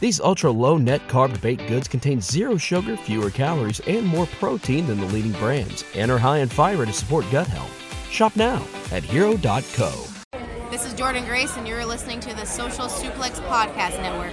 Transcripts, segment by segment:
These ultra low net carb baked goods contain zero sugar, fewer calories, and more protein than the leading brands, and are high in fiber to support gut health. Shop now at hero.co. This is Jordan Grace, and you're listening to the Social Suplex Podcast Network.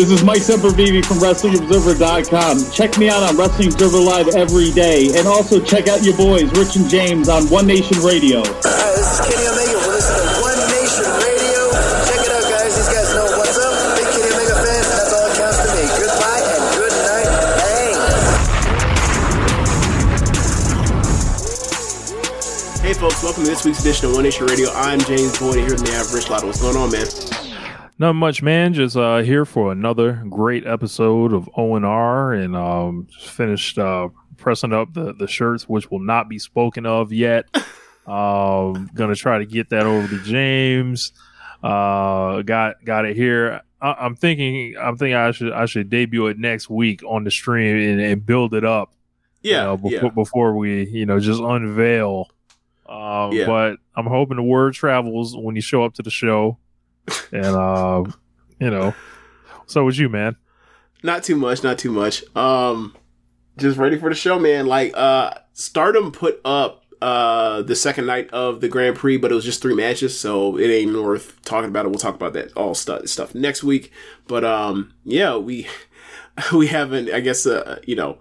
This is Mike Sempervive from WrestlingObserver.com. Check me out on Wrestling Observer Live every day. And also check out your boys, Rich and James, on One Nation Radio. Hi, this is Kenny Omega. We're listening to One Nation Radio. Check it out, guys. These guys know what's up. Big Kenny Omega fans, that's all that counts to me. Goodbye and good night. Bang. Hey folks, welcome to this week's edition of One Nation Radio. I'm James Boyd here with me. I have Rich Latta. What's going on, man? Not much, man. Just uh, here for another great episode of O and R, and um, just finished uh, pressing up the the shirts, which will not be spoken of yet. um, gonna try to get that over to James. Uh, got got it here. I, I'm thinking. I'm thinking I should I should debut it next week on the stream and, and build it up. you Yeah, know, before, yeah. before we you know just unveil. Um, Yeah. But I'm hoping the word travels when you show up to the show, and uh, you know. So was you, man? Not too much, not too much. Um, just ready for the show, man. Like, uh, Stardom put up uh the second night of the Grand Prix, but it was just three matches, so it ain't worth talking about it. We'll talk about that all stuff stuff next week. But um, yeah, we we haven't, I guess, uh, you know,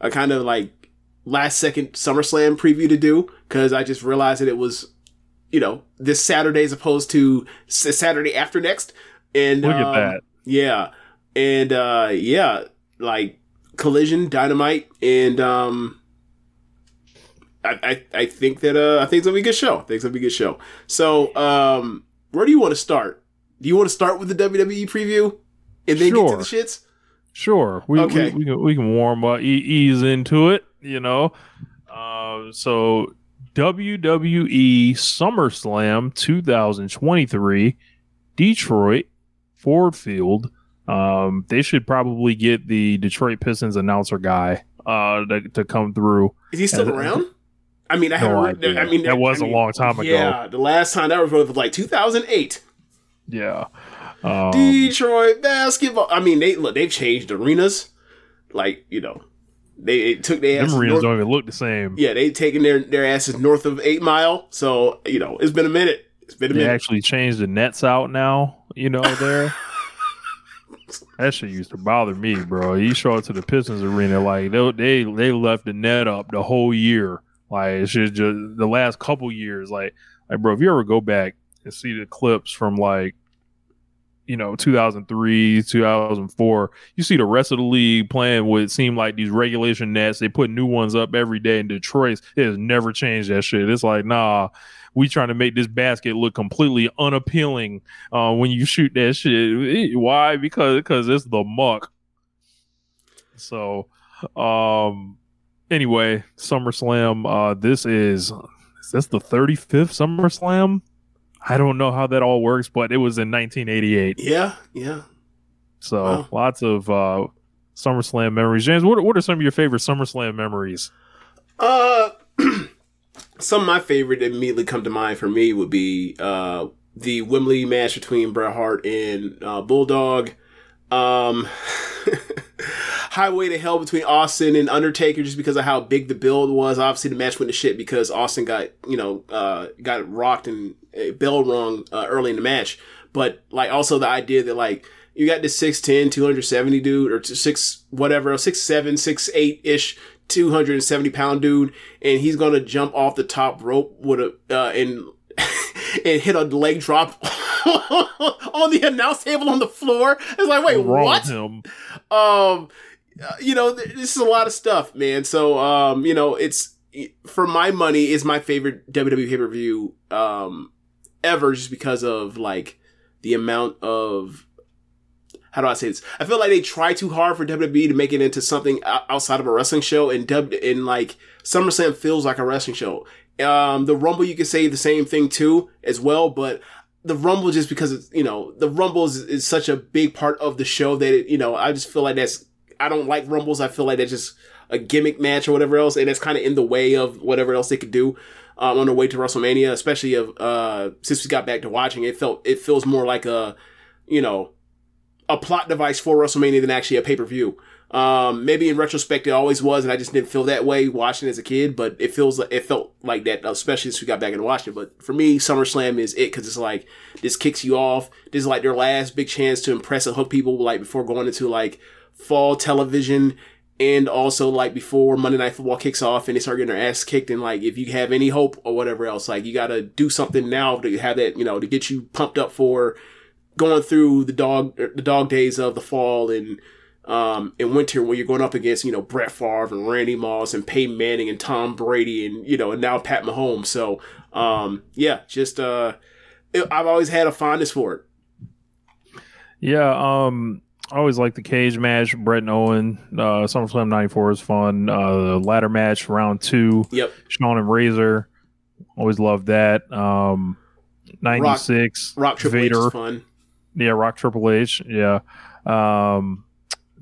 a kind of like last second SummerSlam preview to do because I just realized that it was, you know, this Saturday as opposed to Saturday after next. And Look at um, that. Yeah. And uh yeah, like Collision, Dynamite, and um I, I, I think that uh I think it's gonna be a good show. I think it's gonna be a good show. So um where do you want to start? Do you want to start with the WWE preview and then get to the shits? Sure. We, Okay. we, we, can, we can warm up, ease into it, you know. Uh, so WWE SummerSlam 2023, Detroit, Ford Field. Um, they should probably get the Detroit Pistons announcer guy uh, to, to come through. Is he still And- around? I mean, I No. I mean, That was I a mean, long time ago. Yeah, the last time that was was like 2008. Yeah. Um, Detroit basketball. I mean, they look. They've changed arenas. Like you know, they it took their them asses arenas north- don't even look the same. Yeah, they've taken their their asses north of Eight Mile. So you know, it's been a minute. It's been a minute. They minute. actually changed the nets out now, you know, there. that shit used to bother me, bro. You show up to the Pistons arena, like they they, they left the net up the whole year. Like it's just, just the last couple years. Like like bro, if you ever go back and see the clips from like you know 2003 2004 you see the rest of the league playing what seemed like these regulation nets they put new ones up every day in detroit it has never changed that shit it's like nah we trying to make this basket look completely unappealing uh, when you shoot that shit. Why? Because because it's the muck. So, um, anyway, SummerSlam. Uh, this is is this the thirty fifth SummerSlam? I don't know how that all works, but it was in 1988. Yeah, yeah. So Wow. lots of uh, SummerSlam memories. James, what what are some of your favorite SummerSlam memories? Uh, some of my favorite that immediately come to mind for me would be uh the Wembley match between Bret Hart and uh, Bulldog. Um, Highway to Hell between Austin and Undertaker, just because of how big the build was. Obviously, the match went to shit because Austin got you know uh, got rocked and uh, bell rung uh, early in the match. But like also the idea that like you got this 6'10", 270 dude or six whatever, six seven, six eight ish 270 pound dude, and he's gonna jump off the top rope with a uh, and and hit a leg drop on the announce table on the floor. It's like, wait, Wrong what? him? Um, you know, th- this is a lot of stuff, man. So, um, you know, it's for my money is my favorite WWE pay per view um ever, just because of like the amount of how do I say this? I feel like they try too hard for WWE to make it into something outside of a wrestling show, and W in like SummerSlam feels like a wrestling show. Um, the Rumble, you could say the same thing too, as well, but the Rumble just because it's you know the Rumble is, is such a big part of the show that it, you know I just feel like that's I don't like Rumbles. I feel like that's just a gimmick match or whatever else, and it's kind of in the way of whatever else they could do um, on the way to WrestleMania. Especially of uh, since we got back to watching, it felt it feels more like a you know a plot device for WrestleMania than actually a pay per view. Um, maybe in retrospect, it always was, and I just didn't feel that way watching as a kid. But it feels like it felt like that, especially since we got back watched it. But for me, SummerSlam is it because it's like this kicks you off. This is like their last big chance to impress and hook people, like before going into like fall television. And also, like before Monday Night Football kicks off and they start getting their ass kicked, and like if you have any hope or whatever else, like you got to do something now to have that, you know, to get you pumped up for going through the dog the dog days of the fall and um in winter when you're going up against you know Brett Favre and Randy Moss and Peyton Manning and Tom Brady and you know and now Pat Mahomes. So um yeah, just uh I've always had a fondness for it. Yeah, um, I always like the cage match, Bret and Owen. Uh, SummerSlam '94 is fun. Uh, the ladder match, round two. Yep. Shawn and Razor, always loved that. Um, '96, Rock Triple H Vader. is fun. Yeah, Rock Triple H. Yeah. Um,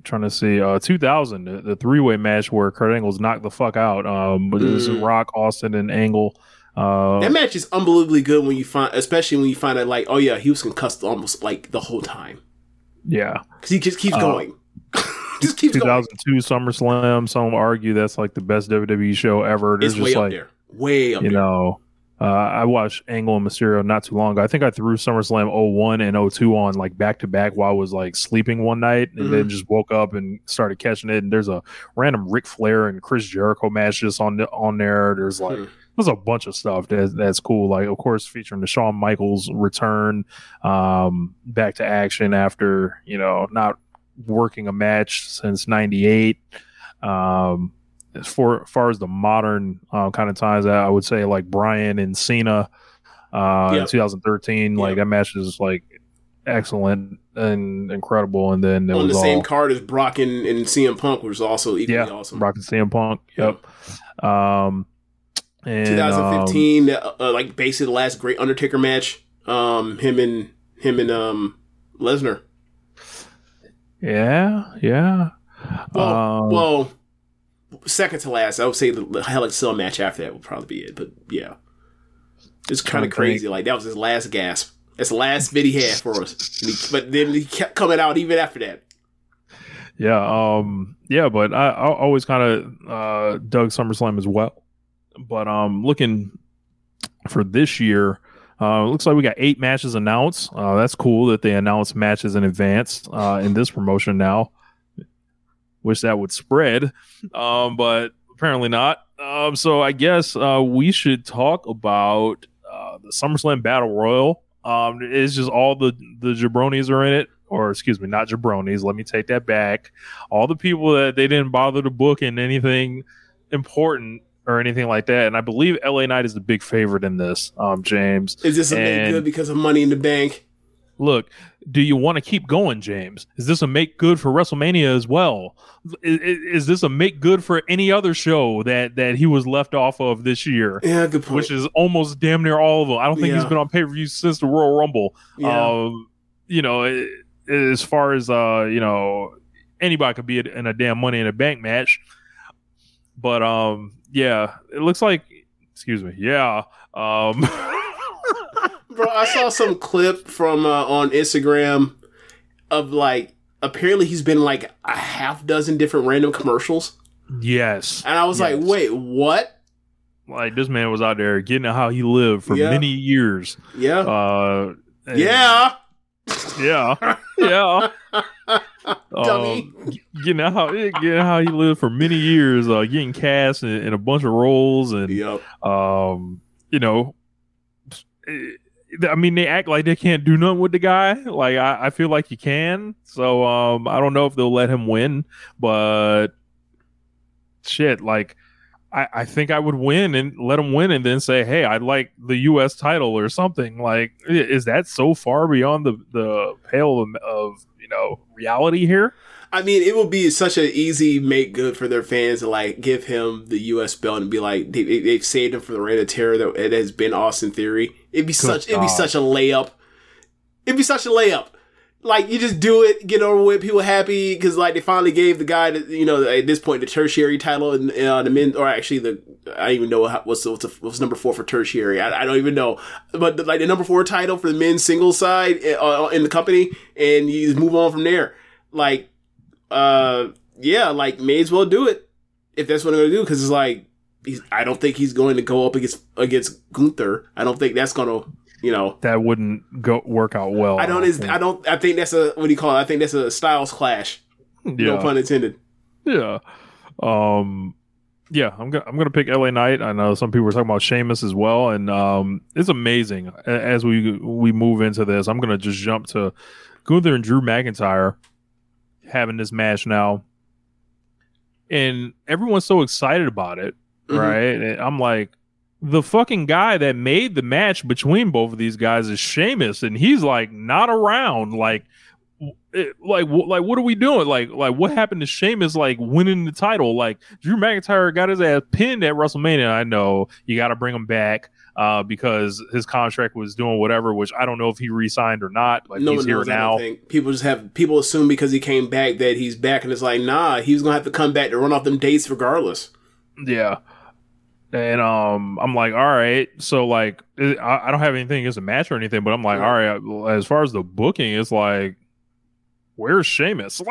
trying to see. Uh, 2000, the, the three way match where Kurt Angle's knocked the fuck out. Um, but it was Mm. Rock, Austin, and Angle. Uh, That match is unbelievably good when you find, especially when you find out like, oh yeah, he was concussed almost like the whole time yeah. because he just keeps Uh, going, just keeps going. 2002 SummerSlam. Some argue that's like the best WWE show ever. There's It's just way up like there, way up you there. know, uh, I watched Angle and Mysterio not too long ago. I think I threw SummerSlam 01 and 02 on like back to back while I was like sleeping one night, and then Mhm. just woke up and started catching it. And there's a random Ric Flair and Chris Jericho match just on the, on there. There's like Hmm. There's a bunch of stuff that that's cool. Like of course featuring the Shawn Michaels return um, back to action after you know not working a match since '98. Um, as far, far as the modern uh, kind of times, I would say like Bryan and Cena uh, in Yep. 2013. Like that match is like excellent and incredible. And then on the same all, card as Brock and, and CM Punk, which was also equally yeah, awesome. Brock and CM Punk. Yep. Um, and, 2015, uh, uh, like basically the last great Undertaker match. Um, him and him and um Lesnar. um, yeah, yeah. Well, Um, well, second to last, I would say the, the Hell in Cell match after that would probably be it. But yeah, it's kind of crazy. Like that was his last gasp. That's the last bit he had for us. And he- but then he kept coming out even after that. Yeah, um, yeah, but I, I always kind of uh, dug SummerSlam as well. But um, looking for this year, uh, looks like we got eight matches announced. Uh, that's cool that they announce matches in advance uh, in this promotion now. Wish that would spread, um, but apparently not. Um, so I guess uh, we should talk about uh, the SummerSlam Battle Royal. Um, it's just all the the jabronis are in it, or excuse me, not jabronis. Let me take that back. All the people that they didn't bother to book in anything important or anything like that. And I believe LA Knight is the big favorite in this. Um, James, Is this a make good because of Money in the Bank? look, do you want to keep going, James? Is this a make good for WrestleMania as well? Is, is this a make good for any other show that that he was left off of this year? Yeah, good point. Which is almost damn near all of them. I don't think he's been on pay per view since the Royal Rumble. Yeah. Um, you know, it- as far as uh, you know, anybody could be in a damn Money in a Bank match. But um, yeah, it looks like. Excuse me. Yeah. Um, Bro, I saw some clip from uh, on Instagram of like apparently he's been like a half dozen different random commercials, yes. and I was like, wait, what? Like this man was out there getting how he lived for Yeah. many years. Yeah, Uh, yeah. yeah, yeah. Dummy. Um, g- getting how getting how he lived for many years, uh, getting cast in, in a bunch of roles, and Yep. um, you know, I mean, they act like they can't do nothing with the guy. Like I, I feel like you can. So um, I don't know if they'll let him win, but shit, like. I, I think I would win and let him win and then say, Hey, I'd like the US title or something. Like, is that so far beyond the, the pale of, of, you know, reality here? I mean, it would be such an easy make good for their fans to like give him the U.S. belt and be like they, they- they've saved him from the reign of terror that it has been Austin Theory. It'd be such it'd be such a layup. It'd be such a layup. Like you just do it, get over with, people happy because like they finally gave the guy, the, you know, at this point the tertiary title and uh, the men, or actually the I don't even know how, what's what's, the, what's number four for tertiary. I, I don't even know, but the, like the number four title for the men's singles side uh, in the company, and you just move on from there. Like uh yeah like may as well do it if that's what I'm gonna do because it's like he's i don't think he's going to go up against against gunther i don't think that's gonna you know That wouldn't go work out well. i don't is think. i don't i think that's a what do you call it i think that's a styles clash no Yeah. pun intended Yeah. Um yeah, I'm gonna I'm gonna pick LA Knight. I know some people were talking about Sheamus as well, and um it's amazing as we we move into this. I'm gonna just jump to Gunther and Drew McIntyre having this match now. And everyone's so excited about it, Mhm. right? And I'm like, the fucking guy that made the match between both of these guys is Sheamus, and he's like not around. Like, like, like, what are we doing? Like, like, what happened to Sheamus? Like, winning the title? Like, Drew McIntyre got his ass pinned at WrestleMania. I know you got to bring him back uh, because his contract was doing whatever, which I don't know if he re-signed or not. But no he's here now. don't people just have people assume because he came back that he's back and it's like nah he was gonna have to come back to run off them dates regardless Yeah. And um, I'm like, all right. So like, I, I don't have anything against a match or anything, but I'm like, all right. As far as the booking, it's like, where's Sheamus?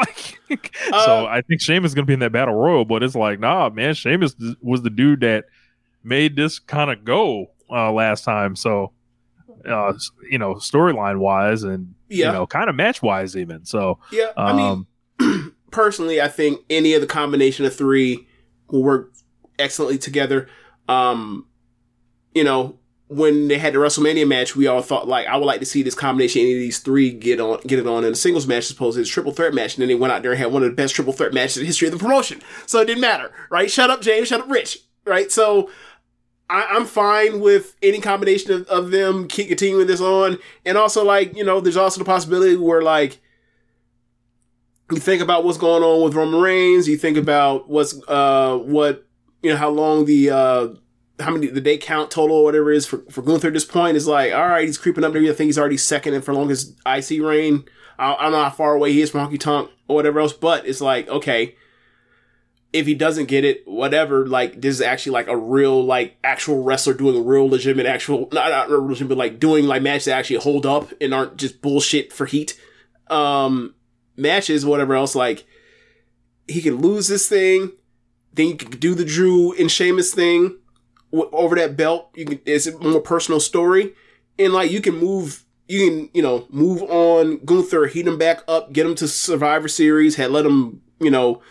Like, Uh, so I think Sheamus is gonna be in that battle royal, but it's like, nah, man. Sheamus was the dude that made this kind of go uh, last time. So, uh, you know, storyline wise, and Yeah. you know, kind of match wise, even. So, yeah i mean um, personally, I think any of the combination of three will work excellently together. Um, you know, when they had the WrestleMania match, we all thought like I would like to see this combination, any of these three get on, get it on in a singles match as opposed to this triple threat match. And then they went out there and had one of the best triple threat matches in the history of the promotion. So it didn't matter, right? Shut up, James. Shut up, Rich. Right? So I, I'm fine with any combination of, of them keep continuing this on. And also, like you know, there's also the possibility where like you think about what's going on with Roman Reigns. You think about what's uh what you know how long the uh how many the day count total or whatever is for for Gunther at this point is like all right he's creeping up there. I think he's already second in for longest IC reign. I, I don't know how far away he is from Honky Tonk or whatever else, but it's like okay. If he doesn't get it, whatever, like this is actually like a real, like actual wrestler doing a real legitimate, actual not not legitimate, but like doing like matches that actually hold up and aren't just bullshit for heat. Um, matches, whatever else, like he can lose this thing, then you can do the Drew and Sheamus thing over that belt. You can it's a more personal story, and like you can move, you can you know move on Gunther, heat him back up, get him to Survivor Series, had let him you know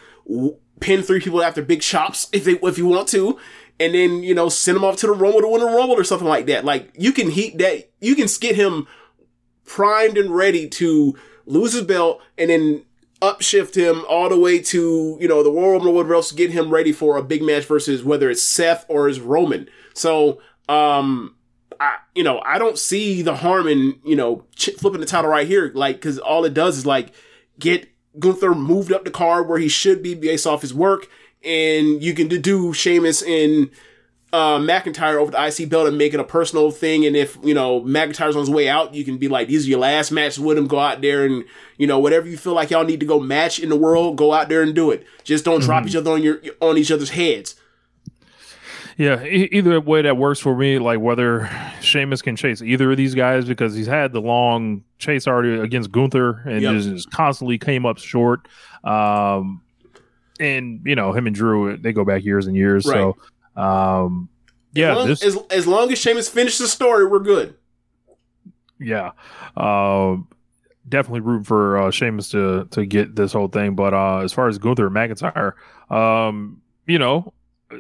pin three people after big chops if they if you want to. And then you know send him off to the Rumble to win a Rumble or something like that. Like you can heat that, you can get him primed and ready to lose his belt and then upshift him all the way to, you know, the Royal or whatever else to get him ready for a big match versus whether it's Seth or it's Roman. So, um, I, you know, I don't see the harm in, you know, ch- flipping the title right here. Like, cause all it does is like get Gunther moved up the card where he should be based off his work. And you can do Sheamus and uh, McIntyre over the IC belt and make it a personal thing. And if you know McIntyre's on his way out, you can be like, these are your last matches with him. Go out there and you know whatever you feel like y'all need to go match in the world, go out there and do it. Just don't drop Mhm. each other on your on each other's heads. Yeah, e- either way that works for me. Like whether Sheamus can chase either of these guys because he's had the long chase already against Gunther and Yep. just, just constantly came up short. Um, and you know him and Drew, they go back years and years. So, um, yeah, as long, this as, as long as Sheamus finishes the story, we're good. yeah, um, definitely root for uh, Sheamus to to get this whole thing. But uh, as far as Gunther and McIntyre, um, you know,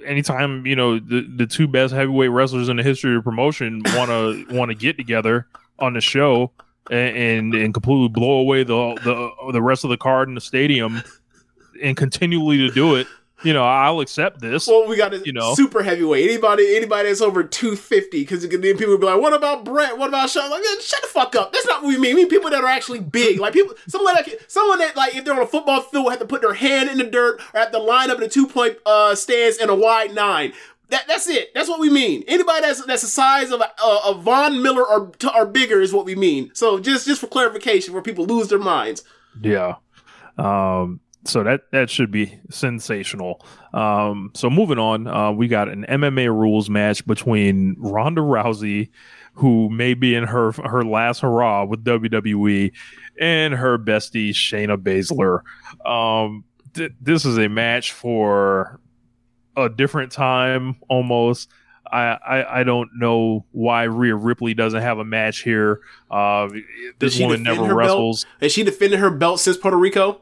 anytime you know the the two best heavyweight wrestlers in the history of promotion want to want to get together on the show and, and and completely blow away the the the rest of the card in the stadium and continually to do it. You know, I'll accept this. Well, we got a You know. super heavyweight. Anybody, anybody that's over two fifty, because then people will be like, "What about Bret? What about Shawn?" Like, man, shut the fuck up. That's not what we mean. We mean people that are actually big, like people, someone like someone that like if they're on a football field have to put their hand in the dirt or have to line up in a two point uh, stance and a wide nine. That, that's it. That's what we mean. Anybody that's that's the size of a, a, a Von Miller or or bigger is what we mean. So just just for clarification, where people lose their minds. Yeah. Um, so that that should be sensational. Um, so moving on, uh, we got an MMA rules match between Ronda Rousey, who may be in her her last hurrah with WWE, and her bestie Shayna Baszler. Um, th- this is a match for a different time almost. I, I, I don't know why Rhea Ripley doesn't have a match here. Uh, this woman never her belt? wrestles Has she defended her belt since Puerto Rico?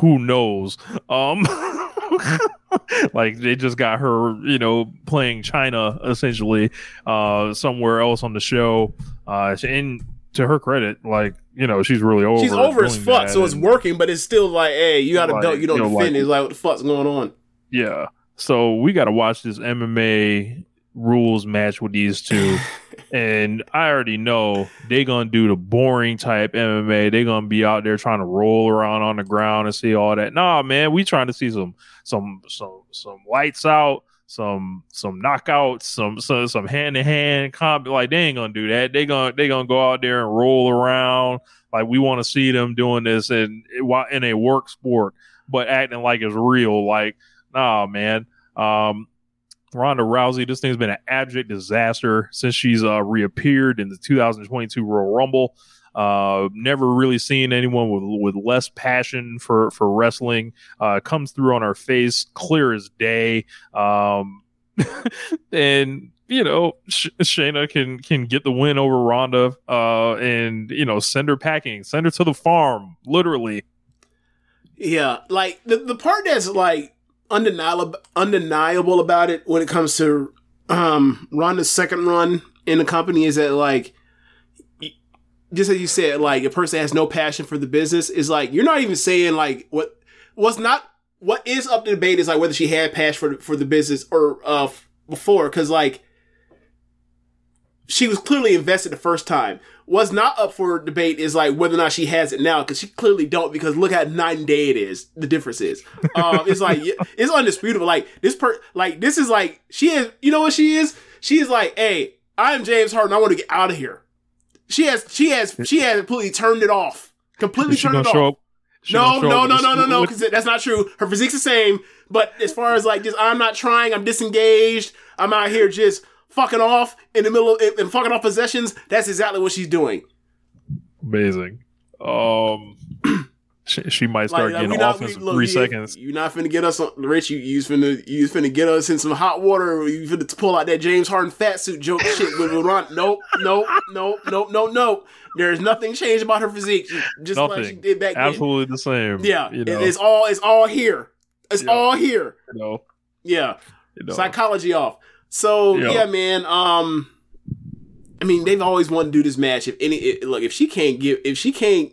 Who knows? Um like they just got her you know playing Chyna essentially uh somewhere else on the show. Uh and to her credit like you know she's really over She's over as fuck, so it's working, but it's still like, hey, you got a Like, belt, you don't you know, defend like- It's like, what the fuck's going on? yeah. So we got to watch this mma rules match with these two and i already know they gonna do the boring type mma they gonna be out there trying to roll around on the ground and see all that. Nah man we trying to see some some some some lights out some some knockouts some some some hand-to-hand combat. Like they ain't gonna do that. They gonna they gonna go out there and roll around. Like we want to see them doing this in in a work sport but acting like it's real. Like nah man. Um Ronda Rousey, this thing's been an abject disaster since she's uh, reappeared in the 2022 Royal Rumble. Uh, never really seen anyone with with less passion for for wrestling. Uh, comes through on her face, clear as day. Um, and you know, Sh- Shayna can can get the win over Ronda. Uh, and you know, send her packing, send her to the farm, literally. Yeah, like the the part that's like undeniable undeniable about it when it comes to um Ronda's second run in the company is that like just as you said, like a person has no passion for the business is like you're not even saying like what what's not what is up to debate is like whether she had passion for for the business or uh before. Because like she was clearly invested the first time. What's not up for debate is like whether or not she has it now because she clearly don't because look how night and day it is. The difference is, um, it's like it's undisputable. Like this per, like this is like she is. You know what she is? She is like, hey, I'm James Harden. I want to get out of here. She has, she has, she has completely turned it off. Completely turned it off. No, no, no, no, no, no, because that's not true. Her physique's the same, but as far as like just, I'm not trying. I'm disengaged. I'm out here just fucking off in the middle of and fucking off possessions. That's exactly what she's doing. Amazing. Um, she, she might start Like, getting we not- offense we- in three you- seconds. You're not finna get us on Rich. You you finna you finna get us in some hot water. You finna pull out that James Harden fat suit joke shit with Ron. Nope, nope, nope, nope, nope, nope. There's nothing changed about her physique. She- Just like she Nothing. did back then. Absolutely the same. Yeah, You it- it's all it's all here. It's Yeah. all here. you know, Yeah, you know. psychology off. So Yeah. yeah, man. Um, I mean, they've always wanted to do this match. If any, it, look, if she can't give, if she can't,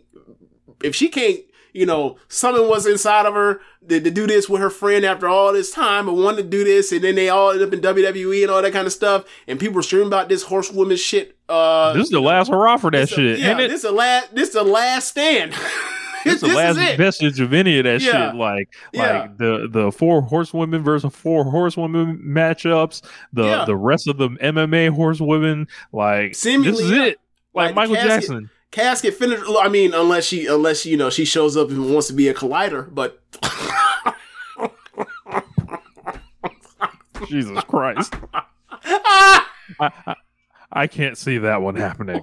if she can't, you know, summon what's inside of her to, to do this with her friend after all this time, and wanted to do this, and then they all end up in WWE and all that kind of stuff, and people are streaming about this horsewoman shit. Uh, this is the last hurrah for that this a- shit. yeah, this the last, this the last stand. It's the last it. vestige of any of that Yeah. shit. Like, Yeah. like the the four horsewomen versus four horsewomen matchups. The Yeah. the rest of the MMA horsewomen. Like, Seemingly, this is it. Like, Like, Michael casket- Jackson. Casket finish. I mean, unless she, unless you know, she shows up and wants to be a collider. But Jesus Christ. I, I, I can't see that one happening,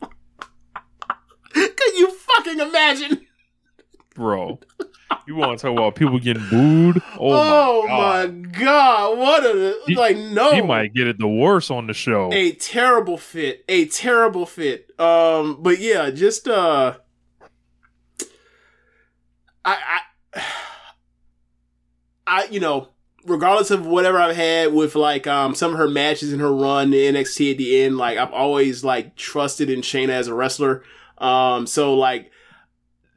can you fucking imagine? bro. You want to talk about people getting booed? Oh, Oh, my god. my god! What a He- like no. He might get it the worst on the show. a terrible fit a terrible fit um but yeah just uh i i i you know regardless of whatever i've had with like um some of her matches in her run in nxt at the end like i've always like trusted in shayna as a wrestler um so like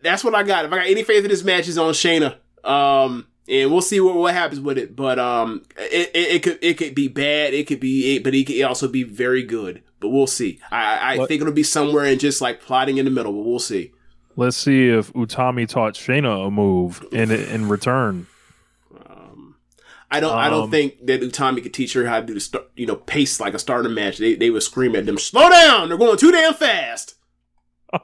that's what i got if i got any faith in this match is on shayna um and we'll see what, what happens with it. But um, it, it, it could it could be bad. It could be, but it could also be very good. But we'll see. I, I What- think it'll be somewhere in just like plotting in the middle. But we'll see. Let's see if Utami taught Shayna a move in in return. I don't. I don't Um, think that Utami could teach her how to do the start, you know pace like a starter match. They they would scream at them, "Slow down! They're going too damn fast."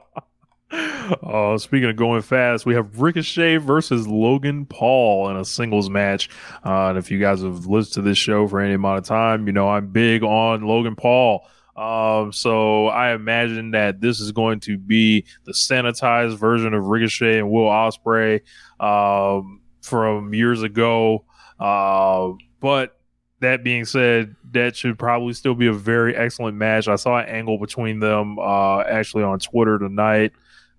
Uh, speaking of going fast, we have Ricochet versus Logan Paul in a singles match. Uh, and if you guys have listened to this show for any amount of time, you know I'm big on Logan Paul. Um, so I imagine that this is going to be the sanitized version of Ricochet and Will Ospreay um, from years ago. Uh, but that being said, that should probably still be a very excellent match. I saw an angle between them uh, actually on Twitter tonight.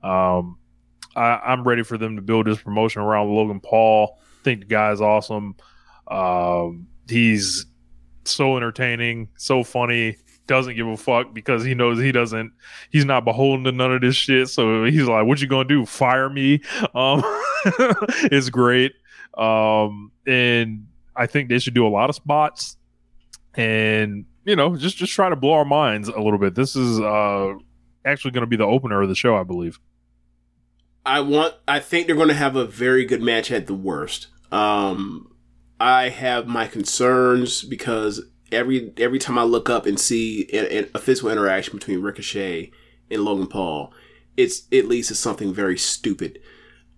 Um, I, I'm ready for them to build this promotion around Logan Paul. I think the guy's awesome. Um, he's so entertaining, so funny. Doesn't give a fuck because he knows he doesn't. He's not beholden to none of this shit. So he's like, "What you gonna do? Fire me?" Um, it's great. Um, and I think they should do a lot of spots, and you know, just just try to blow our minds a little bit. This is uh actually going to be the opener of the show, I believe. I want. I think they're going to have a very good match at the worst. Um, I have my concerns because every every time I look up and see a, a- physical interaction between Ricochet and Logan Paul, it's it leads to something very stupid.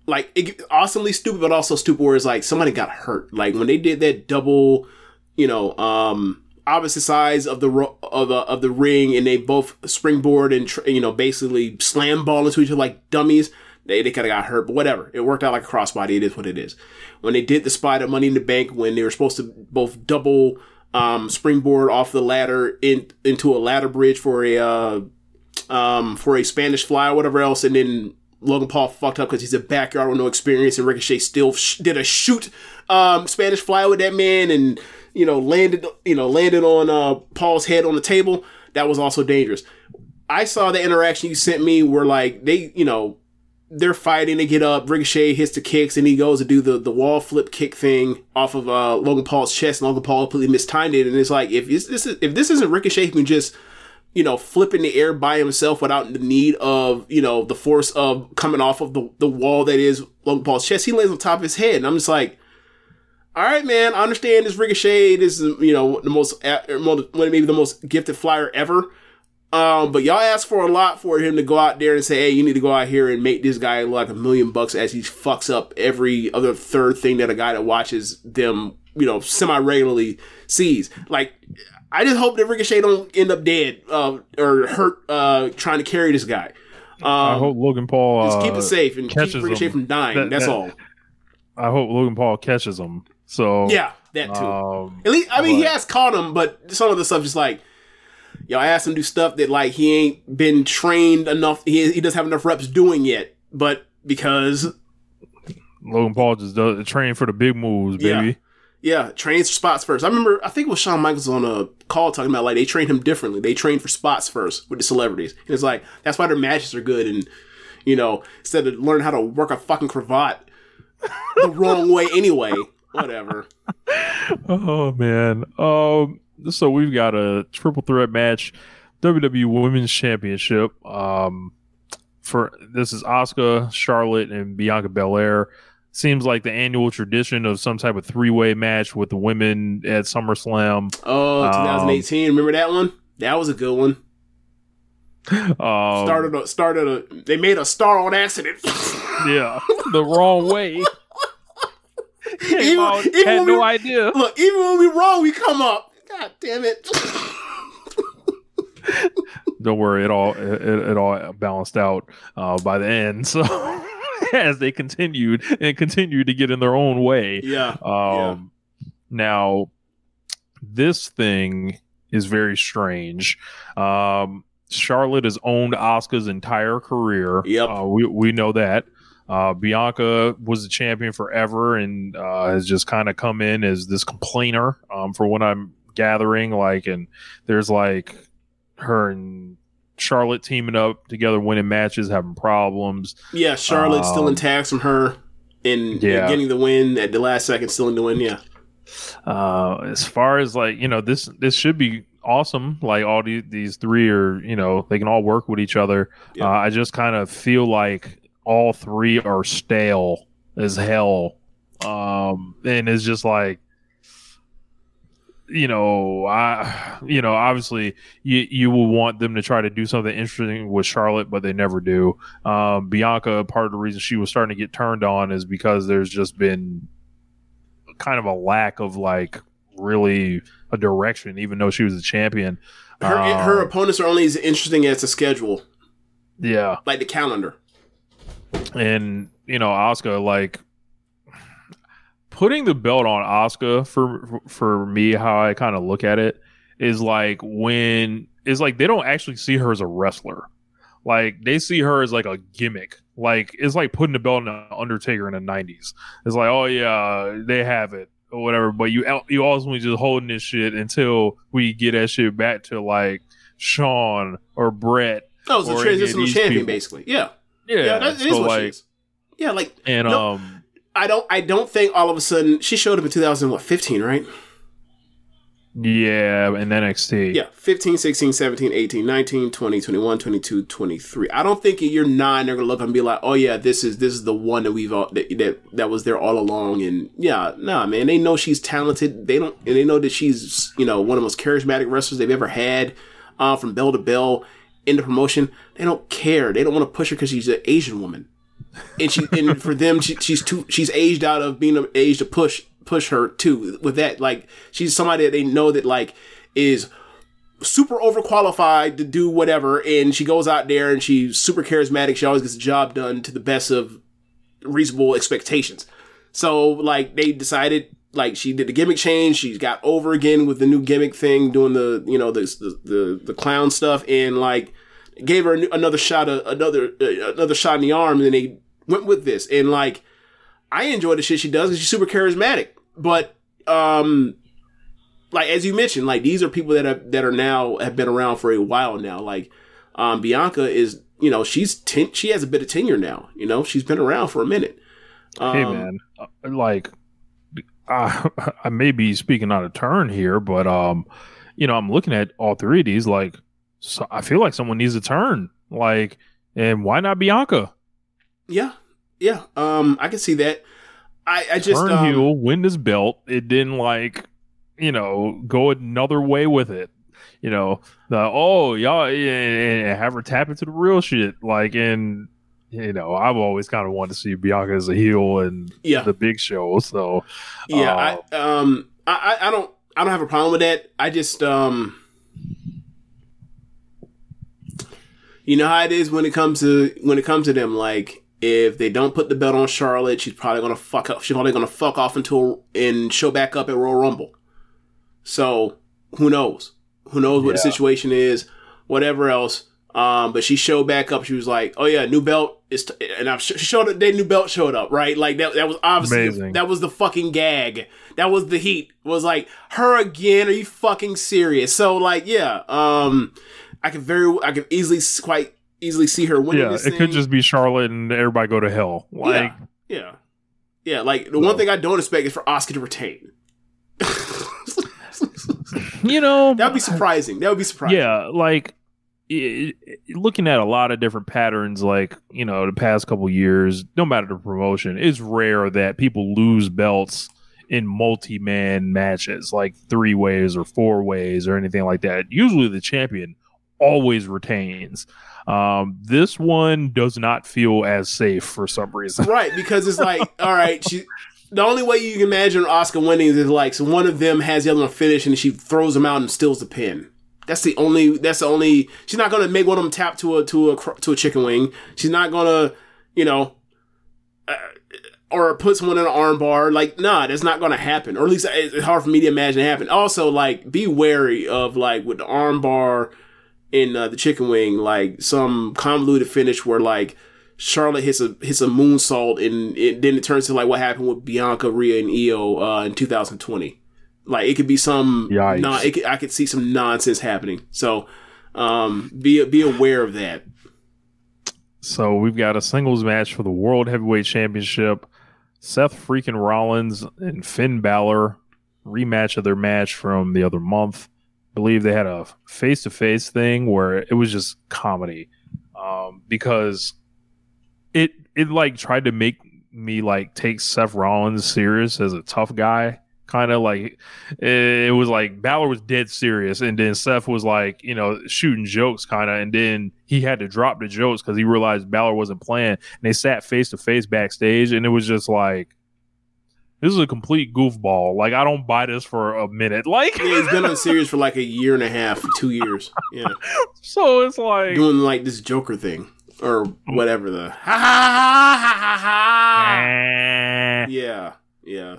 Like it, awesomely stupid, but also stupid. Where it's like somebody got hurt. Like when they did that double, you know, um, opposite sides of the ro- of the of the ring, and they both springboard and tr- you know basically slam ball into each other like dummies. They they kind of got hurt, but whatever. It worked out like a crossbody. It is what it is. When they did the spot at Money in the Bank, when they were supposed to both double um, springboard off the ladder in into a ladder bridge for a uh, um, for a Spanish fly or whatever else, and then Logan Paul fucked up because he's a backyard with no experience, and Ricochet still sh- did a shoot um, Spanish fly with that man, and you know landed you know landed on uh, Paul's head on the table. That was also dangerous. I saw the interaction you sent me where like they you know they're fighting, they get up, Ricochet hits the kicks, and he goes to do the, the wall flip kick thing off of uh, Logan Paul's chest, and Logan Paul completely mistimed it. And it's like if this, is if this isn't Ricochet who can just you know flip in the air by himself without the need of you know the force of coming off of the, the wall that is Logan Paul's chest, he lands on top of his head, and I'm just like. All right, man. I understand this Ricochet. This is, you know, the most, maybe the most gifted flyer ever. Um, but y'all asked for a lot for him to go out there and say, "Hey, you need to go out here and make this guy look like a million bucks," as he fucks up every other third thing that a guy that watches them, you know, semi regularly sees. Like, I just hope that Ricochet don't end up dead uh, or hurt uh, trying to carry this guy. Um, I hope Logan Paul just keep uh, it safe and keep catches Ricochet him. from dying. That- That's that- all. I hope Logan Paul catches him. So Yeah, that too. Um, At least, I mean, he has caught him, but some of the stuff just like, I asked him to do stuff that like he ain't been trained enough. He he doesn't have enough reps doing yet. But because Logan Paul just does train for the big moves, Yeah. baby. yeah, trains for spots first. I remember, I think it was Shawn Michaels on a call talking about like they train him differently. They train for spots first with the celebrities. And it's like that's why their matches are good. And you know, instead of learning how to work a fucking cravat the wrong way anyway, whatever. Oh man. Um. So we've got a triple threat match, WWE Women's Championship. Um. for this is Asuka, Charlotte, and Bianca Belair. Seems like the annual tradition of some type of three way match with the women at SummerSlam. Oh, Um, 2018. Remember that one? That was a good one. Um, Started a, started a. They made a star on accident. yeah, the wrong way. Came out, had no we, idea. Look, even when we wrong, we come up. God damn it. Don't worry, it all it, it all balanced out uh, by the end. So as they continued and continued to get in their own way. Yeah. Um, Now, this thing is very strange. Um, Charlotte has owned Asuka's entire career. Yep. Uh, we we know that. Uh, Bianca was the champion forever and uh, has just kind of come in as this complainer. Um, for what I'm gathering, like, and there's like her and Charlotte teaming up together, winning matches, having problems. Yeah, Charlotte's still Um, in tags from her and Yeah. getting the win at the last second, still in the win. Yeah. uh as far as like you know this this should be awesome like all these these three are you know they can all work with each other uh, i just kind of feel like all three are stale as hell um and it's just like you know i you know obviously you you will want them to try to do something interesting with charlotte but they never do um bianca part of the reason she was starting to get turned on is because there's just been kind of a lack of like really a direction, even though she was a champion. Her, Um, her opponents are only as interesting as the schedule, yeah, like the calendar. and you know, Asuka like putting the belt on Asuka for for me, how I kind of look at it is like when is like they don't actually see her as a wrestler. Like they see her as like a gimmick. Like it's like putting the belt on the Undertaker in the nineties. It's like, oh yeah, they have it or whatever. But you you ultimately just holding this shit until we get that shit back to like Shawn or Bret. That was a or any of transitional champion, people. basically. Yeah. Yeah, that, it is so, like- is. Yeah, like And no, um, I don't. I don't think all of a sudden she showed up in 2015, right? yeah, and NXT. Yeah, 15, 16, 17, 18, 19, 20, 21, 22, 23. I don't think in year nine they're gonna look and be like, "Oh yeah, this is this is the one that we've all that that, that was there all along." And yeah, nah, man, they know she's talented. They don't, and they know that she's you know one of the most charismatic wrestlers they've ever had, uh, from bell to bell in the promotion. They don't care. They don't want to push her because she's an Asian woman, and she and for them she, she's too she's aged out of being of age to push push her too. With that like she's somebody that they know that like is super overqualified to do whatever. And she goes out there and she's super charismatic. She always gets the job done to the best of reasonable expectations. So like they decided like she did the gimmick change. She got over again with the new gimmick thing doing the you know the the, the, the clown stuff and like gave her another shot another another shot in the arm. And then they went with this and like I enjoy the shit she does because she's super charismatic. But um like as you mentioned, like these are people that have that are now have been around for a while now. Like um Bianca is you know, she's ten she has a bit of tenure now, you know, she's been around for a minute. Um, hey man, like I, I may be speaking out of turn here, but um, you know, I'm looking at all three of these. Like, so I feel like someone needs a turn. Like, and why not Bianca? Yeah. Yeah. Um I can see that. I, I just Turn um, heel, win this belt. It didn't like, you know, go another way with it. You know, the oh y'all yeah, and have her tap into the real shit. Like, and you know, I've always kind of wanted to see Bianca as a heel and Yeah. the Big Show. So Yeah, uh, I um I, I I don't I don't have a problem with that. I just um you know how it is when it comes to when it comes to them like if they don't put the belt on Charlotte, she's probably gonna fuck up. She's probably gonna fuck off until and show back up at Royal Rumble. So who knows? Who knows what the situation is? Whatever else. Um, but she showed back up. She was like, "Oh yeah, new belt is," t-, and I'm she showed up. Their new belt showed up, right? Like that. That was obviously Amazing. that was the fucking gag. That was the heat. Was like her again. Are you fucking serious? So like, yeah. Um, I could very, I could easily, quite easily see her winning yeah, it thing. could just be Charlotte and everybody go to hell. Like, yeah, yeah, yeah. Like the one thing I don't expect is for Asuka to retain. you know, That would be surprising. That would be surprising. yeah, like i i looking at a lot of different patterns, like you know, the past couple years, no matter the promotion, it's rare that people lose belts in multi-man matches, like three ways or four ways or anything like that. Usually, the champion always retains. Um, this one does not feel as safe for some reason. right because it's like all right she the only way you can imagine asuka winning is like so one of them has the other one finish and she throws them out and steals the pin. That's the only that's the only she's not gonna make one of them tap to a to a to a chicken wing. She's not gonna you know uh, or put someone in an arm bar. Like nah that's not gonna happen. Or at least it's hard for me to imagine it happen also like be wary of like with the arm bar in uh, the chicken wing like some convoluted finish where like Charlotte hits a hits a moonsault and it, then it turns to like what happened with Bianca, Rhea, and Io uh, in 2020. Like it could be some, non, it could, I could see some nonsense happening. So um, be be aware of that. So we've got a singles match for the World Heavyweight Championship. Seth freaking Rollins and Finn Balor rematch of their match from the other month. Believe they had a face to face thing where it was just comedy. Um, because it it like tried to make me like take Seth Rollins serious as a tough guy. Kind of like it, it was like Balor was dead serious, and then Seth was like, you know, shooting jokes, kind of, and then he had to drop the jokes because he realized Balor wasn't playing, and they sat face to face backstage, and it was just like, this is a complete goofball. Like I don't buy this for a minute. Like Yeah, he's been on series for like a year and a half, two years. Yeah, so it's like doing like this Joker thing or whatever the ha ha ha ha ha. eh. Yeah, yeah.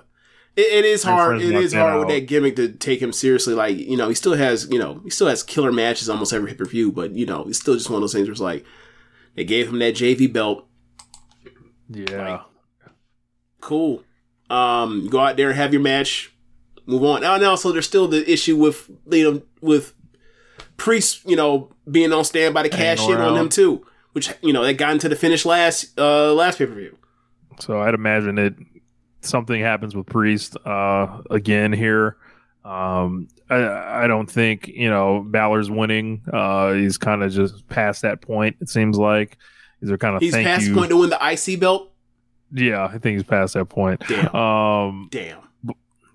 It, it is hard. It is hard with that gimmick to take him seriously. Like you know, he still has you know he still has killer matches almost every pay per view, but you know, it's still just one of those things where it's like they gave him that JV belt. yeah. Cool. Um, go out there, have your match, move on. And also there's still the issue with you know with Priest, you know, being on stand by the cash in on him too, which you know that got into the finish last uh last pay per view. So I'd imagine that something happens with Priest uh, again here. Um, I, I don't think you know Balor's winning. Uh, he's kind of just past that point. It seems like these are kind of He's past you. point to win the IC belt. Yeah, I think he's past that point. Damn. Um, Damn.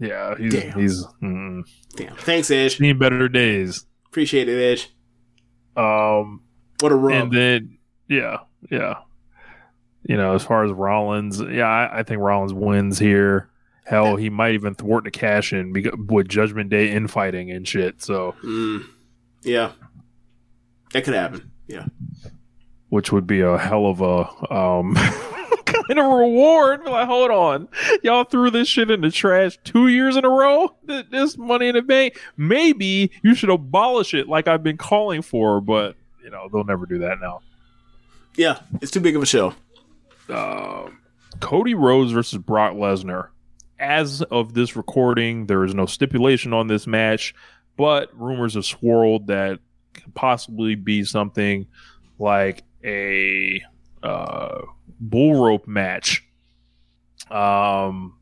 yeah, he's Damn. he's mm, Damn. Thanks, Edge. seen better days. Appreciate it, Edge. Um, What a rub. and then yeah, yeah. You know, as far as Rollins, yeah, I, I think Rollins wins here. Hell, he might even thwart the cash in because, with Judgment Day infighting and shit. So, Mm, yeah, that could happen. Yeah, which would be a hell of a um kind of reward. Like, hold on, y'all threw this shit in the trash two years in a row. This money in the bank. Maybe you should abolish it, like I've been calling for. But you know, they'll never do that now. yeah, it's too big of a show. um, Cody Rhodes versus Brock Lesnar. As of this recording, there is no stipulation on this match, but rumors have swirled that could possibly be something like a uh, bull rope match. Um,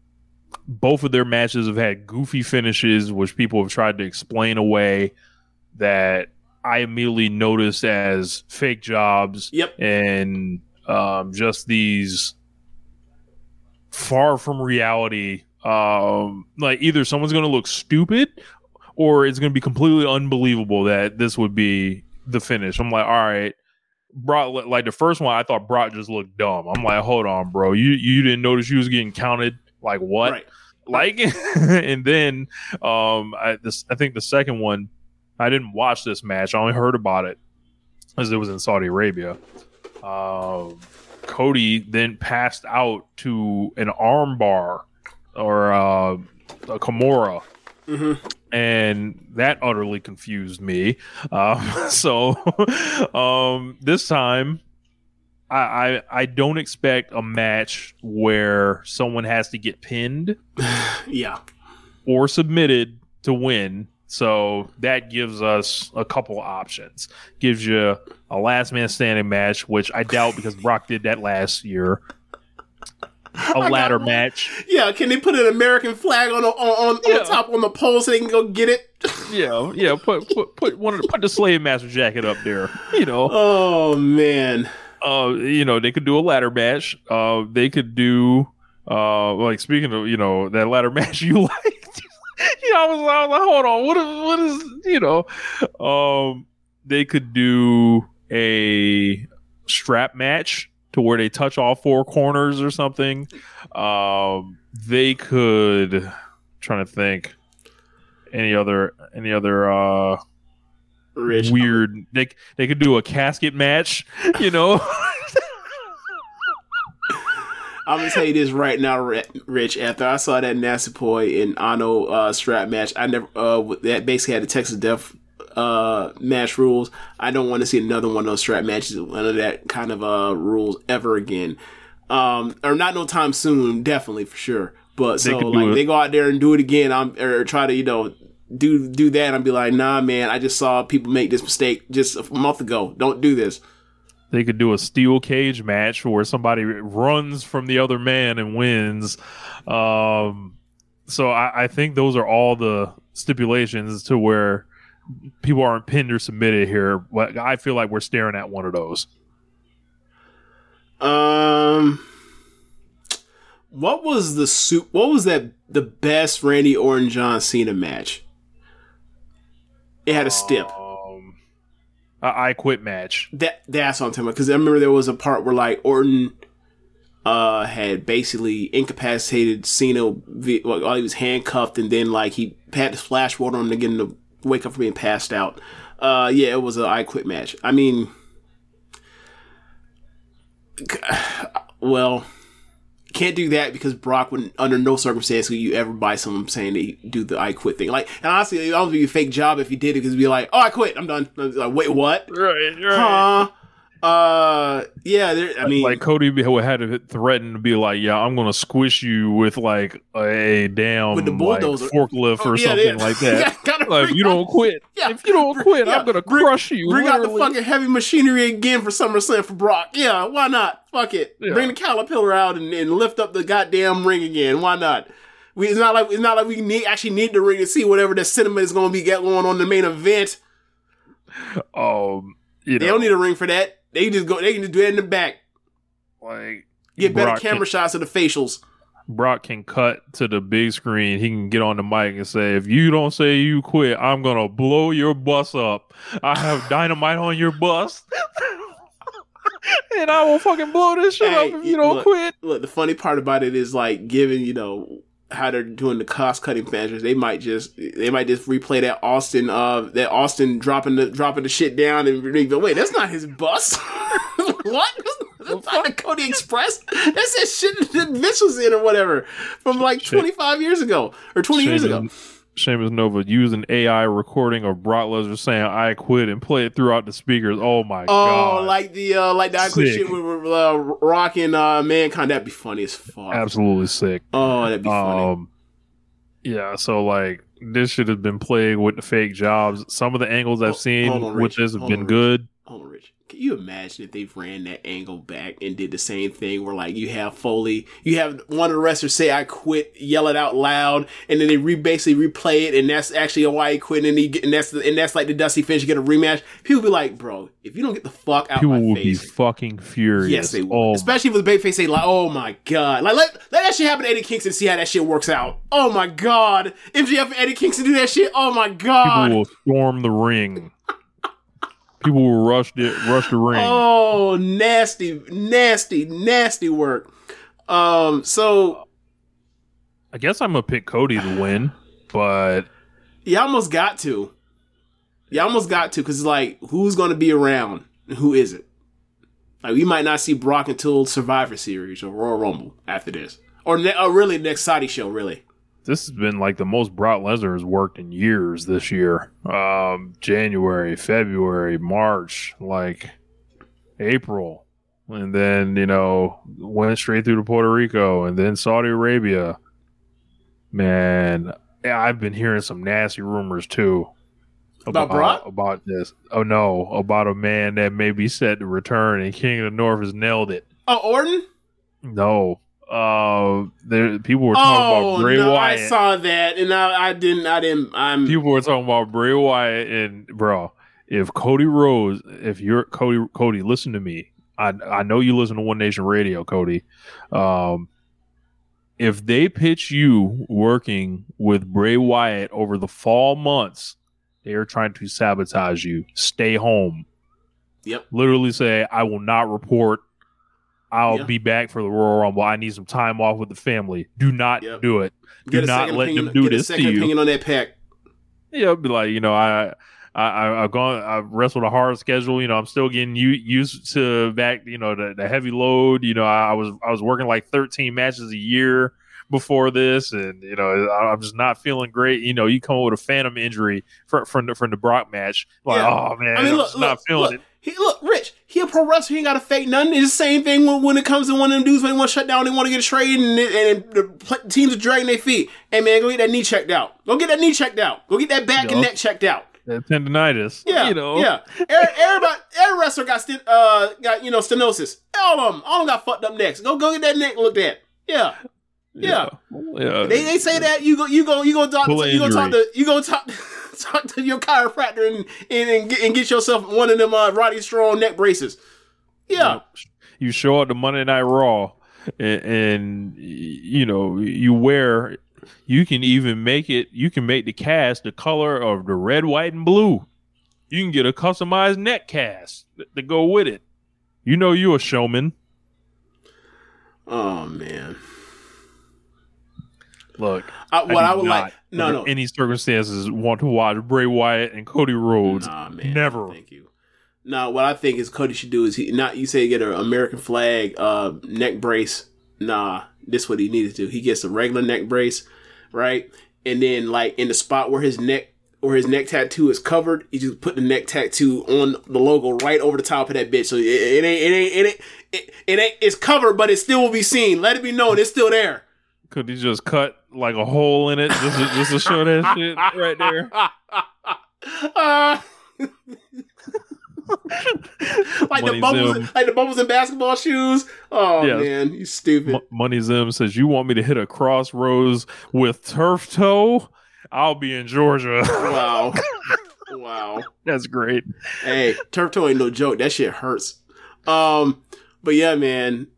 both of their matches have had goofy finishes, which people have tried to explain away. That I immediately noticed as fake jobs Yep. and um, just these far from reality. Um, like either someone's going to look stupid, or it's going to be completely unbelievable that this would be the finish. I'm like, all right. Brock, like the first one, I thought Brock just looked dumb. I'm like, hold on, bro, you you didn't notice you was getting counted? Like what? Right. Like, and then um, I this I think the second one, I didn't watch this match. I only heard about it as it was in Saudi Arabia. Um, Cody then passed out to an armbar or uh, a Kimura. And that utterly confused me. Um, so um, this time, I, I I don't expect a match where someone has to get pinned Yeah, or submitted to win. So that gives us a couple options. Gives you a last man standing match, which I doubt because Brock did that last year. A ladder match. yeah. Can they put an American flag on the, on on, Yeah. on top on the pole so they can go get it? Yeah, yeah. Put put put one of the, put the slave master jacket up there. You know. Oh man. Uh, you know they could do a ladder match. Uh, they could do uh, like speaking of you know that ladder match you liked. you know, I was, I was like, hold on, what is what is you know? Um, they could do a strap match to where they touch all four corners or something. Um, they could trying to think any other any other uh weird they they could do a casket match you know I'm gonna tell you this right now, Rich. After I saw that Natsupoi and Ano uh, strap match, I never uh, that basically had the Texas Death uh, match rules. I don't want to see another one of those strap matches, one of that kind of uh, rules ever again. Um, or not no time soon, definitely for sure. But They so like it. they go out there and do it again, I'm or try to you know do do that. and be like, nah, man, I just saw people make this mistake just a month ago. Don't do this. they could do a steel cage match where somebody runs from the other man and wins um so I, I think those are all the stipulations to where people aren't pinned or submitted here but i feel like we're staring at one of those Um, what was the soup? What was that? The best Randy Orton John Cena match. It had a stip. um I quit match That that's what I'm talking about. Because I remember there was a part where like Orton uh had basically incapacitated Cena while he was handcuffed, and then like he had to splash water on him to get him to wake up from being passed out. Uh, yeah, it was a I quit match. I mean, well, can't do that because Brock would under no circumstance would you ever buy someone saying they do the I quit thing. Like, and honestly, it would be a fake job if you did it because it'd be like, oh, I quit, I'm done. Like, wait, what? right Huh? Uh, yeah. There, I mean, like Cody had to threaten to be like, "Yeah, I'm gonna squish you with like a damn With the like, bulldozer. forklift Oh, or yeah, something yeah. like that." Yeah, like, if you don't quit, yeah, if you don't quit, I'm gonna bring- crush you. Bring out the fucking heavy machinery again for SummerSlam for Brock. Yeah, why not? Fuck it. Bring the caterpillar out and, and lift up the goddamn ring again. Why not? We, it's not like it's not like we need actually need the ring to see whatever the cinema is going to be going on the main event. Um, you They don't need a ring for that. They just go. They can just do it in the back. like Get better Brock camera can- shots of the facials. Brock can cut to the big screen. He can get on the mic and say, "If you don't say you quit, I'm gonna blow your bus up. I have dynamite on your bus." And I will fucking blow this shit Hey, up if you don't look, quit. Look, the funny part about it is like, given you know how they're doing the cost cutting measures, they might just they might just replay that Austin uh that Austin dropping the dropping the shit down and wait, that's not his bus. what? That's not the Cody Express. That's that shit that Vince was in or whatever from like Shit. twenty five years ago or twenty years ago. Seamus Nova using AI recording of Brock Lesnar saying "I quit" and play it throughout the speakers. Oh my Oh, god! Oh, like the uh like the I quit shit with uh, Rock and uh, Mankind. That'd be funny as fuck. absolutely sick. Oh, that'd be funny. Um, yeah. So like this should have been played with the fake jobs. Some of the angles I've seen on, with Rich. this have Hold been on, good. Hold on, Rich. Can you imagine if they ran that angle back and did the same thing where like you have Foley, you have one of the wrestlers say I quit, yell it out loud, and then they re- basically replay it, and that's actually why he quit, and he and that's the, and that's like the Dusty finish, you get a rematch. People be like, bro, if you don't get the fuck out People my would be face. fucking furious. Yes, they would. Oh, Especially with the babyface say like, "Oh my god!" Like let let that shit happen to Eddie Kingston. and See how that shit works out. Oh my god! MJF and Eddie Kingston do that shit. Oh my god! people will storm the ring. People will rush the rush the ring. Oh, nasty, nasty, nasty work. Um, so I guess I'm gonna pick Cody to win, but you almost got to. You almost got to because it's like, who's going to be around and who isn't? Like, we might not see Brock until Survivor Series or Royal Rumble after this, or, ne- or really next Saudi show. Really, this has been like the most Brock Lesnar has worked in years this year. Um, January, February, March, like April, and then you know went straight through to Puerto Rico and then Saudi Arabia. Man, I've been hearing some nasty rumors too About Brock? about this. Oh no, about a man that may be set to return, and King of the North has nailed it. oh Orton. No, uh, there people were talking Oh about Bray no, Wyatt. I saw that, and I, I didn't. I didn't. I'm. people were talking about Bray Wyatt and bro. If Cody Rhodes, if you're Cody, Cody, listen to me. I I know you listen to One Nation Radio, Cody. Um, if they pitch you working with Bray Wyatt over the fall months, they are trying to sabotage you. Stay home. Yep. Literally say, I will not report. I'll Yeah. be back for the Royal Rumble. I need some time off with the family. Do not Yep. do it. Do not let opinion, them do this to second you. opinion on that pack. Yeah, be like, you know, I, I, I, I've gone, I've wrestled a hard schedule. You know, I'm still getting u- used to back, you know, the, the heavy load. You know, I, I was, I was working like 13 matches a year before this, and you know, I, I'm just not feeling great. You know, you come up with a phantom injury from from the, from the Brock match, like, Yeah. oh man, I mean, I'm look, just not feeling look. it. He look, Rich. He a pro wrestler. He ain't got to fake nothing. It's the same thing when, when it comes to one of them dudes when they want to shut down, they want to get traded, and, and the teams are dragging their feet. Hey man, go get that knee checked out. Go get that knee checked out. Go get that back and neck checked out. That tendonitis. Yeah, you know, yeah. Every, everybody, every wrestler got uh got you know stenosis. All of them, all of them got fucked up necks. Go go get that neck looked at. Yeah, yeah. yeah. They, they say that you go you go you go talk to, you go talk to you go talk talk to your chiropractor and and, and, get, and get yourself one of them uh, Roddy Strong neck braces. Yeah, you show up to Monday Night Raw, and, and you know you wear. You can even make it. You can make the cast the color of the red, white, and blue. You can get a customized neck cast to go with it. You know you're a showman. Oh man. Look, I- what do I would like- no, no. any circumstances, want to watch Bray Wyatt and Cody Rhodes. Nah, man. Never. Thank you. No, what I think is Cody should do is he not you say get an American flag uh neck brace. Nah, this what he needed to do. He gets a regular neck brace, right? And then like in the spot where his neck where his neck tattoo is covered, you just put the neck tattoo on the logo right over the top of that bitch. So it, it ain't it ain't it ain't it, it ain't it's covered, but it still will be seen. Let it be known it's still there. Could he just cut like a hole in it just to, just to show that shit right there? Uh, like the bubbles, Zoom. like the bubbles in basketball shoes. Oh Yeah. man, you stupid. M- Money Zim says, "You want me to hit a crossroads with turf toe? I'll be in Georgia." Wow, wow. That's great. Hey, turf toe ain't no joke. That shit hurts. Um, but yeah, man.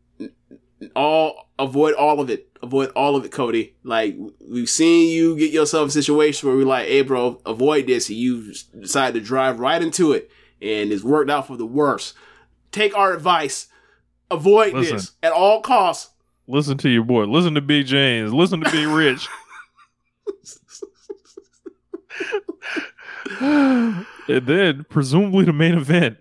All avoid all of it. Avoid all of it, Cody. Like we've seen you get yourself in a situation where we're like, "Hey, bro, avoid this," and you decide to drive right into it, and it's worked out for the worst. Take our advice. Avoid Listen. this at all costs. Listen to your boy. Listen to Big James. Listen to Big Rich. and then, presumably, the main event: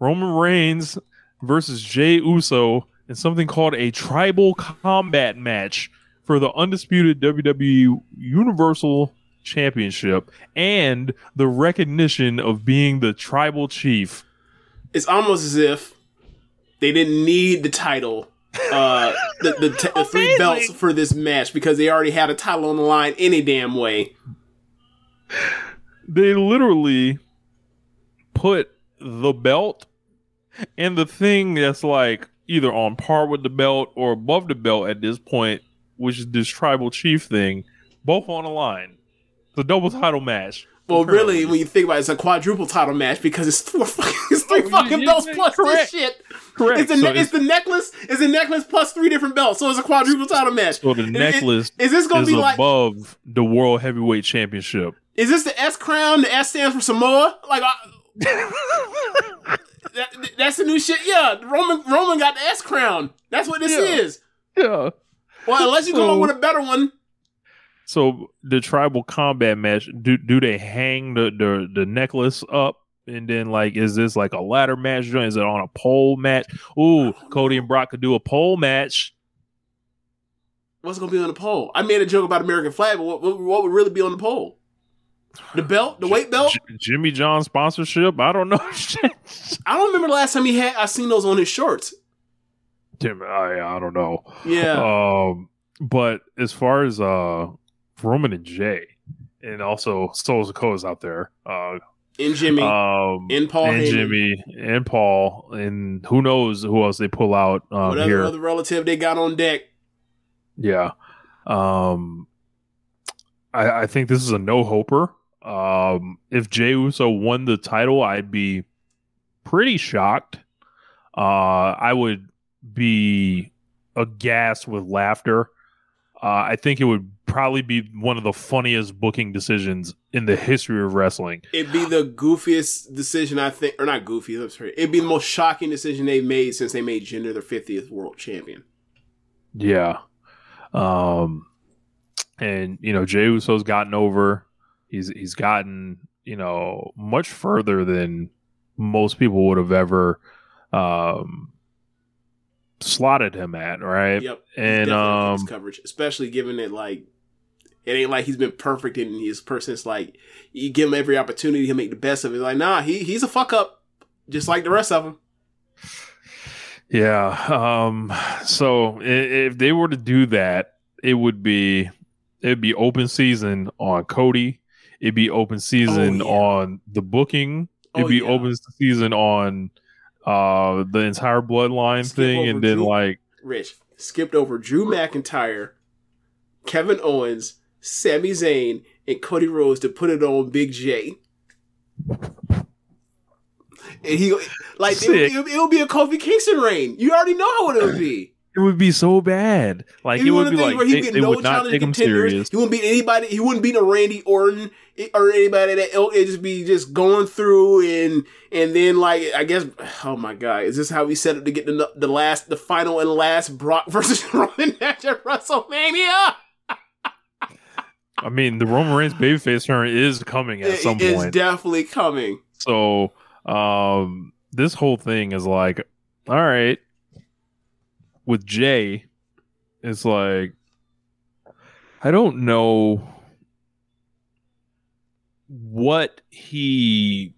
Roman Reigns versus Jey Uso in something called a tribal combat match for the undisputed WWE Universal Championship and the recognition of being the tribal chief. It's almost as if they didn't need the title, uh, the the, t- the three belts for this match because they already had a title on the line any damn way. they literally put the belt and the thing that's like either on par with the belt or above the belt at this point, which is this tribal chief thing, both on the line. It's a double title match. Well, really, when you think about it, it's a quadruple title match because it's four fucking, it's three oh, fucking you- belts you- plus correct. this shit. Correct. It's the, So it's- it's the necklace. It's the necklace plus three different belts, so it's a quadruple title match. So the Is- is- necklace is this gonna be like? above the world heavyweight championship. Is this the S crown? The S stands for Samoa. Like, I, that, that's the new shit. Yeah, Roman Roman got the S crown. That's what this Yeah. is. Yeah. Well, unless you come So- up with a better one. So the tribal combat match, do do they hang the the, the necklace up? And then like is this like a ladder match? Is it on a pole match? Ooh, Cody and Brock could do a pole match. What's gonna be on the pole? I made a joke about American flag, but what, what, what would really be on the pole? The belt, the weight belt. Jimmy John sponsorship? I don't know. I don't remember the last time he had. I seen those on his shorts. Tim, I I don't know. Yeah. Um, but as far as uh Roman and Jay, and also Souls of is out there. Uh, And Jimmy, um, and Paul and Heyman. Jimmy, and Paul, and who knows who else they pull out um, Whatever here. other relative they got on deck. Yeah. Um I, I think this is a no hoper. Um if Jey Uso won the title, I'd be pretty shocked. Uh I would be aghast with laughter. Uh, I think it would probably be one of the funniest booking decisions in the history of wrestling. It'd be the goofiest decision I think, or not goofy. I'm sorry. It'd be the most shocking decision they've made since they made Jinder their 50th world champion. Yeah. Um and you know, Jey Uso's gotten over. He's he's gotten, you know, much further than most people would have ever um slotted him at, right? Yep. And um coverage, especially given that like it ain't like he's been perfect in his person. It's like you give him every opportunity, he'll make the best of it. Like, nah, he he's a fuck up, just like the rest of them. Yeah. Um. So if they were to do that, it would be it'd be open season on Cody. It'd be open season Oh, yeah. on the booking. It'd Oh, be yeah. open season on uh the entire bloodline Skip thing, and then Drew- like Rich skipped over Drew McIntyre, Kevin Owens, Sami Zayn, and Cody Rhodes to put it on Big J. And he like it it would be a Kofi Kingston reign. You already know how it would be. it would be so bad. Like it would be like where he'd they, get they no would not take him contenders. serious. He wouldn't beat anybody. He wouldn't beat a Randy Orton or anybody that ilk. It'd just be just going through and and then like I guess oh my god, is this how we set up to get the the last the final and last Brock versus Roman match at WrestleMania? I mean, the Roman Reigns babyface turn is coming at It- some it's point. definitely coming. So, um, this whole thing is like, all right, with Jay, it's like, I don't know what he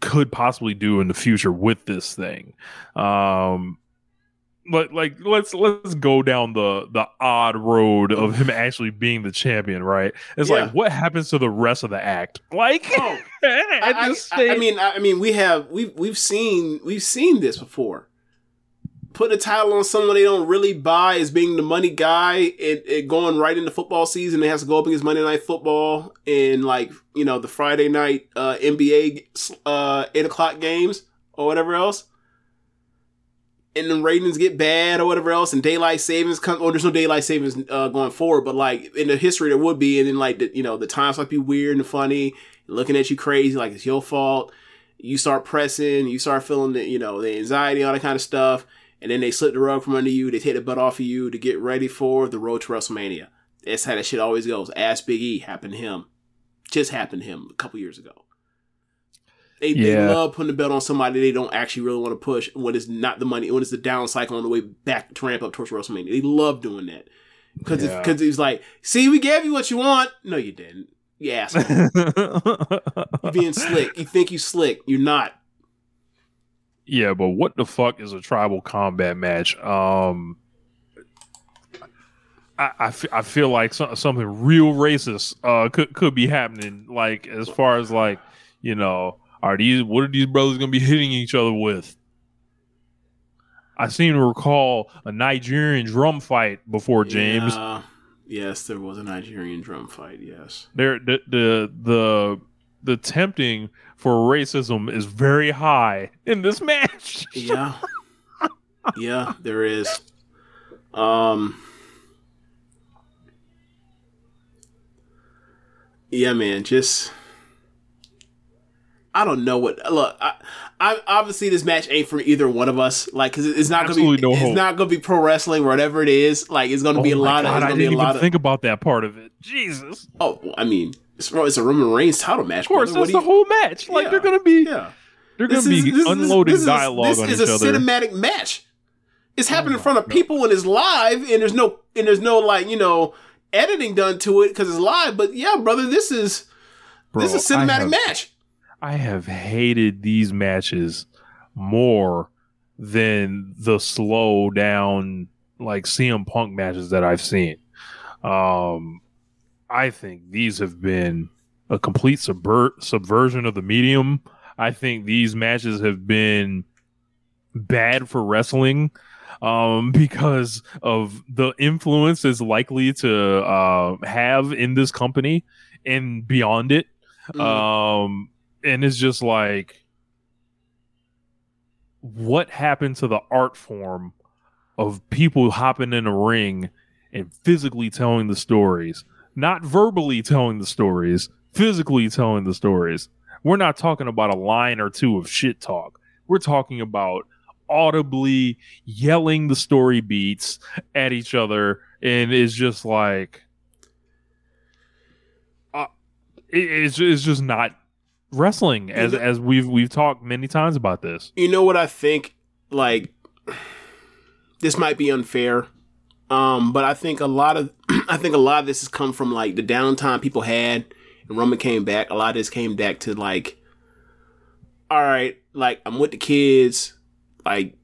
could possibly do in the future with this thing. Um, but like let's let's go down the the odd road of him actually being the champion, right? It's Yeah. like what happens to the rest of the act? Like Oh, I, I- I- mean, I mean, we have we've we've seen we've seen this before. Put a title on someone they don't really buy as being the money guy, it, it going right into football season. It has to go up against Monday Night Football and like you know the Friday night uh, NBA uh, eight o'clock games or whatever else. And then ratings get bad or whatever else, and daylight savings come. Or there's no daylight savings uh, going forward, but like in the history there would be, and then like the, you know the times might be weird and funny looking at you crazy like it's your fault. You start pressing, you start feeling the you know the anxiety, all that kind of stuff, and then they slip the rug from under you. They take the butt off of you to get ready for the road to WrestleMania. That's how that shit always goes. Ask Big E happened to him, just happened to him a couple years ago. They, they love putting the belt on somebody they don't actually really want to push when it's not the money, when it's the down cycle on the way back to ramp up towards WrestleMania. They love doing that because Yeah. because it's like, see, we gave you what you want. No, you didn't. You asshole. You're being slick. You think you slick. You're not. Yeah, but what the fuck is a tribal combat match? Um, I, I, feel like so, something real racist uh could could be happening. Like as far as like you know, are these what are these brothers gonna be hitting each other with? I seem to recall a Nigerian drum fight before James. Yeah. yes, there was a Nigerian drum fight. Yes. There, the the the the tempting for racism is very high in this match. Yeah. yeah, there is. Um. Yeah, man. Just. I don't know what. Look, I, I obviously this match ain't for either one of us. Like, cause it's not gonna be. Absolutely no it's not gonna be pro wrestling, whatever it is. Like, it's gonna be a Oh lot of. God, It's I gonna be a didn't lot even of. think about that part of it. Jesus. Oh, I mean, it's, it's a Roman Reigns title match. Of course, brother. What that's do the you- whole match. Like Yeah. they're gonna be, Yeah. they're gonna This be is- this is- unloading this is- dialogue this on is each a other. cinematic match. It's happening in front of people and it's live, and there's no and there's no like you know editing done to it because it's live. But yeah, brother, this is this is a Bro, I cinematic have- match. I have hated these matches more than the slow down like CM Punk matches that I've seen. Um, I think these have been a complete subver- subversion of the medium. I think these matches have been bad for wrestling. um, because of the influence is likely to uh, have in this company and beyond it. Mm. Um, and it's just like, what happened to the art form of people hopping in a ring and physically telling the stories, not verbally telling the stories, physically telling the stories? We're not talking about a line or two of shit talk. We're talking about audibly yelling the story beats at each other and it's just like uh, it- it's, it's just not wrestling as know- as we've we've talked many times about this You know what I think? Like, this might be unfair, um, but I think a lot of I think a lot of this has come from like the downtime people had, and Roman came back. A lot of this came back to like, all right, like I'm with the kids, like.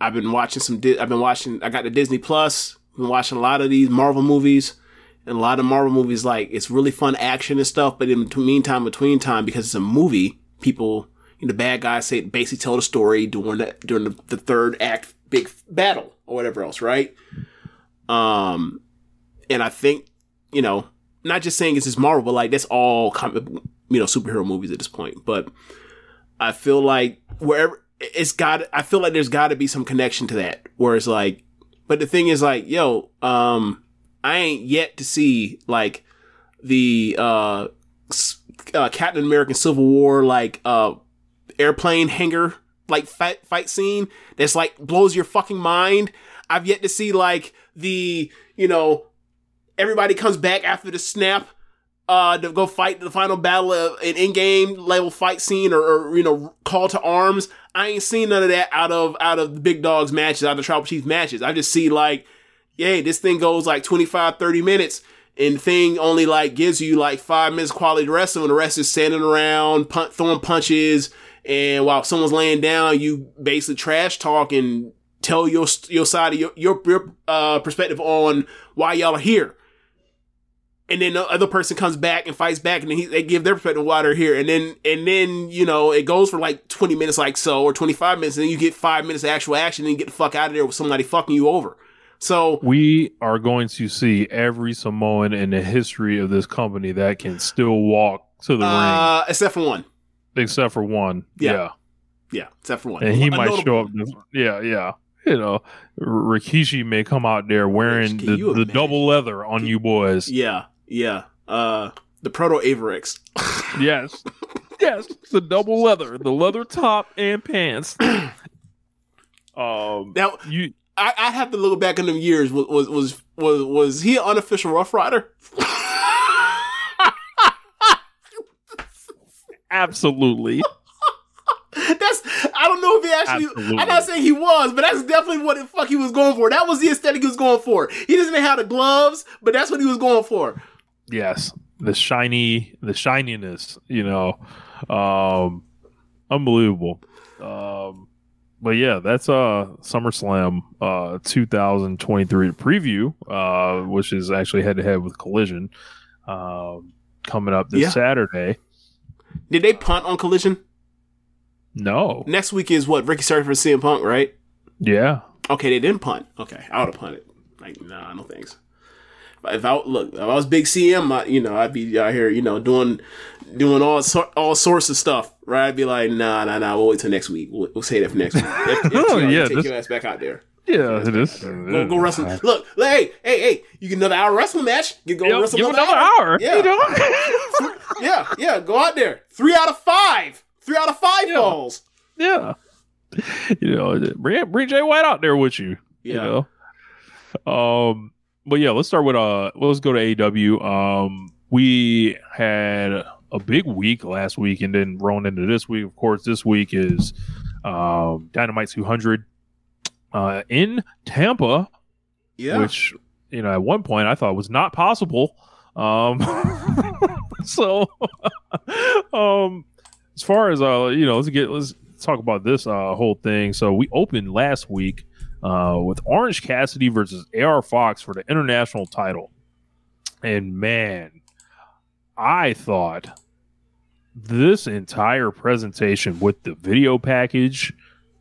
I've been watching some. Di- I've been watching. I got the Disney Plus. Been watching a lot of these Marvel movies, and a lot of Marvel movies. Like it's really fun action and stuff. But in the meantime, between time, because it's a movie, people, you know, the bad guys say basically tell the story during the during the, the third act big battle or whatever else, right? Um, and I think you know, not just saying it's just Marvel, but like that's all comic, you know, superhero movies at this point. But I feel like wherever it's got, I feel like there's got to be some connection to that. Where it's like, but the thing is like, yo, um, I ain't yet to see like the uh, uh Captain American Civil War like uh airplane hangar like fight fight scene that's like blows your fucking mind. I've yet to see like the you know everybody comes back after the snap uh to go fight the final battle of an in-game level fight scene or, or you know call to arms. I ain't seen none of that out of out of the big dogs matches out of the tribal chief matches. I just see like yay this thing goes like 25 30 minutes and thing only like gives you like five minutes quality wrestling. And the rest is standing around punt, throwing punches and while someone's laying down you basically trash talk and tell your your side of your your, your uh, perspective on why y'all are here. And then the other person comes back and fights back and then he, they give their perspective why they're here. And then and then you know it goes for like 20 minutes like so or 25 minutes and then you get five minutes of actual action and you get the fuck out of there with somebody fucking you over. So we are going to see every samoan in the history of this company that can still walk to the uh except for one. ring except for one. Yeah. yeah, yeah except for one. And he A might show up yeah yeah. You know rikishi may come out there wearing Can the, the double leather on you boys. Yeah yeah. Uh the proto Averix. yes. Yes the double leather the leather top and pants. Um now you I, I have to look back in them years. Was was was was, was he an unofficial rough rider absolutely That's I don't know if he actually. Absolutely. I'm not saying he was, but that's definitely what the fuck he was going for. That was the aesthetic he was going for. He doesn't have the gloves, but that's what he was going for. yes the shiny the shininess you know um unbelievable um but yeah that's uh summerslam uh 2023 preview uh which is actually head to head with collision um coming up this Yeah. saturday Did they punt on Collision? no Next week is what Ricky started for CM Punk, right? yeah Okay, they didn't punt. Okay, I would have punted. Like, nah, no thanks. If I look, if I was big CM, I, you know, I'd be out here, you know, doing doing all all sorts of stuff, right? I'd be like, nah, nah, nah. We'll wait till next week. We'll, we'll say that for next week. If, if Oh, TR, yeah, take this- your ass back out there. Yeah it is Go, go wrestle. Look, hey, hey, hey! You get another hour wrestling match. You go Yo, wrestle give another, another hour, Yeah, you know? yeah, yeah. Go out there. Three out of five. Three out of five falls. yeah you know bring, bring jay white out there with you you Yeah. know um but yeah let's start with uh well, let's go to aw um we had a big week last week and then rolling into this week of course this week is um dynamite 200 uh in tampa Yeah. which you know at one point i thought was not possible. Um so um as far as uh you know let's get let's talk about this uh whole thing. So we opened last week uh with orange cassidy versus ar fox for the international title. And man i thought this entire presentation with the video package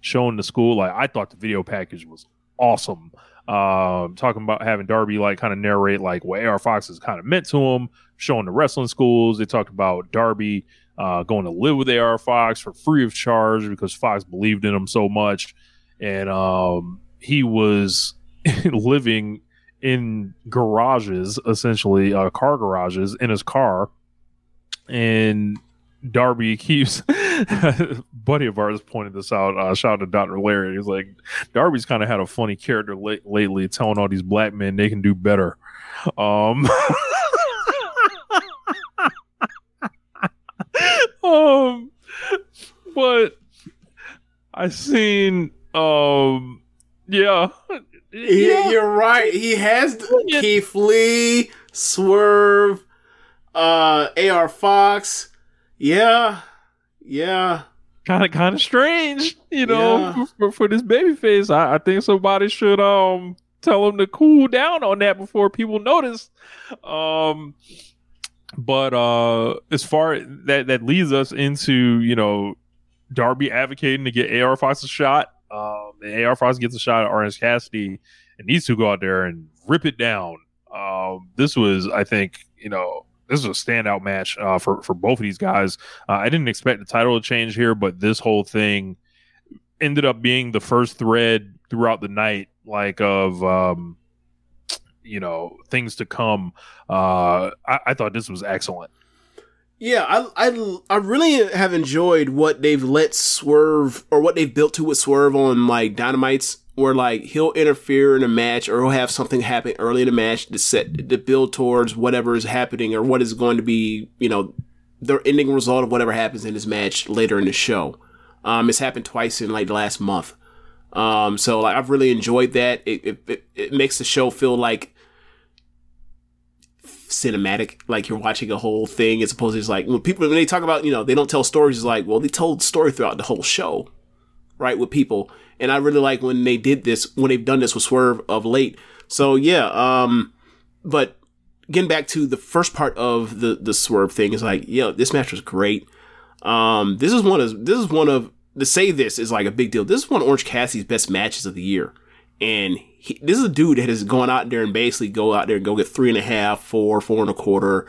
showing the school. Like I thought the video package was awesome. Um, talking about having Darby like kind of narrate like what AR Fox has kind of meant to him, showing the wrestling schools. They talked about Darby uh, going to live with AR Fox for free of charge because Fox believed in him so much, and um, he was living in garages, essentially uh, car garages, in his car, and Darby keeps buddy of ours pointed this out. Uh, shout out to Doctor Larry. He's like, Darby's kind of had a funny character late, lately, telling all these black men they can do better. Um, um, but I seen, um, yeah, yeah. you're right. He has Keith Lee, Swerve, uh, AR Fox. Yeah, yeah. Kind of, kind of strange, you know, yeah. for, for, this baby face. I, I think somebody should um tell him to cool down on that before people notice. Um, but uh, as far that that leads us into you know Darby advocating to get AR Fox a shot. Um, and AR Fox gets a shot at Orange Cassidy, and these two go out there and rip it down. Um, this was, I think, you know, this is a standout match uh, for for both of these guys. Uh, I didn't expect the title to change here, but this whole thing ended up being the first thread throughout the night, like of um, you know things to come. Uh, I, I thought this was excellent. Yeah, I, I I really have enjoyed what they've let Swerve or what they've built to with Swerve on like Dynamites where like he'll interfere in a match or he'll have something happen early in the match to set to build towards whatever is happening or what is going to be you know the ending result of whatever happens in this match later in the show. Um, it's happened twice in like the last month. Um, so like I've really enjoyed that. It, it, it, it makes the show feel like cinematic, like you're watching a whole thing as opposed to just like when people when they talk about you know they don't tell stories. Like well they told story throughout the whole show, right? With people and I really like when they did this when they've done this with Swerve of late. So yeah, um, but getting back to the first part of the the Swerve thing is like, yeah, this match was great. Um, this is one of this is one of to say this is like a big deal. This is one of Orange Cassidy's best matches of the year, and he, this is a dude that has gone out there and basically go out there and go get three and a half, four, four and a quarter,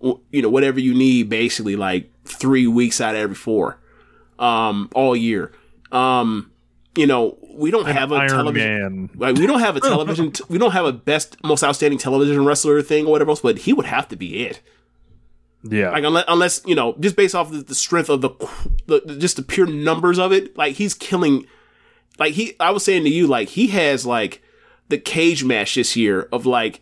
you know, whatever you need, basically like three weeks out of every four, um, all year. Um, you know, we don't have a Iron television. Like, we don't have a television. T- we don't have a best, most outstanding television wrestler thing or whatever else. But he would have to be it. Yeah. Like unless, unless you know, just based off the, the strength of the, the, just the pure numbers of it, like he's killing. Like he, I was saying to you, like he has like the cage match this year of like,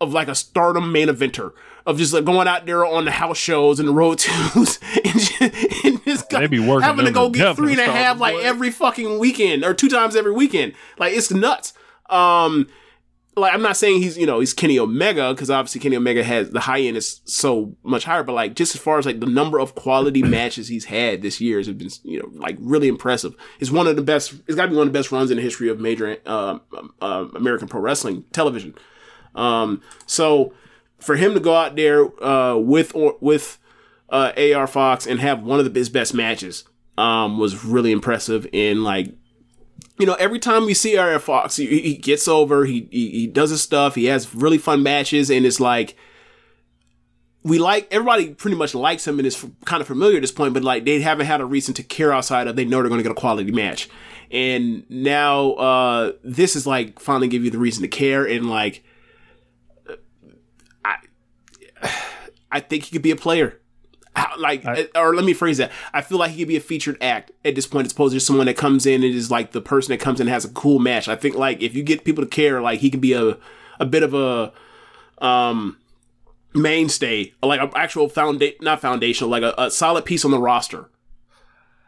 of like a Stardom main eventer of just like going out there on the house shows and the road twos and just, and just working having to go get three and a half like every fucking weekend or two times every weekend. Like it's nuts. Um, like I'm not saying he's you know he's Kenny Omega because obviously Kenny Omega has the high end is so much higher, but like just as far as like the number of quality matches he's had this year has been you know like really impressive. It's one of the best. It's got to be one of the best runs in the history of major uh, uh, American pro wrestling television. Um, so for him to go out there uh, with or, with uh, AR Fox and have one of the, his best matches um, was really impressive. In like, you know, every time we see AR Fox, he, he gets over, he, he, he does his stuff, he has really fun matches, and it's like we like everybody pretty much likes him and is kind of familiar at this point, but like they haven't had a reason to care outside of they know they're going to get a quality match. And now uh this is like finally give you the reason to care and like I think he could be a player. Like, I, or let me phrase that. I feel like he could be a featured act at this point, as opposed to someone that comes in and is like the person that comes in and has a cool match. I think like if you get people to care, like he can be a a bit of a um mainstay, like an actual foundation, not foundational, like a, a solid piece on the roster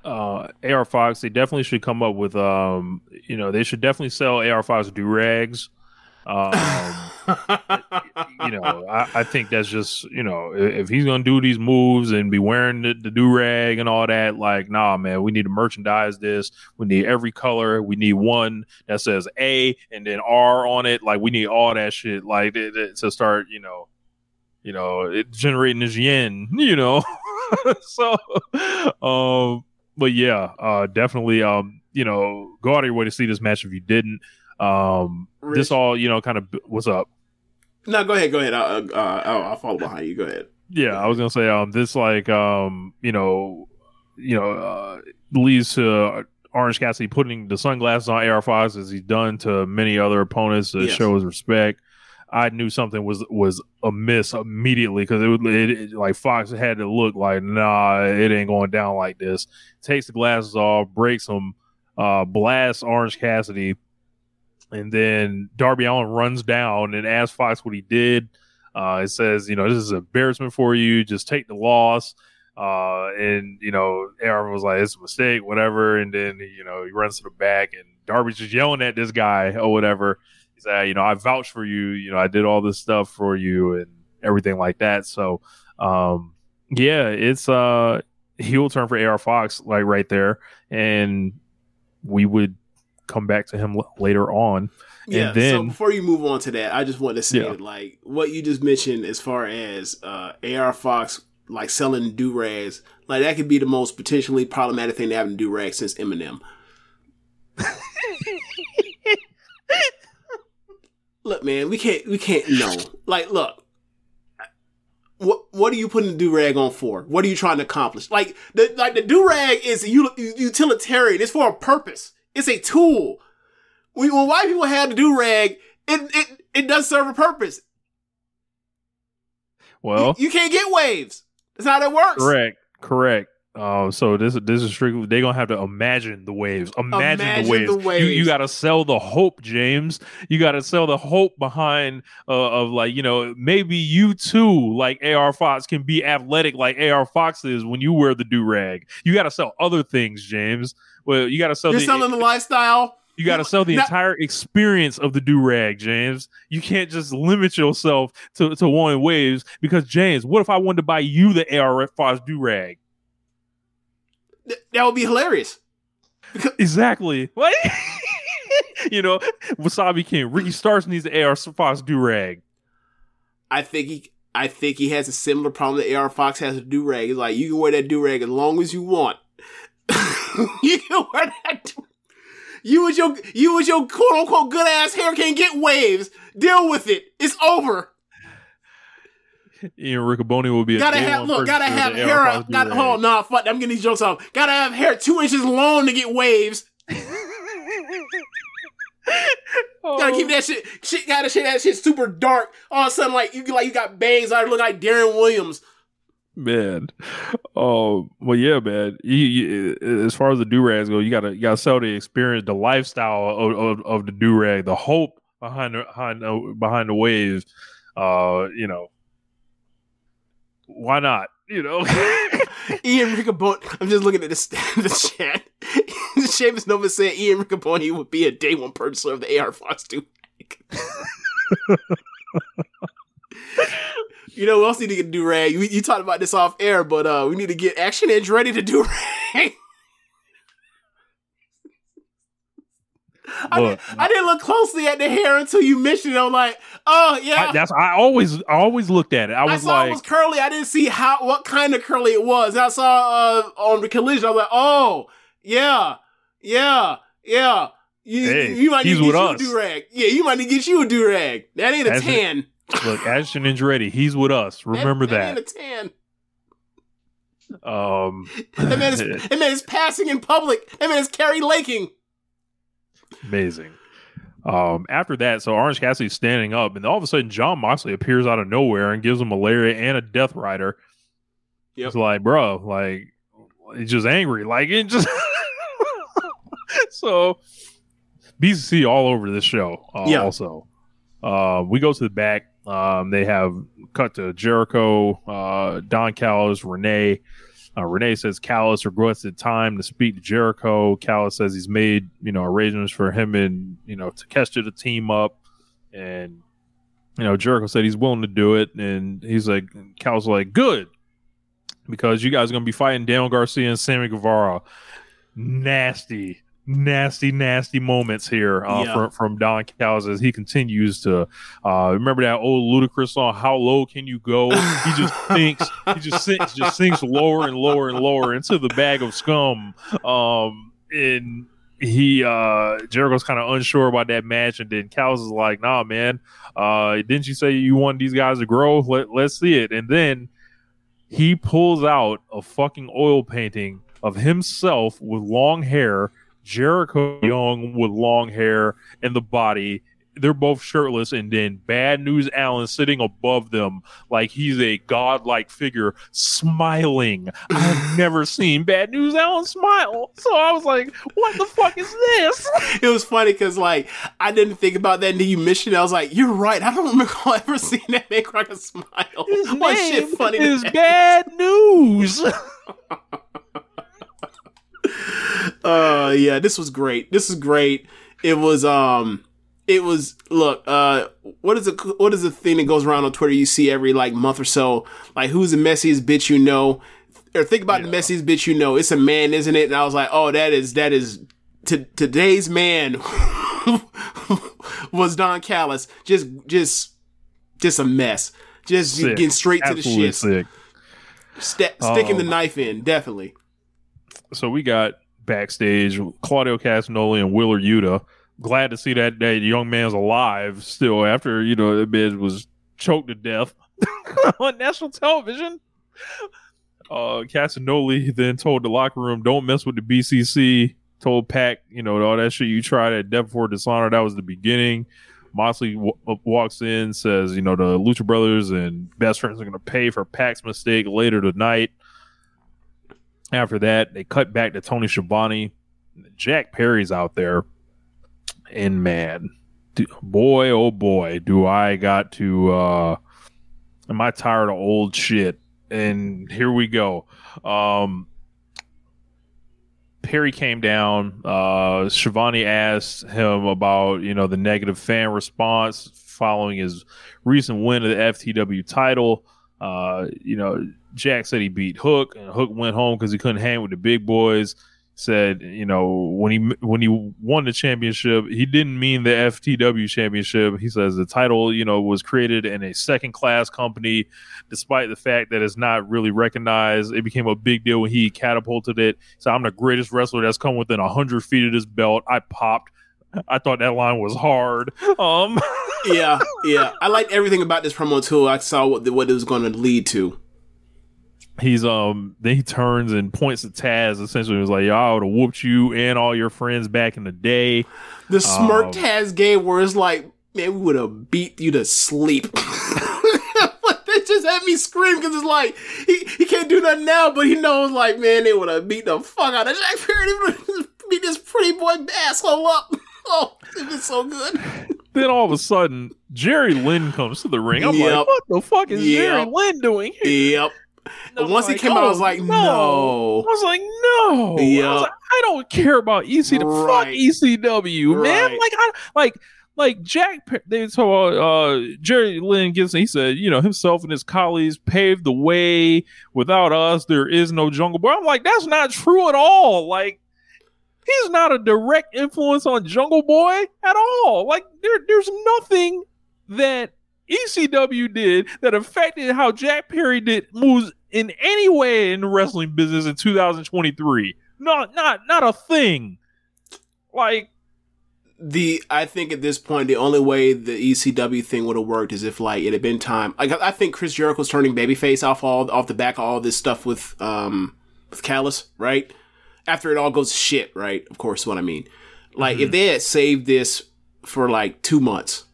uh, AR Fox, they definitely should come up with, um, you know, they should definitely sell AR Fox do rags um, you know, I, I, think that's just you know, if he's gonna do these moves and be wearing the, the do rag and all that, like, nah, man, we need to merchandise this. We need every color. We need one that says A and then R on it. Like, we need all that shit, like, it, it, to start, you know, you know, it generating this yen, you know. so, um, but yeah, uh, definitely, um, you know, go out of your way to see this match if you didn't. Um, Rich. this all, you know, kind of what's up. No, go ahead, go ahead. I'll, uh, I'll, I'll follow behind you. Go ahead. Yeah, I was gonna say, um, this like, um, you know, you know, uh, leads to Orange Cassidy putting the sunglasses on AR Fox as he's done to many other opponents to Yes. show his respect. I knew something was was amiss immediately because it, would- it, it like Fox had to look like nah, it ain't going down like this. Takes the glasses off, breaks them, uh, blasts Orange Cassidy, and then Darby Allin runs down and asks Fox what he did. Uh, it says, you know, this is embarrassment for you. Just take the loss. Uh, and you know, Aaron was like, it's a mistake, whatever. And then you know, he runs to the back, and Darby's just yelling at this guy or whatever. He said, you know, I vouched for you. You know, I did all this stuff for you and everything like that. So, um, yeah, it's uh heel turn for AR Fox, like right there, and we would come back to him l- later on. Yeah. and then so before you move on to that, I just want to say Yeah. like what you just mentioned as far as uh, AR Fox like selling do rags, like that could be the most potentially problematic thing to happen to do rags since Eminem. look, man, we can't we can't no. Like, look. What what are you putting the do rag on for? What are you trying to accomplish? Like the like the do rag is utilitarian. It's for a purpose. It's a tool. When, when white people have the do rag, it, it it does serve a purpose. well, You can't get waves. That's how that works. Correct. Correct. Uh, so this this is strictly they're gonna have to imagine the waves. Imagine, Imagine the waves. the waves. You you gotta sell the hope, James. You gotta sell the hope behind uh, of like you know maybe you too like AR Fox can be athletic like AR Fox is when you wear the do rag. You gotta sell other things, James. Well, you gotta sell You're the selling the lifestyle. you got to sell the Now- entire experience of the do rag, James. You can't just limit yourself to, to wanting waves because, James, what if I wanted to buy you the AR Fox do rag? Th- That would be hilarious. Exactly. What? you know, Wasabi King, Ricky Starks needs the AR Fox do rag. I think he I think he has a similar problem that AR Fox has a do rag. It's like you can wear that do rag as long as you want. you can wear that. do- You with your you with your quote unquote good ass hair can't get waves. Deal with it. It's over. Ian Riccaboni will be a gotta day have one look. Gotta have hair. Up, got do-rag. hold on. Nah, fuck. I'm getting these jokes off. Gotta have hair two inches long to get waves. Gotta keep that shit. Shit. Gotta shit. That shit super dark. All of a sudden, like you like you got bangs. I look like Darren Williams. man. Oh, well, yeah, man. You, you, as far as the do rags go, you gotta you gotta sell the experience, the lifestyle of, of, of the do rag, the hope behind the behind the, behind the wave. Uh, you know, why not? You know, Ian Riccaboni. I'm just looking at this the chat. Seamus Nova said Ian Riccaboni would be a day one purchaser of the AR Fox 2. you know, we also need to get do rag. You, you talked about this off air, but uh, we need to get Action Edge ready to do rag. I, Look. didn't, I didn't look closely at the hair until you mentioned it. I'm like, oh yeah. I, that's I always I always looked at it. I I was saw like, it was curly. I didn't see how what kind of curly it was. And I saw uh, on the collision. I was like, oh yeah, yeah, yeah. You, Hey, you might need to get you us. a do rag. Yeah, you might need to get you a do rag. That ain't a tan. look, Action Andretti, he's with us. Remember that. that. ain't a tan. Um, That man is that man is passing in public. That man is Carrie Laking. Amazing. Um, after that, so Orange Cassidy's standing up, and all of a sudden, Jon Moxley appears out of nowhere and gives him malaria and a Death Rider. Yep. It's like, bro, like, he's just angry. Like, it just. so, BCC all over this show, uh, Yeah. also. Uh, we go to the back. Um, they have cut to Jericho, uh, Don Callis, Renee. Uh, Renee says Callis requested time to speak to Jericho. Callis says he's made you know arrangements for him and you know Takeshita to team up, and you know Jericho said he's willing to do it, and he's like Callis like good because you guys are gonna be fighting Daniel Garcia and Sammy Guevara. Nasty, nasty, nasty moments here uh, Yeah. from from Don Callis as he continues to uh, remember that old Ludacris song "How Low Can You Go?" He just thinks he just sinks just sinks lower and lower and lower into the bag of scum. Um, and he uh Jericho's kind of unsure about that match, and then Callis is like, "Nah, man, uh, didn't you say you want these guys to grow? Let let's see it." And then he pulls out a fucking oil painting of himself with long hair, Jericho Young with long hair and the body. They're both shirtless, and then Bad News Allen sitting above them like he's a godlike figure, smiling. I've never seen Bad News Allen smile, so I was like, "What the fuck is this?" it was funny because like I didn't think about that until you mentioned it. I was like, "You're right. I don't remember ever seeing that man crack a smile." His What shit name funny is Bad News. Uh yeah this was great. This is great. It was um it was look uh what is it what is the thing that goes around on twitter you see every like month or so? Like who's the messiest bitch you know? Or think about the messiest bitch you know. It's a man isn't it? And i was like oh that is that is to today's man was don callis. Just just just a mess. Just Sick. getting straight to the shit sick. Sta- sticking the Um, knife in definitely so we got backstage Claudio Castagnoli and Wheeler Yuta. Glad to see that that young man's alive still after you know the was choked to death on national television. Uh, Castagnoli then told the locker room, "Don't mess with the BCC." Told Pac, you know, all that shit you tried at Death Before Dishonor, that was the beginning. Moxley w- walks in, says, you know, the Lucha Brothers and Best Friends are going to pay for Pac's mistake later tonight. After that, they cut back to Tony Schiavone. Jack Perry's out there. And man, boy, oh boy, do I got to, uh, am I tired of old shit? And here we go. Um, Perry came down. Uh, Schiavone asked him about, you know, the negative fan response following his recent win of the FTW title. Uh, you know, Jack said he beat Hook, and Hook went home because he couldn't hang with the big boys. Said, you know, when he when he won the championship, he didn't mean the FTW championship. He says the title, you know, was created in a second class company, despite the fact that it's not really recognized. It became a big deal when he catapulted it. So I'm the greatest wrestler that's come within hundred feet of this belt. I popped. I thought that line was hard. Um, yeah, yeah. I liked everything about this promo too. I saw what the, what it was going to lead to. He's um then he turns and points at Taz. Essentially, was like, "Yo, I would have whooped you and all your friends back in the day." The smirk Um, Taz gave, where it's like, man, we would have beat you to sleep. It just had me scream because it's like he, he can't do nothing now, but he knows like, man, they would have beat the fuck out of Jack Perry. They would beat this pretty boy asshole up. Oh, it was so good. Then all of a sudden, Jerry Lynn comes to the ring. I'm Yep. like, "What the fuck is Jerry Lynn doing?" here?" Yep. I'm Once he like, came out, I was "Oh, like, I no. I was like, "No." I, Yep. was like, I don't care about ECW. Fuck Right. ECW, man. Like, I like. Like Jack, they told uh, Jerry Lynn Gibson. He said, you know, himself and his colleagues paved the way. Without us, there is no Jungle Boy. I'm like, that's not true at all. Like, he's not a direct influence on Jungle Boy at all. Like there, there's nothing that ECW did that affected how Jack Perry did moves in any way in the wrestling business in 2023. Not, not, not a thing. Like, the I think at this point the only way the ECW thing would have worked is if like it had been time. Like I I think Chris Jericho's turning babyface off all off the back of all this stuff with um with Callis, right? After it all goes shit, right? Of course, what I mean. Like if they had saved this for like two months,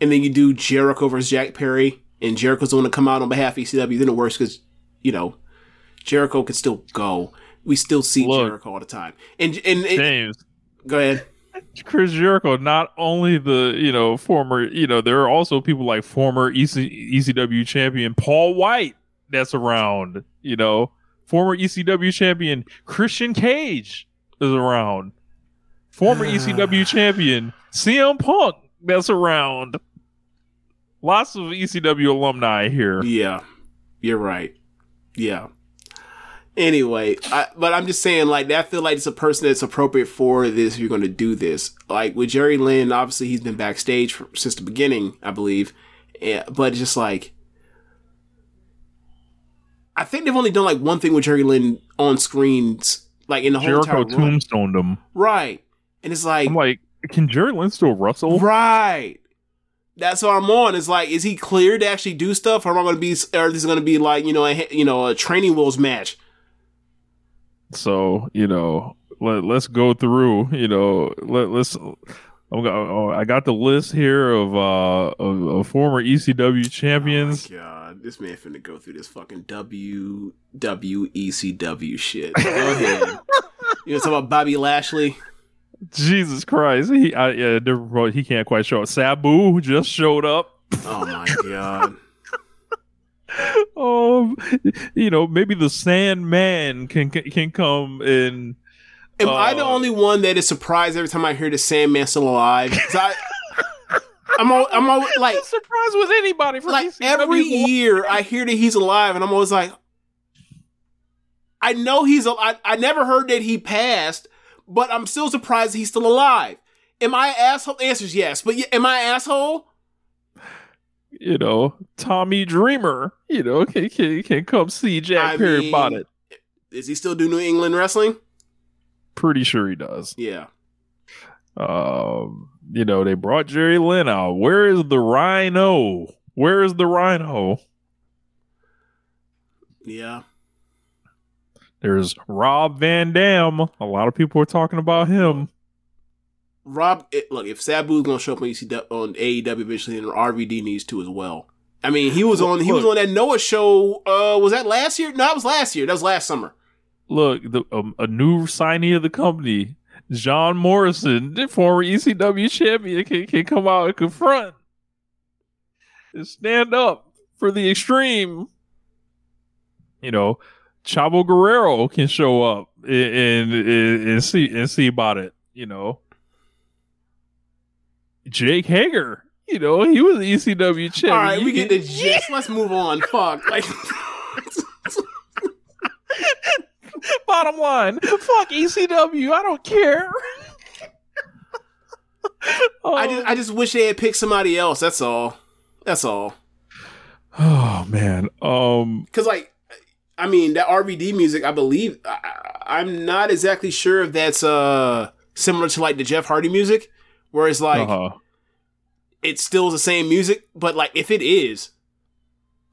and then you do Jericho versus Jack Perry, and Jericho's the one to come out on behalf of ECW, then it works because you know Jericho can still go. We still see Look. Jericho all the time. And and, and James, go ahead. Chris Jericho, not only the you know former, you know, there are also people like former EC, ECW champion Paul White that's around. You know, former ECW champion Christian Cage is around. Former ECW ah. champion CM Punk that's around. Lots of ECW alumni here. Yeah, you're right. Yeah. Anyway, I, but I'm just saying, like, I feel like it's a person that's appropriate for this. If you're going to do this, like with Jerry Lynn, obviously he's been backstage for, since the beginning, I believe. Yeah, but just like, I think they've only done like one thing with Jerry Lynn on screens, like in the whole Jericho tombstoned him. Right. And it's like, I'm like, can Jerry Lynn still wrestle? right. That's what I'm on. It's like, is he clear to actually do stuff, or am I going to be, or this is going to be like, you know, a, you know, a training wheels match? So you know, let, let's go through. You know, let, let's. I'm oh, I got the list here of uh of, of former ECW champions. Oh God, this man finna go through this fucking W W E C W shit. Go ahead. you to talk about Bobby Lashley? Jesus Christ, he I, yeah, he can't quite show up. Sabu just showed up. Oh my god. Um, you know, maybe the Sandman can can come in. Am I the uh, only one that is surprised every time I hear the Sandman still alive? I, I'm all, I'm all, like surprised with anybody for like every year I hear that he's alive, and I'm always like, I know he's. I, I never heard that he passed, but I'm still surprised he's still alive. Am I an asshole? The answer is yes, but am I an asshole? you know, Tommy Dreamer, you know, can can, can come see Jack I Perry mean- about it. Is he still do New England wrestling? Pretty sure he does. Yeah. Um, you know, they brought Jerry Lynn out. Where is the Rhino? Where is the Rhino? Yeah. There's Rob Van Dam. A lot of people are talking about him. Rob, look, if Sabu's gonna show up on ECW on AEW eventually, then RVD needs to as well. I mean, he was on he was on that Noah show. Uh, was that last year? No, that was last year. That was last summer. Look, the, um, a new signee of the company, John Morrison, the former ECW champion, can, can come out and confront and stand up for the extreme. You know, Chavo Guerrero can show up and, and, and see and see about it. You know, Jake Hager. You know, he was ECW champion. All right, we get the gist. Let's move on. Fuck. Like, Bottom line, fuck ECW. I don't care. I just I just wish they had picked somebody else. That's all. That's all. Oh man. Um. Because like, I mean, that RVD music. I believe I, I'm not exactly sure if that's uh similar to like the Jeff Hardy music, where it's like uh-huh. it's still the same music, but like if it is,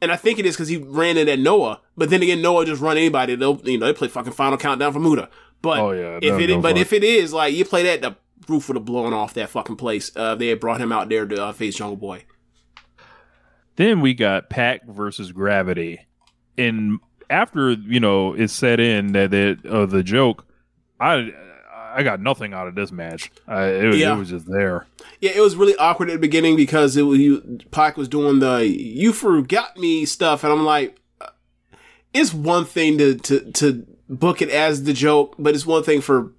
and I think it is because he ran it at Noah, but then again, Noah just run anybody. They'll you know they play fucking Final Countdown for Muta. But Oh, yeah, if no- it no but fun. if it is like you play that, the roof would have blown off that fucking place. Uh, they had brought him out there to uh, face Jungle Boy. Then we got Pac versus Gravity, and after you know it set in that it, uh, the joke, I I got nothing out of this match. I, it, was- Yeah. it was just there. Yeah, it was really awkward at the beginning because it was you, Pac was doing the "you forgot me" stuff, and I'm like, uh, it's one thing to to to book it as the joke, but it's one thing for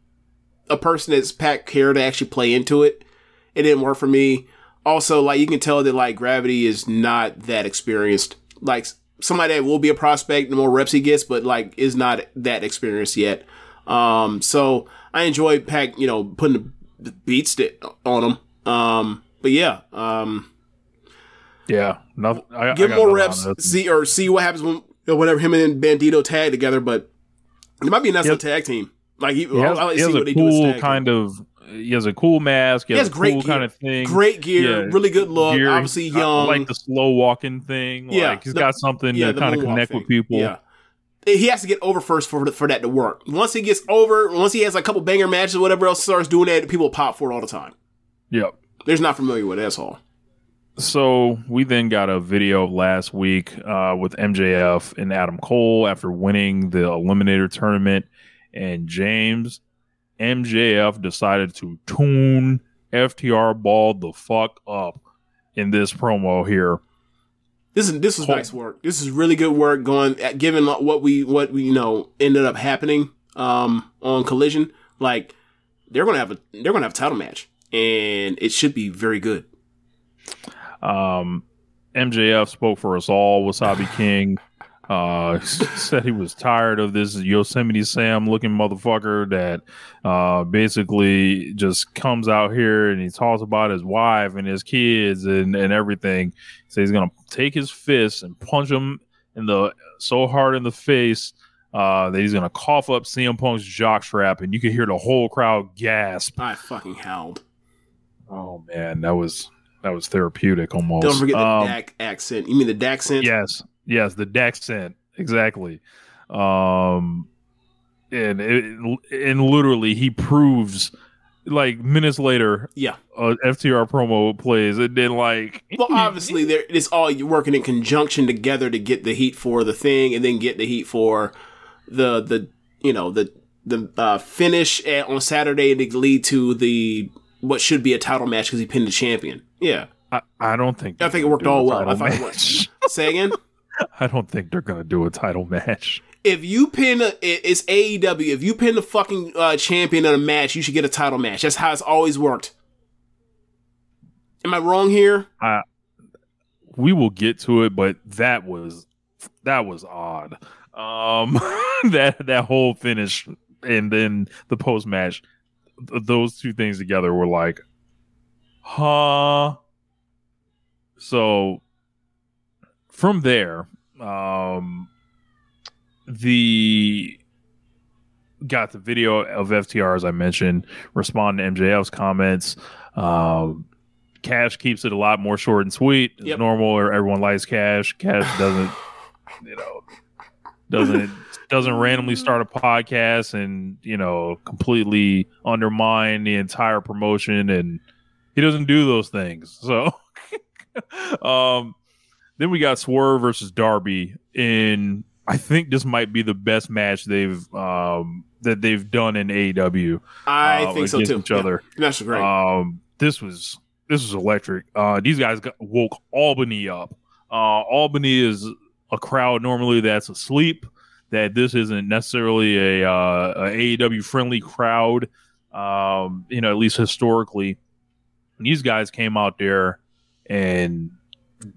a person that's Pac care to actually play into it. It didn't work for me. Also, like you can tell that like Gravity is not that experienced. Like somebody that will be a prospect the more reps he gets, but like is not that experienced yet. Um, so I enjoy Pac, you know, putting the beats on him. Um, but yeah, um, Yeah, nothing. I, give I more reps, out of this. see or see what happens when whenever him and Bandito tag together. But it might be a nice Yep. tag team. Like he, He has, I like he to has see a what they do. as cool tag team. kind of. He has a cool mask. He, He has, has a great cool kind of thing. Great gear, Yeah, really good look. gear. Obviously I young. like the slow walking thing. Yeah, like he's the- got something yeah, to kind of connect thing. with people. Yeah. He has to get over first for for that to work. Once he gets over, once he has a couple banger matches or whatever else starts doing that, people pop for it all the time. Yep. They're just not familiar with it. That's all. So we then got a video last week uh, with MJF and Adam Cole after winning the Eliminator tournament, and James MJF decided to tune FTR ball the fuck up in this promo here. This is this is nice work. This is really good work going at given what we what we you know ended up happening um on Collision. Like they're gonna have a they're gonna have a title match, and it should be very good. Um, MJF spoke for us all. Wasabi King uh, said he was tired of this Yosemite Sam looking motherfucker that uh, basically just comes out here and he talks about his wife and his kids and, and everything. So he's gonna take his fist and punch him in the so hard in the face uh, that he's going to cough up CM Punk's jockstrap, and you could hear the whole crowd gasp. I fucking howled. Oh man, that was that was therapeutic almost. Don't forget the Um, Dax accent. You mean the accent Yes, yes, the Daxent exactly. Um, and it, and literally he proves like minutes later, Yeah. a FTR promo plays, and then like Well, obviously, there it's all working in conjunction together to get the heat for the thing, and then get the heat for the the you know the the uh, finish at, on Saturday to lead to the what should be a title match because he pinned the champion. Yeah, I, I don't think I think it worked all well. I thought it worked. Say again. I don't think they're gonna do a title match. If you pin a, it's AEW. If you pin the fucking uh, champion in a match, you should get a title match. That's how it's always worked. Am I wrong here? I we will get to it, but that was that was odd. Um, that that whole finish and then the post match, th- those two things together were like, huh. So from there, um, the got the video of FTR as I mentioned, responding to MJF's comments. Um, Cash keeps it a lot more short and sweet. It's Yep. normal, or everyone likes Cash. Cash doesn't, you know, doesn't doesn't randomly start a podcast and you know completely undermine the entire promotion, and he doesn't do those things. So, um, then we got Swerve versus Darby in. I think this might be the best match they've um that they've done in AEW. I uh, think so too. Each other. Yeah. That's great. Um, this was this was electric. Uh, these guys got, woke Albany up. Uh, Albany is a crowd normally that's asleep. That this isn't necessarily a, uh, a AEW friendly crowd. Um, you know, at least historically, And these guys came out there and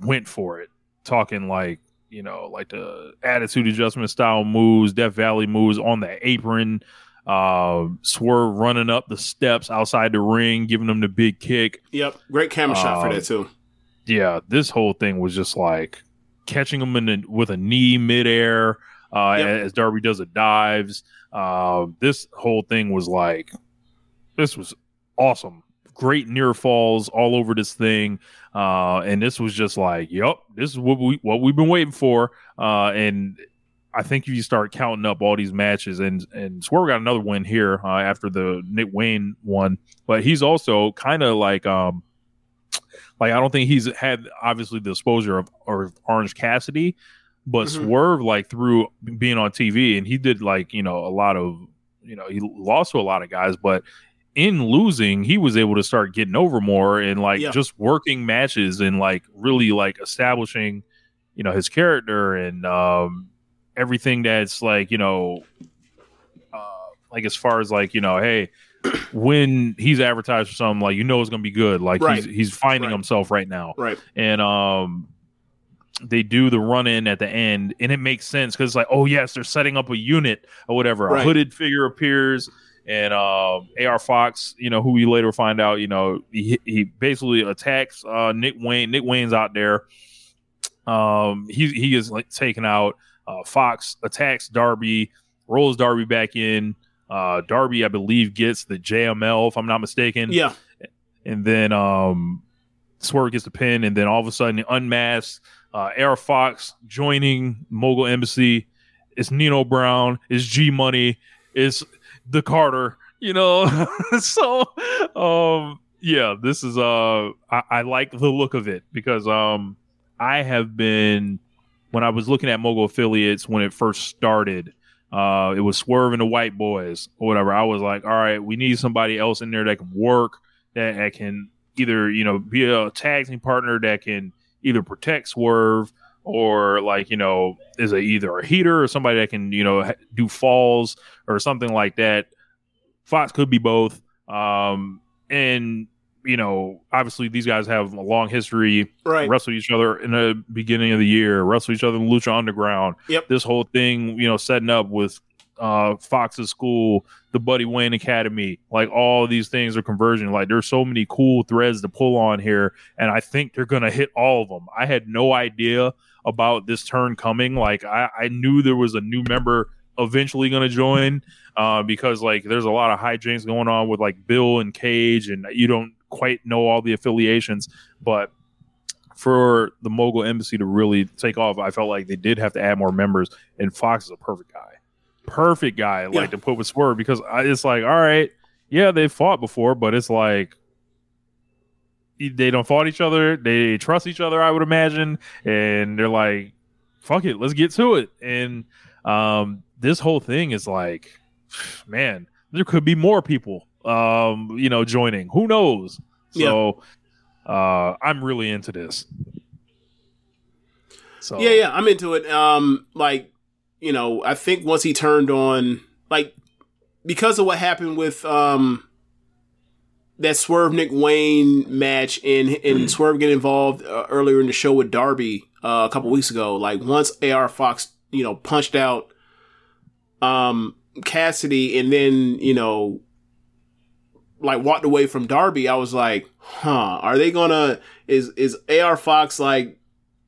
went for it, talking like you know, like the attitude adjustment style moves, Death Valley moves on the apron uh, Swerve running up the steps outside the ring, giving them the big kick. yep, great camera shot for um, that too. Yeah, this whole thing was just like catching them in the, with a knee midair uh, Yep. as Darby does a dives. Uh, this whole thing was like, this was awesome. Great near falls all over this thing, uh, and this was just like, yep, this is what we what we've been waiting for. Uh, and I think if you start counting up all these matches, and and Swerve got another win here uh, after the Nick Wayne one, but he's also kind of like um like I don't think he's had obviously the exposure of or Orange Cassidy, but Mhm. Swerve like through being on TV, and he did like you know a lot of you know he lost to a lot of guys, but in losing, he was able to start getting over more and like Yeah. just working matches and like really like establishing you know his character and um everything that's like you know uh like as far as like you know hey when he's advertised for something like you know it's gonna be good like Right. he's he's finding Right. himself right now Right. and um they do the run in at the end and it makes sense because it's like oh yes they're setting up a unit or whatever Right. a hooded figure appears and um ar fox you know who we later find out you know he, he basically attacks uh nick wayne nick wayne's out there. Um he, he is like taken out. Uh fox attacks darby rolls darby back in. Uh darby i believe gets the jml if i'm not mistaken. Yeah, and then um Swerve gets the pin, and then all of a sudden unmasked uh AR Fox joining Mogul Embassy. It's Nino Brown, it's G Money, it's the Carter, you know. so um yeah, this is uh I, I like the look of it because um I have been when I was looking at Mogul affiliates when it first started, uh, it was Swerve and the White Boys or whatever. I was like, all right, we need somebody else in there that can work, that, that can either you know be a tag team partner that can either protect Swerve or like you know is a either a heater or somebody that can you know ha- do falls or something like that. Fox could be both, um, and you know obviously these guys have a long history right. wrestle each other in the beginning of the year, wrestle each other in Lucha Underground. Yep. This whole thing, you know, setting up with uh Fox's school, the Buddy Wayne Academy, like all these things are converging. Like there's so many cool threads to pull on here, and I think they're gonna hit all of them. I had no idea about this turn coming. Like I, I knew there was a new member eventually to join uh, because like there's a lot of hijinks going on with like Bill and Cage, and you don't quite know all the affiliations, but for the mogul embassy to really take off, I felt like they did have to add more members, and Fox is a perfect guy, perfect guy, like Yeah. to put with Swerve because I, it's like, all right, yeah, they fought before, but it's like they don't fought each other, they trust each other, I would imagine, and they're like, fuck it, let's get to it, and um, this whole thing is like, man, there could be more people, um, you know, joining. Who knows? So, uh, I'm really into this. So Yeah, yeah, I'm into it. Um, like, you know, I think once he turned on, like, because of what happened with um that Swerve Nick Wayne match and and Swerve getting involved uh, earlier in the show with Darby uh, a couple weeks ago. Like, once AR Fox, you know, punched out um Cassidy and then you know like walked away from Darby, I was like, huh, are they gonna is is AR Fox like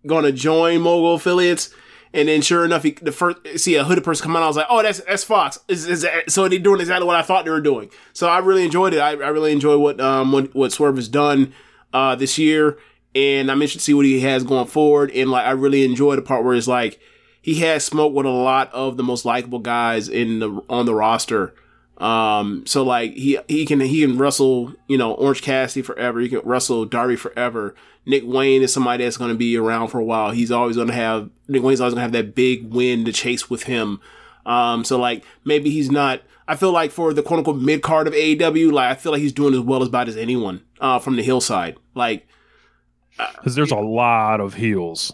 gonna join mogul affiliates? And then sure enough, he, the first see a hooded person come out, I was like, oh, that's that's Fox. Is, is that, so they're doing exactly what I thought they were doing. So I really enjoyed it. I, I really enjoy what um what, what Swerve has done uh this year, and I'm interested to see what he has going forward. And like I really enjoy the part where it's like he has smoked with a lot of the most likable guys in the on the roster. Um, so like he he can he can wrestle you know Orange Cassidy forever. He can wrestle Darby forever. Nick Wayne is somebody that's going to be around for a while. He's always going to have Nick Wayne's always going to have that big win to chase with him. Um, so like maybe he's not. I feel like for the quote unquote mid card of AEW, like I feel like he's doing as well as about as anyone uh, from the hillside. Like because there's a lot of heels.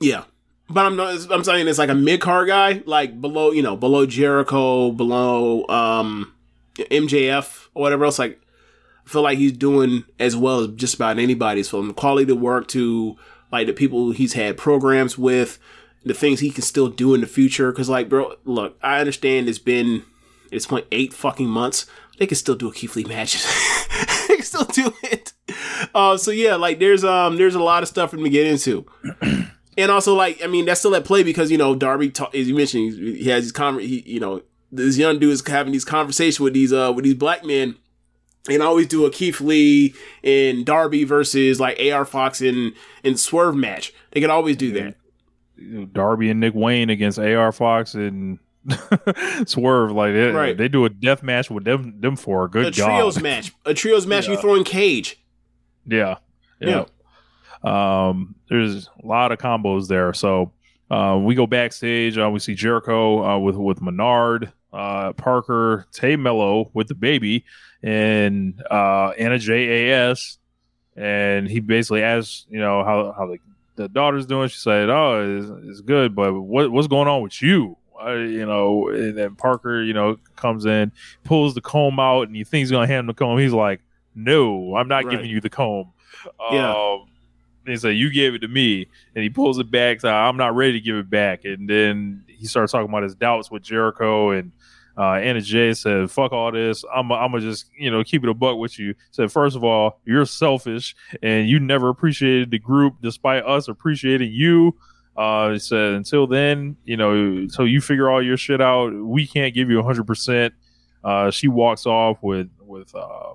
yeah. But I'm not, I'm saying it's like a mid card guy, like below, you know, below Jericho, below um MJF or whatever else. Like, feel like he's doing as well as just about anybody's from quality of work to like the people he's had programs with, the things he can still do in the future. Cause like, bro, look, I understand it's been this point eight fucking months. They can still do a Keith Lee match. they can still do it. Uh, so yeah, like there's um there's a lot of stuff for him to get into. And also, like, I mean, that's still at play because you know Darby, ta- as you mentioned, he, has con, he, you know, this young dude is having these conversations with these uh with these black men, and I always do a Keith Lee and Darby versus like AR Fox and and Swerve match. They could always do that. Darby and Nick Wayne against AR Fox and Swerve. Like they, Right. they do a death match with them them for a good job. a God. trios match, a trios match. You Yeah. throw in Cage. Yeah. Yeah. Um, there's a lot of combos there. So uh, we go backstage. Uh, we see Jericho uh, with with Menard, uh, Parker, Tay Melo with the baby, and uh, Anna J A S. And he basically asks, you know, how how the, the daughter's doing. She said, "Oh, it's, it's good, but what what's going on with you?" Uh, you know, and then Parker, you know, comes in, pulls the comb out, and you think he's gonna hand him the comb. He's like, "No, I'm not Right. giving you the comb." Yeah. Um, said, "You gave it to me," and he pulls it back. So I'm not ready to give it back. And then he starts talking about his doubts with Jericho and uh, Anna Jay said, "Fuck all this. I'm I'm gonna just you know keep it a buck with you." Said, first of all, you're selfish and you never appreciated the group despite us appreciating you." Uh, said, "Until then, you know, so you figure all your shit out, we can't give you 100." percent Uh, she walks off with with uh,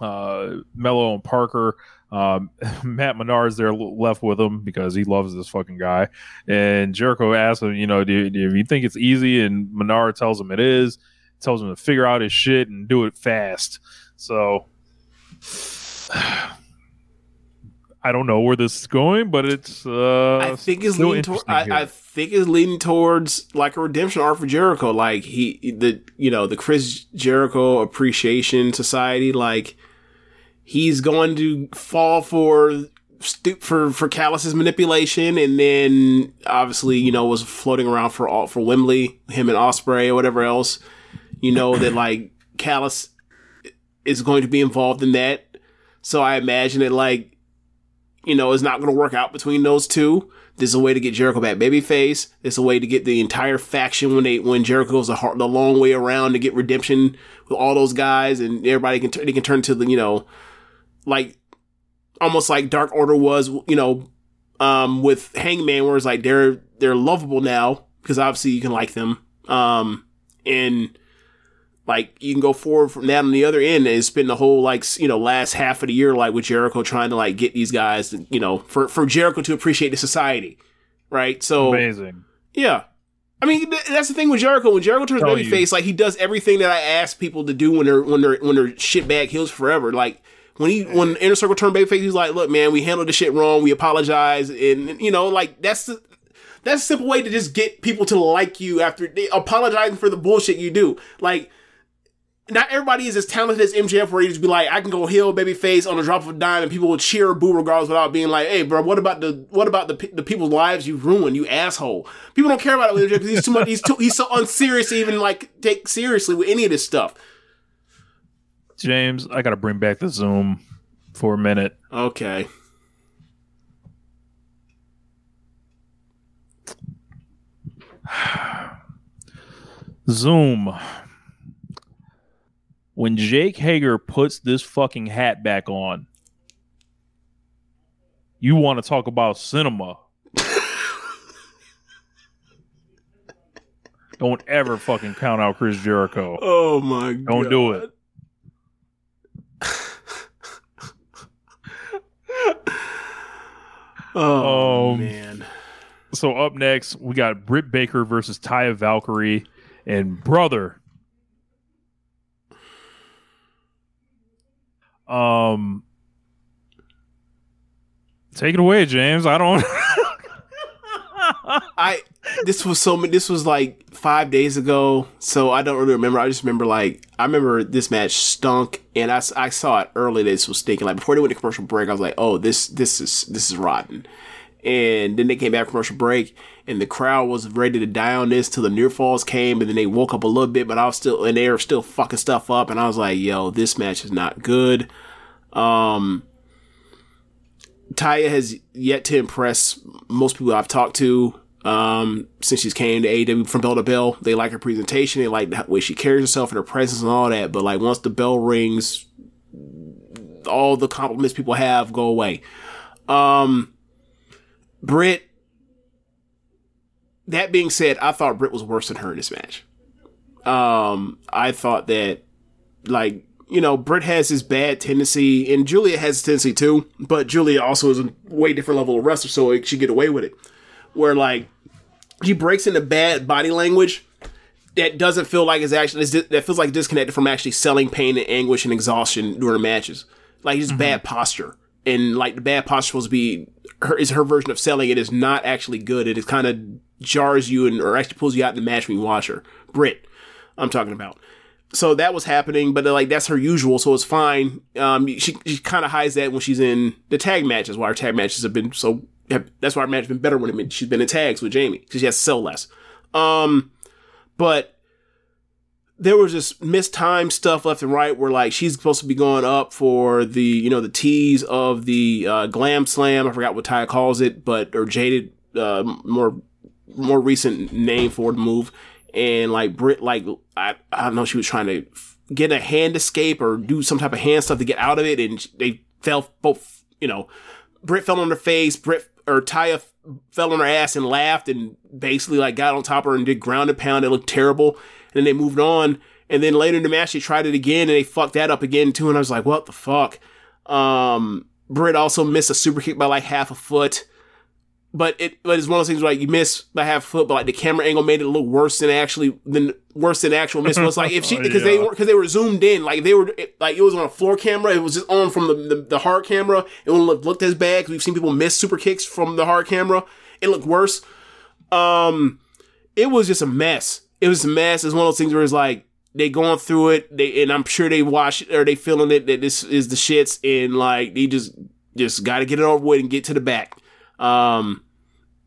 uh, Melo and Parker. Um, Matt Menard's there left with him because he loves this fucking guy. And Jericho asks him, you know, do, do you think it's easy? And Menard tells him it is. Tells him to figure out his shit and do it fast. So I don't know where this is going, but it's uh, I think it's leading towards. I, I think it's leading towards like a redemption arc for Jericho. Like he, the you know the Chris Jericho Appreciation Society. Like he's going to fall for for for Callis's manipulation, and then obviously you know was floating around for all for Wembley, him and Ospreay or whatever else. You know that like Callus is going to be involved in that. So I imagine it like you know, is not going to work out between those two. There's a way to get Jericho back babyface. There's a way to get the entire faction when they when Jericho goes the, hard, the long way around to get redemption with all those guys, and everybody can turn they can turn to the you know, like almost like Dark Order was, you know, um, with Hangman, where it's like they're they're lovable now because obviously you can like them Um, and like you can go forward from that on the other end and spend the whole like you know last half of the year like with Jericho trying to like get these guys to, you know for for Jericho to appreciate the society, right? So Amazing. yeah. I mean, th- that's the thing with Jericho. When Jericho turns you. babyface, like he does everything that I ask people to do when they're when they're when they're shitbag heels forever. Like when he when Inner Circle turned babyface, he's like, "Look, man, we handled the shit wrong. We apologize." And you know, like that's the that's a simple way to just get people to like you after they apologizing for the bullshit you do. Like not everybody is as talented as MJF where you just be like, I can go heel babyface on a drop of a dime and people will cheer or boo regardless without being like, hey, bro, what about the what about the the people's lives you ruined, you asshole? People don't care about it with MJF because he's too much. He's too he's so unserious to even like take seriously with any of this stuff. James, I got to bring back the Zoom for a minute. Okay. Zoom. When Jake Hager puts this fucking hat back on, you want to talk about cinema. Don't ever fucking count out Chris Jericho. Oh my god. Don't do it. Oh Um, man. So up next, we got Britt Baker versus Taya Valkyrie and brother. Um, take it away, James. I don't. I this was so. This was like five days ago, so I don't really remember. I just remember like I remember this match stunk, and I, I saw it early. This was stinking. Like before they went to commercial break, I was like, oh, this this is this is rotten. And then they came back commercial break, and the crowd was ready to die on this till the near falls came, and then they woke up a little bit, but I was still and they were still fucking stuff up, and I was like, yo, this match is not good. Um, Taya has yet to impress most people I've talked to um, since she's came to AEW from bell to bell. They like her presentation, they like the way she carries herself and her presence and all that. But like once the bell rings, all the compliments people have go away. Um, Britt. That being said, I thought Britt was worse than her in this match. Um, I thought that like you know, Britt has his bad tendency, and Julia has his tendency too. But Julia also is a way different level of wrestler, so she get away with it. Where like she breaks into bad body language that doesn't feel like it's actually it's, that feels like disconnected from actually selling pain and anguish and exhaustion during matches. Like just bad mm-hmm. posture, and like the bad posture supposed to be her is her version of selling. It is not actually good. It is kind of jars you and or actually pulls you out in the match when you watch her. Britt, I'm talking about so that was happening, but like that's her usual, so it's fine. Um, she she kind of hides that when she's in the tag matches. Why her tag matches have been so. Have, that's why her match has been better when she's been in tags with Jamie because she has to sell less. Um, but there was just mistimed stuff left and right where like she's supposed to be going up for the you know the tease of the uh, glam slam. I forgot what Ty calls it, but or jaded uh, more more recent name for the move. And like Britt, like I, I don't know, she was trying to get a hand escape or do some type of hand stuff to get out of it, and they fell both. You know, Britt fell on her face. Britt or Taya fell on her ass and laughed, and basically like got on top of her and did ground and pound. It looked terrible, and then they moved on. And then later in the match, they tried it again, and they fucked that up again too. And I was like, what the fuck? Um, Britt also missed a super kick by like half a foot but it but it's one of those things where like you miss by half a foot, but like the camera angle made it look worse than actually than worse than actual miss was. Like if she because they were because they were zoomed in, like they were it- like it was on a floor camera, it was just on from the the, the hard camera. It wouldn't look looked as bad because we've seen people miss super kicks from the hard camera. It looked worse. Um, it was just a mess. It was a mess. It's one of those things where it's like they going through it, they and I'm sure they watch or they feeling it that this is the shits, and like they just just got to get it over with and get to the back. Um,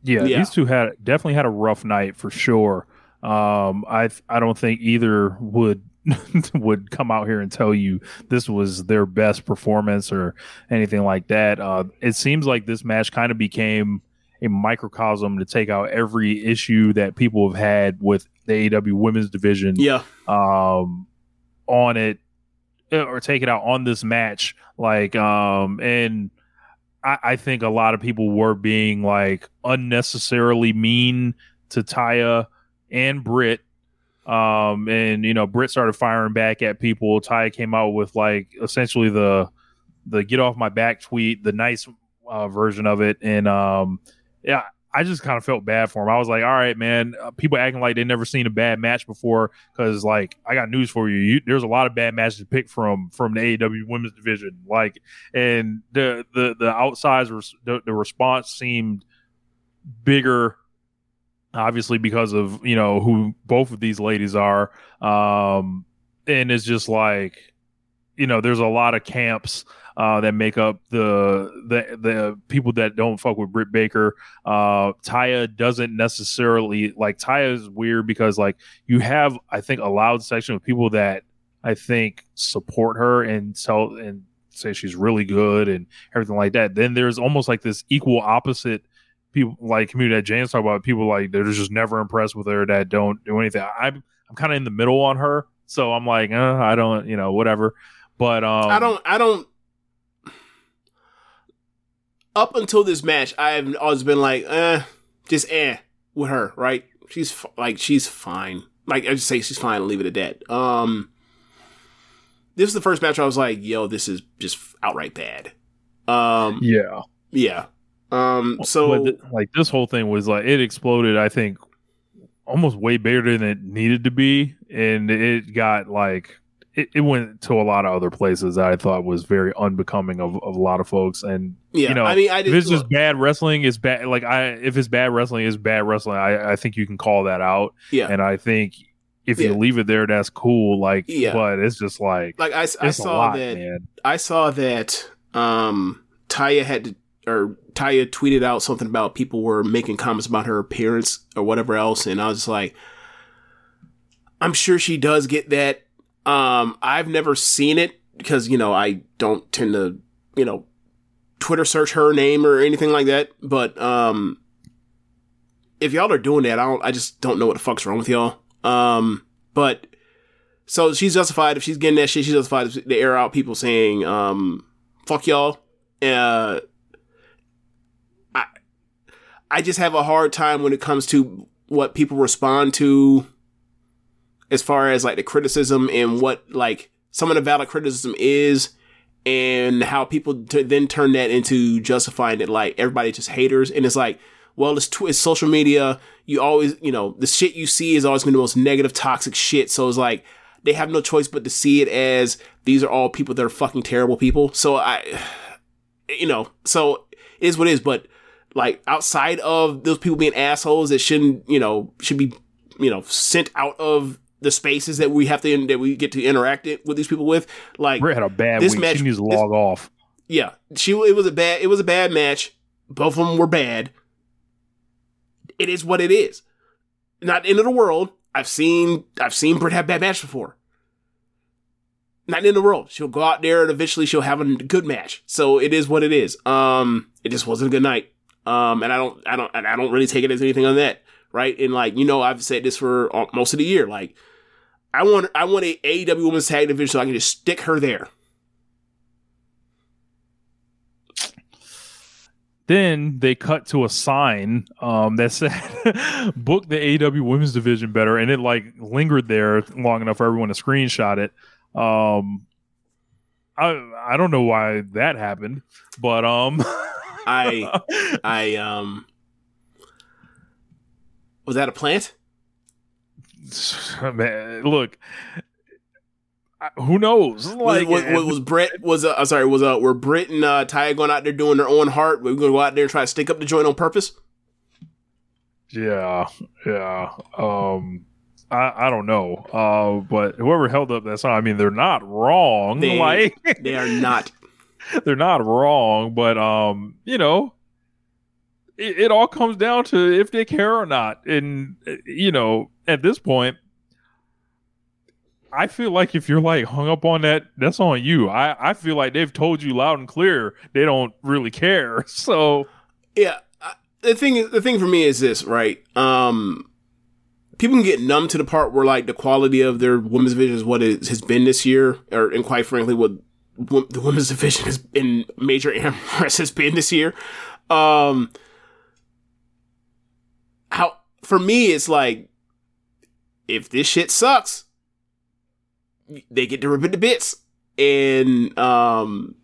Yeah, Yeah. these two had definitely had a rough night for sure. Um, I I don't think either would would come out here and tell you this was their best performance or anything like that. Uh, it seems like this match kind of became a microcosm to take out every issue that people have had with the AEW women's division. yeah. um on it or take it out on this match like um and I, I think a lot of people were being like unnecessarily mean to Taya and Britt Um, and you know, Britt started firing back at people. Taya came out with like essentially the the get off my back tweet, the nice uh, version of it, and um, yeah, I just kind of felt bad for him. I was like, all right, man, uh, people acting like they never seen a bad match before because like I got news for you. you. There's a lot of bad matches to pick from from the AEW women's division. Like, and the the the outsides res- the, the response seemed bigger obviously because of you know who both of these ladies are um and it's just like you know there's a lot of camps uh, that make up the the the people that don't fuck with Britt Baker. Uh, Taya doesn't necessarily like Taya is weird because like you have I think a loud section of people that I think support her and tell and say she's really good and everything like that. Then there's almost like this equal opposite people like community that James talk about. People like they're just never impressed with her that don't do anything. I'm I'm kind of in the middle on her, so I'm like, uh, I don't, you know, whatever. But um, I don't. I don't. Up until this match, I've always been like, eh, just eh with her. Right? She's f- like, she's fine. Like I just say, she's fine. and leave it at that. Um, this is the first match I was like, yo, this is just outright bad. Um, yeah, yeah. Um, so th- like this whole thing was like it exploded. I think almost way bigger than it needed to be, and it got like it, it went to a lot of other places that I thought was very unbecoming of, of a lot of folks. And Yeah, you know, I mean, I if it's just bad wrestling, it's bad. Like I, if it's bad wrestling, it's bad wrestling. I, I think you can call that out. Yeah. and I think if you leave it there, that's cool. Like, Yeah. but it's just like like I, I saw lot, that man. I saw that um Taya had to, or Taya tweeted out something about people were making comments about her appearance or whatever else, and I was just like, I'm sure she does get that. Um, I've never seen it because you know I don't tend to you know Twitter search her name or anything like that, but um. If y'all are doing that, I don't. I just don't know what the fuck's wrong with y'all. Um, but so she's justified if she's getting that shit. She's justified to air out people saying, um, "Fuck y'all." Uh, I I just have a hard time when it comes to what people respond to, as far as like the criticism and what like some of the valid criticism is, and how people t- then turn that into justifying it like everybody just haters, and it's like. Well, it's, tw- it's social media. You always, you know, the shit you see is always going to be the most negative, toxic shit. So it's like, they have no choice but to see it as these are all people that are fucking terrible people. So I, you know, so it is what it is. But like outside of those people being assholes that shouldn't, you know, should be, you know, sent out of the spaces that we have to that we get to interact it with these people with. Like Britt had a bad this week. match- she needs to log off. yeah, she it was a bad it was a bad match. Both of them were bad. It is what it is. Not the end of the world. I've seen I've seen Britt have bad matches before. Not of the world. She'll go out there and eventually she'll have a good match. So it is what it is. Um, it just wasn't a good night. Um, and I don't I don't and I don't really take it as anything on that, right? And like you know, I've said this for most of the year. Like I want I want a AEW Women's Tag Division so I can just stick her there. Then they cut to a sign um, that said "Book the AW Women's Division better," and it like lingered there long enough for everyone to screenshot it. Um, I I don't know why that happened, but um, I I um was that a plant? man, look, who knows? Like, was, was, was Brett was uh, I'm sorry was uh were Britt and uh, Ty going out there doing their own heart? We're gonna go out there and try to stick up the joint on purpose. Yeah, yeah. Um, I I don't know. Uh, but whoever held up that song, I mean, they're not wrong. They, like they are not. they're not wrong, but um, you know, it, it all comes down to if they care or not, and you know, at this point. I feel like if you're like hung up on that, that's on you. I, I feel like they've told you loud and clear they don't really care. So Yeah, the thing the thing for me is this, right? Um, people can get numb to the part where like the quality of their women's division is what it has been this year, or and quite frankly, what the women's division has in major AMRS has been this year. Um, how for me, it's like if this shit sucks, they get to rip it to bits. And um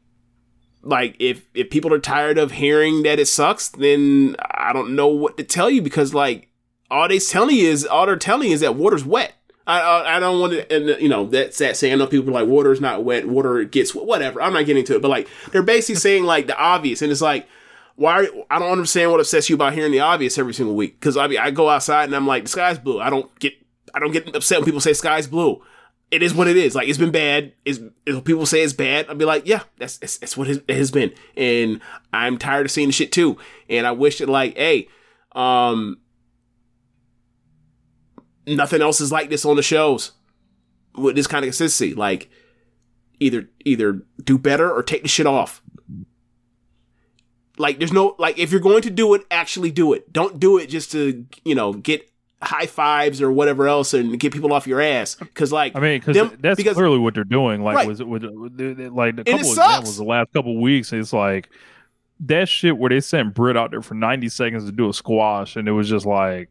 like if if people are tired of hearing that it sucks, then I don't know what to tell you because like all they're telling you is all they're telling you is that water's wet. I I, I don't want to, and you know that's that saying. I know people are like water's not wet, water gets whatever. I'm not getting to it, but like they're basically saying like the obvious, and it's like why are, I don't understand what upsets you about hearing the obvious every single week. Because I mean, I go outside and I'm like, the sky's blue. I don't get I don't get upset when people say sky's blue. It is what it is. Like it's been bad. Is people say it's bad, I'll be like, yeah, that's that's, that's what it has been. And I'm tired of seeing the shit too. And I wish that like, hey, um, nothing else is like this on the shows with this kind of consistency. Like either either do better or take the shit off. Like there's no like if you're going to do it, actually do it. Don't do it just to you know get high fives or whatever else and get people off your ass. Because like I mean, them- cause that's because- clearly what they're doing. Like, Right. was it with, like the it couple examples the last couple of weeks? It's like that shit where they sent Britt out there for ninety seconds to do a squash, and it was just like.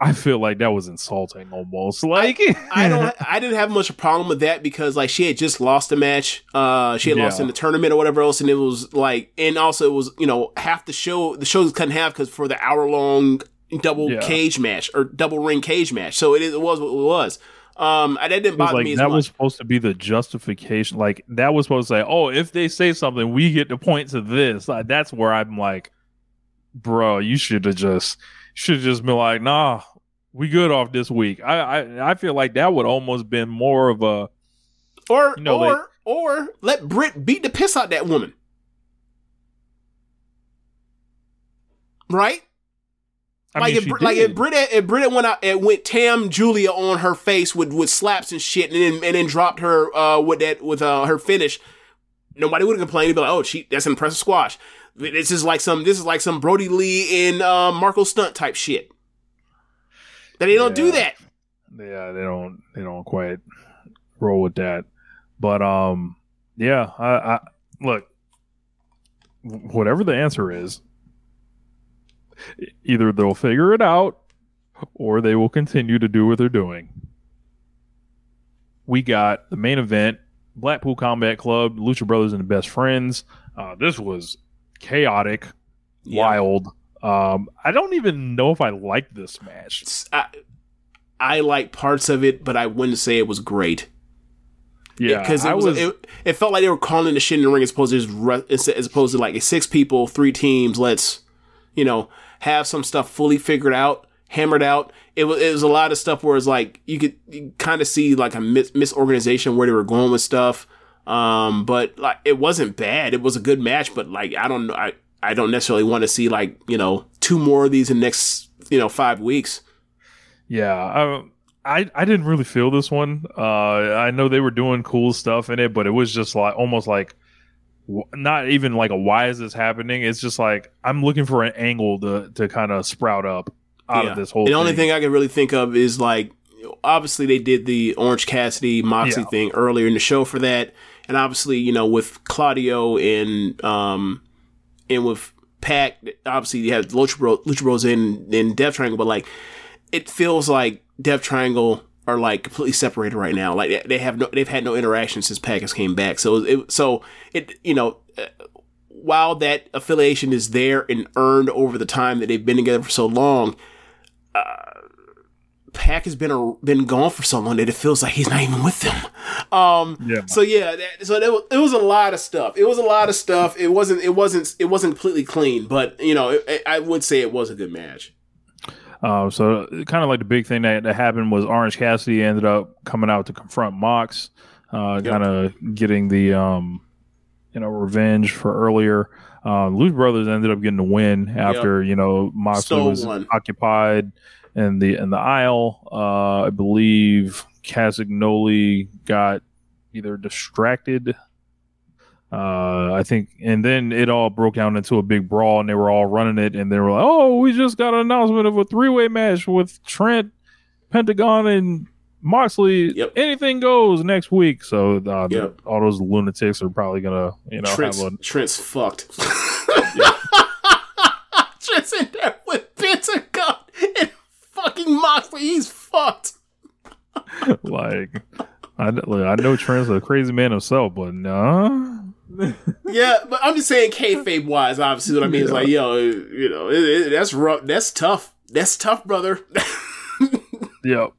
I feel like that was insulting almost. Like I don't. I didn't have much of a problem with that because like she had just lost a match. Uh, she had lost in the tournament or whatever else, and it was like, and also it was you know half the show. The show was cut in half because for the hour long double Yeah. cage match or double ring cage match. So it, is, it was what it was. Um, that didn't bother like me as that much. was supposed to be the justification. Like that was supposed to say, "Oh, if they say something, we get to point to this." Like, that's where I'm like, "Bro, you should have just should have just been like, nah, we good off this week." I I, I feel like that would almost been more of a or you know, or like- or let Britt beat the piss out that woman. Right? I like mean, if, like if Britta if Britta went out and went Tam Julia on her face with with slaps and shit, and then and then dropped her uh with that with uh her finish, nobody would have complained. They'd be like, oh, she that's impressive squash. This is like some this is like some Brodie Lee and uh, Marko Stunt type shit. But they don't do that. yeah, they don't they don't quite roll with that. But um, yeah, I, I look, whatever the answer is, either they'll figure it out or they will continue to do what they're doing. We got the main event, Blackpool Combat Club, Lucha Brothers and the Best Friends. Uh, this was chaotic, wild. Um, I don't even know if I liked this match. I, I like parts of it, but I wouldn't say it was great. Yeah, because it, I was, was- it, it felt like they were calling the shit in the ring as opposed to just as opposed to like six people, three teams. Let's you know have some stuff fully figured out, hammered out. It was it was a lot of stuff where it's like you could kind of see like a mis- misorganization where they were going with stuff. Um, but like it wasn't bad. It was a good match, but like I don't I I don't necessarily want to see like you know two more of these in the next you know five weeks. Yeah, I, I I didn't really feel this one. Uh, I know they were doing cool stuff in it, but it was just like almost like not even like a why is this happening? It's just like I'm looking for an angle to to kind of sprout up out Yeah. of this whole. The only thing. thing I can really think of is like, obviously they did the Orange Cassidy Moxie Yeah. thing earlier in the show for that, and obviously you know with Claudio and um and with Pac, obviously you have Lucha, Bro, Lucha Bros in in Death Triangle, but like it feels like Death Triangle are like completely separated right now. Like they- have no, they've had no interaction since Pac has came back. So it, so it, you know, uh, while that affiliation is there and earned over the time that they've been together for so long, uh, Pac has been a, been gone for so long that it feels like he's not even with them. Um, Yeah. So yeah, that, so there was, it was a lot of stuff. It was a lot of stuff. It wasn't it wasn't it wasn't completely clean, but you know, it, I would say it was a good match. Um, so kind of like the big thing that, that happened was Orange Cassidy ended up coming out to confront Mox, uh, kind of getting the um, you know revenge for earlier. Um, Lucha Brothers ended up getting the win after you know Moxley Stole was one. occupied in the in the aisle. Uh, I believe Castagnoli got either distracted. Uh, I think, and then it all broke down into a big brawl, and they were all running it, and they were like, "Oh, we just got an announcement of a three way match with Trent, Pentagon, and Moxley. Anything goes next week." So uh, Yep. all those lunatics are probably gonna, you know, Trent's, have a Trent's fucked. Trent's in there with Pentagon and fucking Moxley. He's fucked. like, I, look, I know Trent's a crazy man himself, but nah. Yeah, but I'm just saying kayfabe wise. Obviously, what I mean is like, yo, you know, it, it, that's rough. That's tough. That's tough, brother. Yep.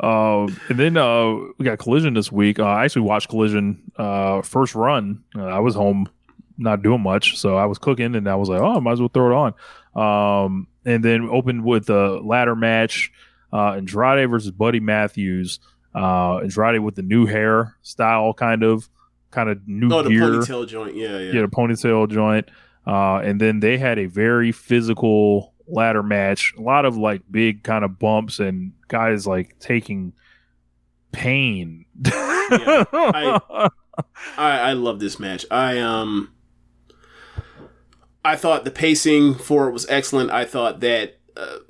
Um, and then uh, we got Collision this week. Uh, I actually watched Collision uh, first run. Uh, I was home, not doing much, so I was cooking, and I was like, oh, I might as well throw it on. Um, and then opened with a ladder match: uh, Andrade versus Buddy Matthews. Uh, Andrade with the new hair style, kind of, kind of new oh, the gear. ponytail joint. Yeah, yeah. Yeah, the ponytail joint. Uh, and then they had a very physical ladder match. A lot of like big kind of bumps and guys like taking pain. Yeah, I, I I love this match. I um I thought the pacing for it was excellent. I thought that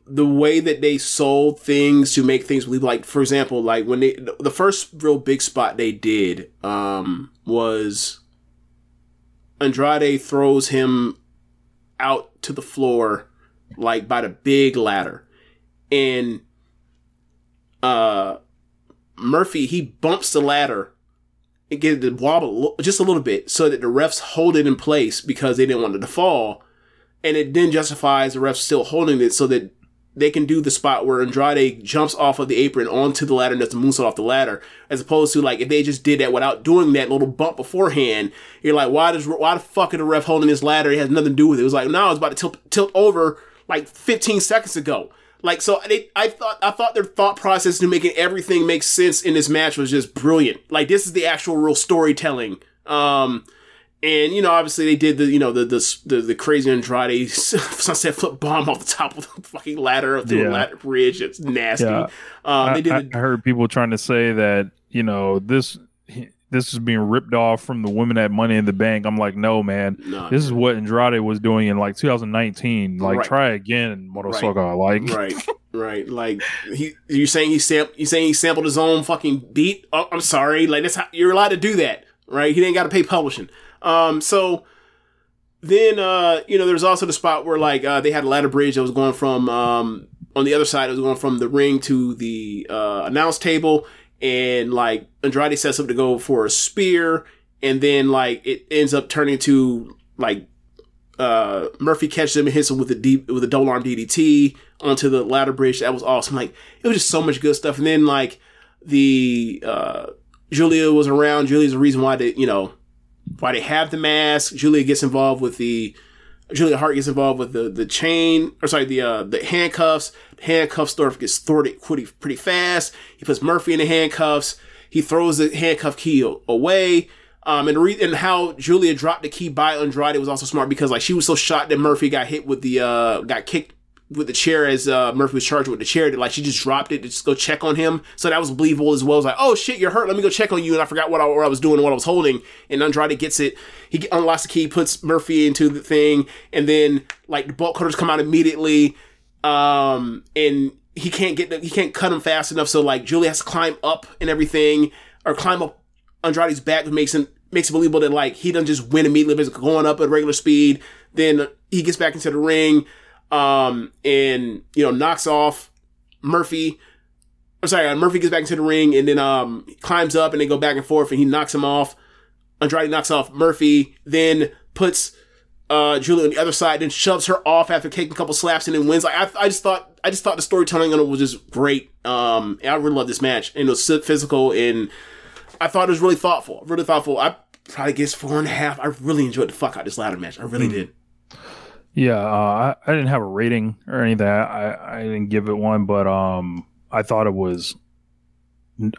the way that they sold things to make things believe like for example like when they the first real big spot they did um was Andrade throws him out to the floor like by the big ladder. And uh Murphy he bumps the ladder and get it to wobble just a little bit so that the refs hold it in place because they didn't want it to fall and it then justifies the ref still holding it so that they can do the spot where Andrade jumps off of the apron onto the ladder and does the moonsault off the ladder, as opposed to like if they just did that without doing that little bump beforehand. You're like, why does why the fuck is the ref holding this ladder? It has nothing to do with it. It was like, no, it's about to tilt, tilt over like 15 seconds ago. Like so, they, I thought I thought their thought process to making everything make sense in this match was just brilliant. Like this is the actual real storytelling. Um, and you know, obviously they did the you know the the the, the crazy Andrade sunset flip bomb off the top of the fucking ladder of the Yeah. ladder bridge. It's nasty. Yeah. Um, I, they did. I- the- I heard people trying to say that you know this this is being ripped off from the women at Money in the Bank. I'm like, no, man. No, this is what Andrade was doing in like 2019. Like, Right. try again, Motosoka. Like, right, right. Like he, you saying he sam- you saying he sampled his own fucking beat? Oh, I'm sorry. Like that's how you're allowed to do that, right? He didn't got to pay publishing. Um, so then uh, you know, there's also the spot where like uh, they had a ladder bridge that was going from um on the other side. It was going from the ring to the uh, announce table, and like Andrade sets up to go for a spear, and then like it ends up turning to like uh, Murphy catches him and hits him with a deep with a double arm DDT onto the ladder bridge. That was awesome. Like it was just so much good stuff. And then like the uh, Julia was around. Julia's the reason why they you know why they have the mask. Julia gets involved with the Julia Hart gets involved with the the chain or sorry the uh, the handcuffs. The handcuff stuff gets thwarted pretty pretty fast. He puts Murphy in the handcuffs. He throws the handcuff key away. Um, and, re- and how Julia dropped the key by Andrade was also smart because like she was so shocked that Murphy got hit with the uh got kicked with the chair as uh, Murphy was charged with the chair like she just dropped it to just go check on him. So that was believable as well. It was like, oh shit, you're hurt. Let me go check on you. And I forgot what I, what I was doing and what I was holding. And Andrade gets it. He unlocks the key, puts Murphy into the thing, and then like the bolt cutters come out immediately. Um, and he can't get he can't cut him fast enough. So like Julie has to climb up and everything, or climb up Andrade's back, which makes him makes it believable that like he doesn't just win immediately, but going up at regular speed. Then he gets back into the ring, um, and you know knocks off Murphy. I'm sorry, uh, Murphy gets back into the ring and then um climbs up and they go back and forth and he knocks him off. Andrade knocks off Murphy, then puts uh Julia on the other side, then shoves her off after taking a couple slaps and then wins. Like I, I just thought I just thought the storytelling on it was just great. Um, I really love this match. And it was physical and I thought it was really thoughtful. Really thoughtful. I probably guess four and a half. I really enjoyed the fuck out of this ladder match. I really Hmm. did. Yeah, uh, I, I didn't have a rating or anything. I, I didn't give it one, but um, I thought it was,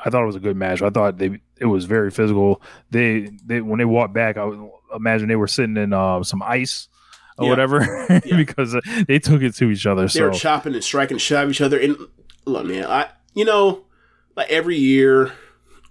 I thought it was a good match. I thought they it was very physical. They they when they walked back, I would imagine they were sitting in uh, some ice or Yeah. whatever because they took it to each other. They So were chopping and striking, shove each other. And look, man, I you know, like every year,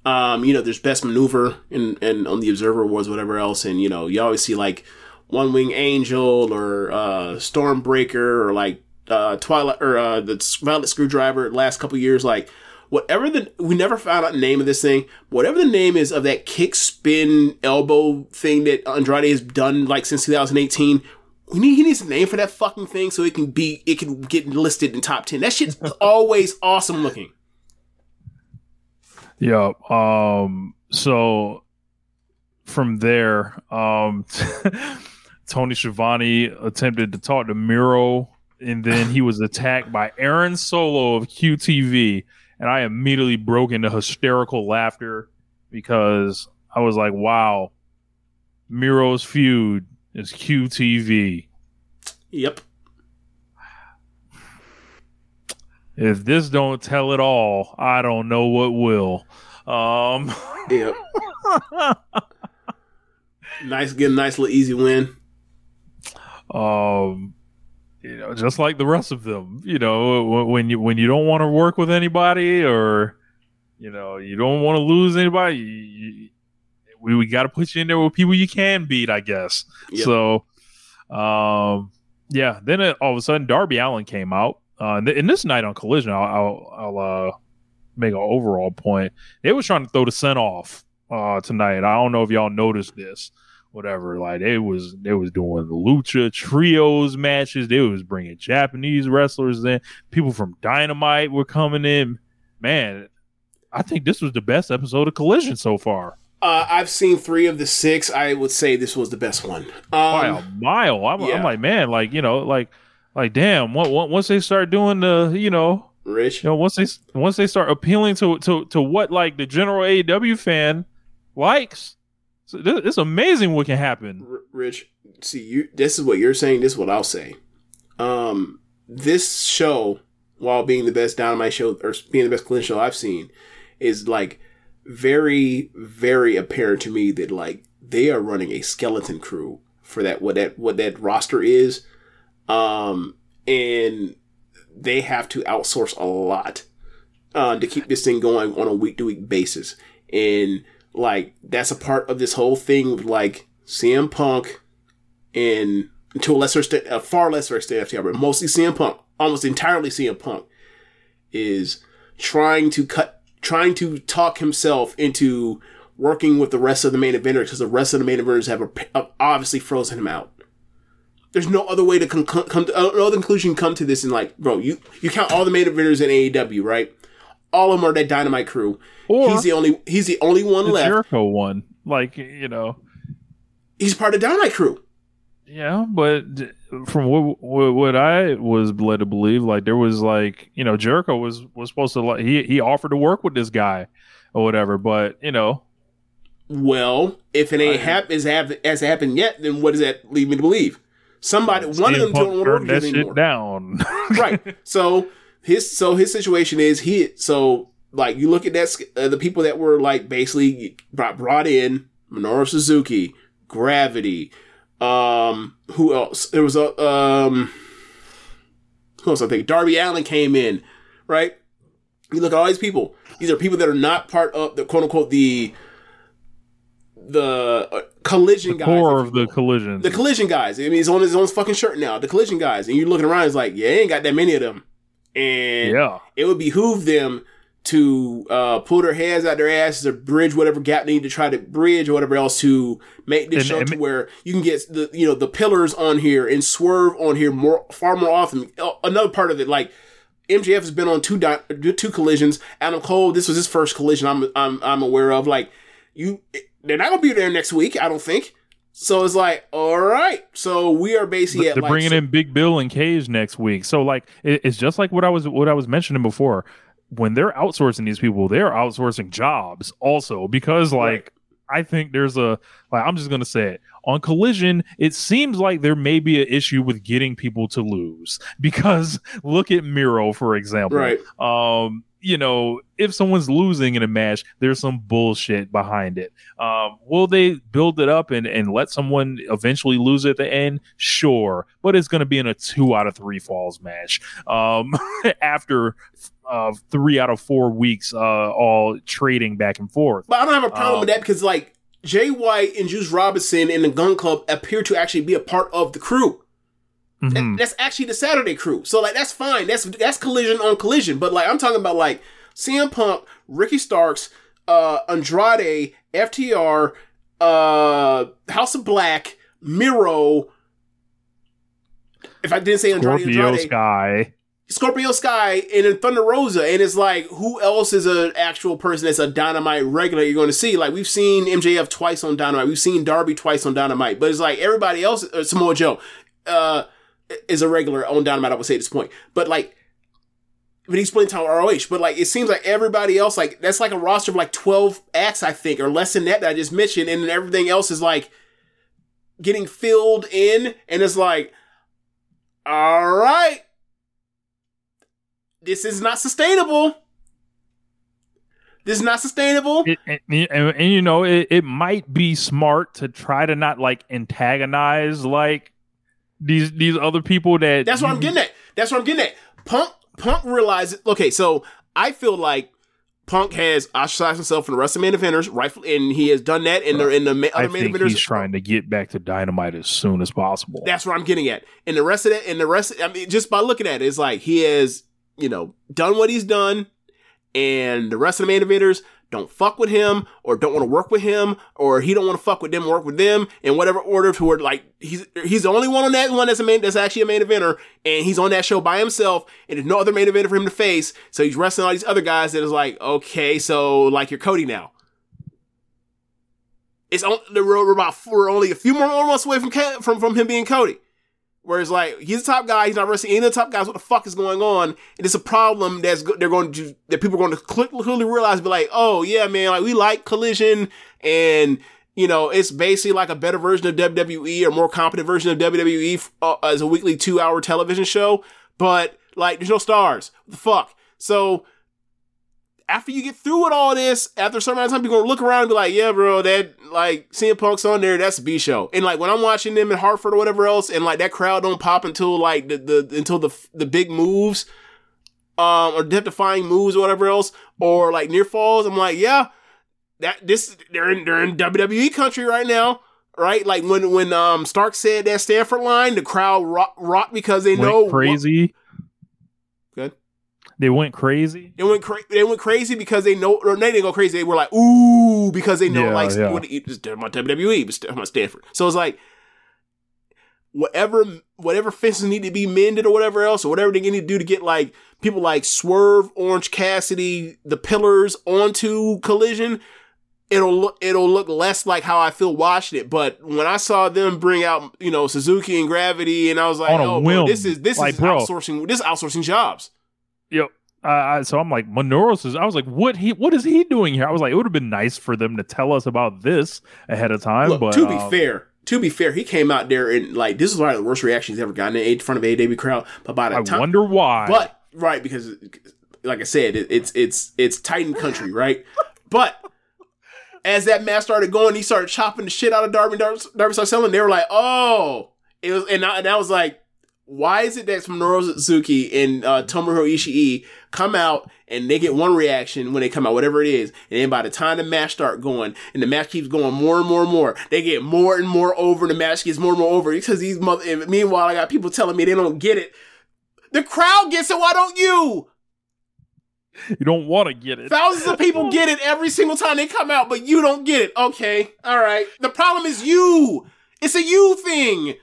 um, you know, there's best maneuver and and on the Observer Awards, whatever else, and you know, you always see like One Wing Angel or uh, Stormbreaker or like uh, Twilight or uh, the Violet Screwdriver. Last couple years, like whatever the we never found out the name of this thing. Whatever the name is of that kick spin elbow thing that Andrade has done like since 2018. We need he needs a name for that fucking thing so it can be it can get listed in top ten. That shit's always awesome looking. Yeah. Um. So from there, um, Tony Schiavone attempted to talk to Miro, and then he was attacked by Aaron Solo of QTV, and I immediately broke into hysterical laughter because I was like, "Wow, Miro's feud is QTV." Yep. If this don't tell it all, I don't know what will. Um, Yep. nice, get a nice little easy win. Um, you know, just like the rest of them, you know, when you when you don't want to work with anybody or you know you don't want to lose anybody, you, you, we we got to put you in there with people you can beat, I guess. Yep. So, um, yeah. Then it, all of a sudden, Darby Allin came out. Uh, and, th- and this night on Collision, I'll, I'll, I'll uh, make an overall point. They was trying to throw the scent off uh, tonight. I don't know if y'all noticed this. Whatever, like they was they was doing the lucha trios matches. They was bringing Japanese wrestlers in. People from Dynamite were coming in. Man, I think this was the best episode of Collision so far. Uh, I've seen three of the six. I would say this was the best one. by a Um, mile. I'm, yeah. I'm like, man, like you know, like, like, damn. What, what, once they start doing the, you know, Rich, you know, once they once they start appealing to to to what like the general AEW fan likes, so it's amazing what can happen. R- Rich, see you. This is what you're saying. This is what I'll say. Um, this show, while being the best Dynamite show or being the best collision show I've seen, is like very, very apparent to me that like they are running a skeleton crew for that what that what that roster is, um, and they have to outsource a lot uh, to keep this thing going on a week to week basis. And like that's a part of this whole thing with like CM Punk and to a lesser extent, a far lesser extent, FTR, but mostly CM Punk, almost entirely CM Punk, is trying to cut, trying to talk himself into working with the rest of the main eventers because the rest of the main eventers have, have obviously frozen him out. There's no other way to con- come to uh, no other conclusion come to this. And like, bro, you you count all the main eventers in AEW, right? All of them are that Dynamite crew. Or he's the only he's the only one the left. Jericho one, like you know, He's part of Dynamite crew. yeah. But from what, what what I was led to believe, like there was like you know Jericho was was supposed to like he he offered to work with this guy or whatever, but you know Well, if it ain't hap- as, hap- as happened yet, then what does that lead me to believe? Somebody, one of them don't want to work turned that with shit anymore. down. right. So his so his situation is he so like you look at that uh, the people that were like basically brought brought in Minoru Suzuki, Gravity, um, who else? There was a um, who else? I think Darby Allin came in, right? You look at all these people. These are people that are not part of the quote unquote the the uh, collision guys. Core of the collision. The collision guys. I mean, he's on his own fucking shirt now. The collision guys, and you're looking around. It's like, yeah, ain't got that many of them, and Yeah. it would behoove them to uh, pull their hands out their asses or bridge whatever gap they need to try to bridge or whatever else to make this And- show and to where you can get the you know the pillars on here and swerve on here more far more often. Uh, Another part of it, like MJF has been on two di- two collisions. Adam Cole, this was his first collision I'm I'm I'm aware of. Like you, they're not gonna be there next week. I don't think. So it's like, all right. So we are basically They're like bringing so- in Big Bill and Cage next week. So like it's just like what I was what I was mentioning before. When they're outsourcing these people, they're outsourcing jobs also because like I think there's a like I'm just gonna say it on Collision. It seems like there may be an issue with getting people to lose because look at Miro for example. Right. Um, you know, if someone's losing in a match, there's some bullshit behind it. Um, will they build it up and, and let someone eventually lose at the end? Sure, but it's going to be in a two out of three falls match. Um, after uh, three out of four weeks, uh, all trading back and forth. But I don't have a problem Um, with that because like Jay White and Juice Robinson and the Gun Club appear to actually be a part of the crew. That- Mhm. that's actually the Saturday crew. So like that's fine. That's that's collision on collision. But like I'm talking about like CM Punk, Ricky Starks, uh Andrade, FTR, uh House of Black, Miro. If I didn't say Andrade, Scorpio Andrade, Sky. Scorpio Sky and then Thunder Rosa, and it's like who else is an actual person that's a Dynamite regular you're going to see? Like we've seen MJF twice on Dynamite, we've seen Darby twice on Dynamite, but it's like everybody else, uh, Samoa Joe, uh, is a regular on Dynamite. I would say at this point, but like. But he's playing time ROH, but like it seems like everybody else, like that's like a roster of like twelve acts, I think, or less than that that I just mentioned, and everything else is like getting filled in, and it's like, all right, this is not sustainable. This is not sustainable. It, and, and, and, you know, it, it might be smart to try to not like antagonize like these these other people that. That's what I'm getting at. That's what I'm getting at. Punk Punk realizes. Okay, so I feel like Punk has ostracized himself from the rest of the main eventers, rightfully, and he has done that in the in the ma- I other main think eventers. he's trying to get back to Dynamite as soon as possible. That's what I'm getting at. And the rest of that, and the rest, I mean, just by looking at it, it's like he has, you know, done what he's done, and the rest of the main eventers don't fuck with him, or don't want to work with him, or he don't want to fuck with them, work with them, in whatever order. To where like he's he's the only one on that one that's a main that's actually a main eventer, and he's on that show by himself, and there's no other main eventer for him to face. So he's wrestling all these other guys that is like, okay, so like you're Cody now. It's on, the road we're about we're only a few more months away from from from him being Cody. Whereas like he's the top guy, he's not wrestling any of the top guys. What the fuck is going on? And it's a problem that's they're going to that people are going to cl- clearly realize. Be like, oh yeah, man, like we like Collision, and you know it's basically like a better version of WWE or more competent version of WWE uh, as a weekly two hour television show. But like, there's no stars. What the fuck? So after you get through with all this, after a certain amount of time, you're gonna look around and be like, yeah, bro, that like CM Punk's on there, that's a B show. And like when I'm watching them in Hartford or whatever else, and like that crowd don't pop until like the, the until the the big moves, um, or defying moves or whatever else, or like near falls, I'm like, yeah, that this they're in they're in WWE country right now. Right, like when when um Stark said that Stamford line, the crowd rock, rock because they Went know crazy. Good. They went crazy. They went cra- they went crazy because they know or they didn't go crazy. They were like, ooh, because they know Yeah, like yeah. what about WWE, but about Stamford. So it's like whatever whatever fences need to be mended or whatever else, or whatever they need to do to get like people like Swerve, Orange Cassidy, the pillars onto collision. It'll look it'll look less like how I feel watching it, but when I saw them bring out you know Suzuki and Gravity, and I was like, On oh, bro, this is this Like, is bro. outsourcing this is outsourcing jobs. Uh, I- so I'm like, Minoros is. I was like, what he? What is he doing here? I was like, it would have been nice for them to tell us about this ahead of time. Look, but to be um, fair, to be fair, he came out there and like this is one of the worst reactions he's ever gotten in front of a AW crowd. But by the I time, wonder why. but right because, like I said, it, it's it's it's Titan country, right? but as that match started going, he started chopping the shit out of Darby. Darby, Darby started selling. They were like, oh, it was, and I, and I was like, why is it that Minoru Suzuki and uh, Tomohiro Ishii come out and they get one reaction when they come out, whatever it is, and then by the time the match start going and the match keeps going more and more and more, they get more and more over. And the match gets more and more over because these mother. And meanwhile, I got people telling me they don't get it. The crowd gets it. Why don't you? you don't want to get it. Thousands of people get it every single time they come out, but you don't get it. Okay, all right. The problem is you. It's a you thing.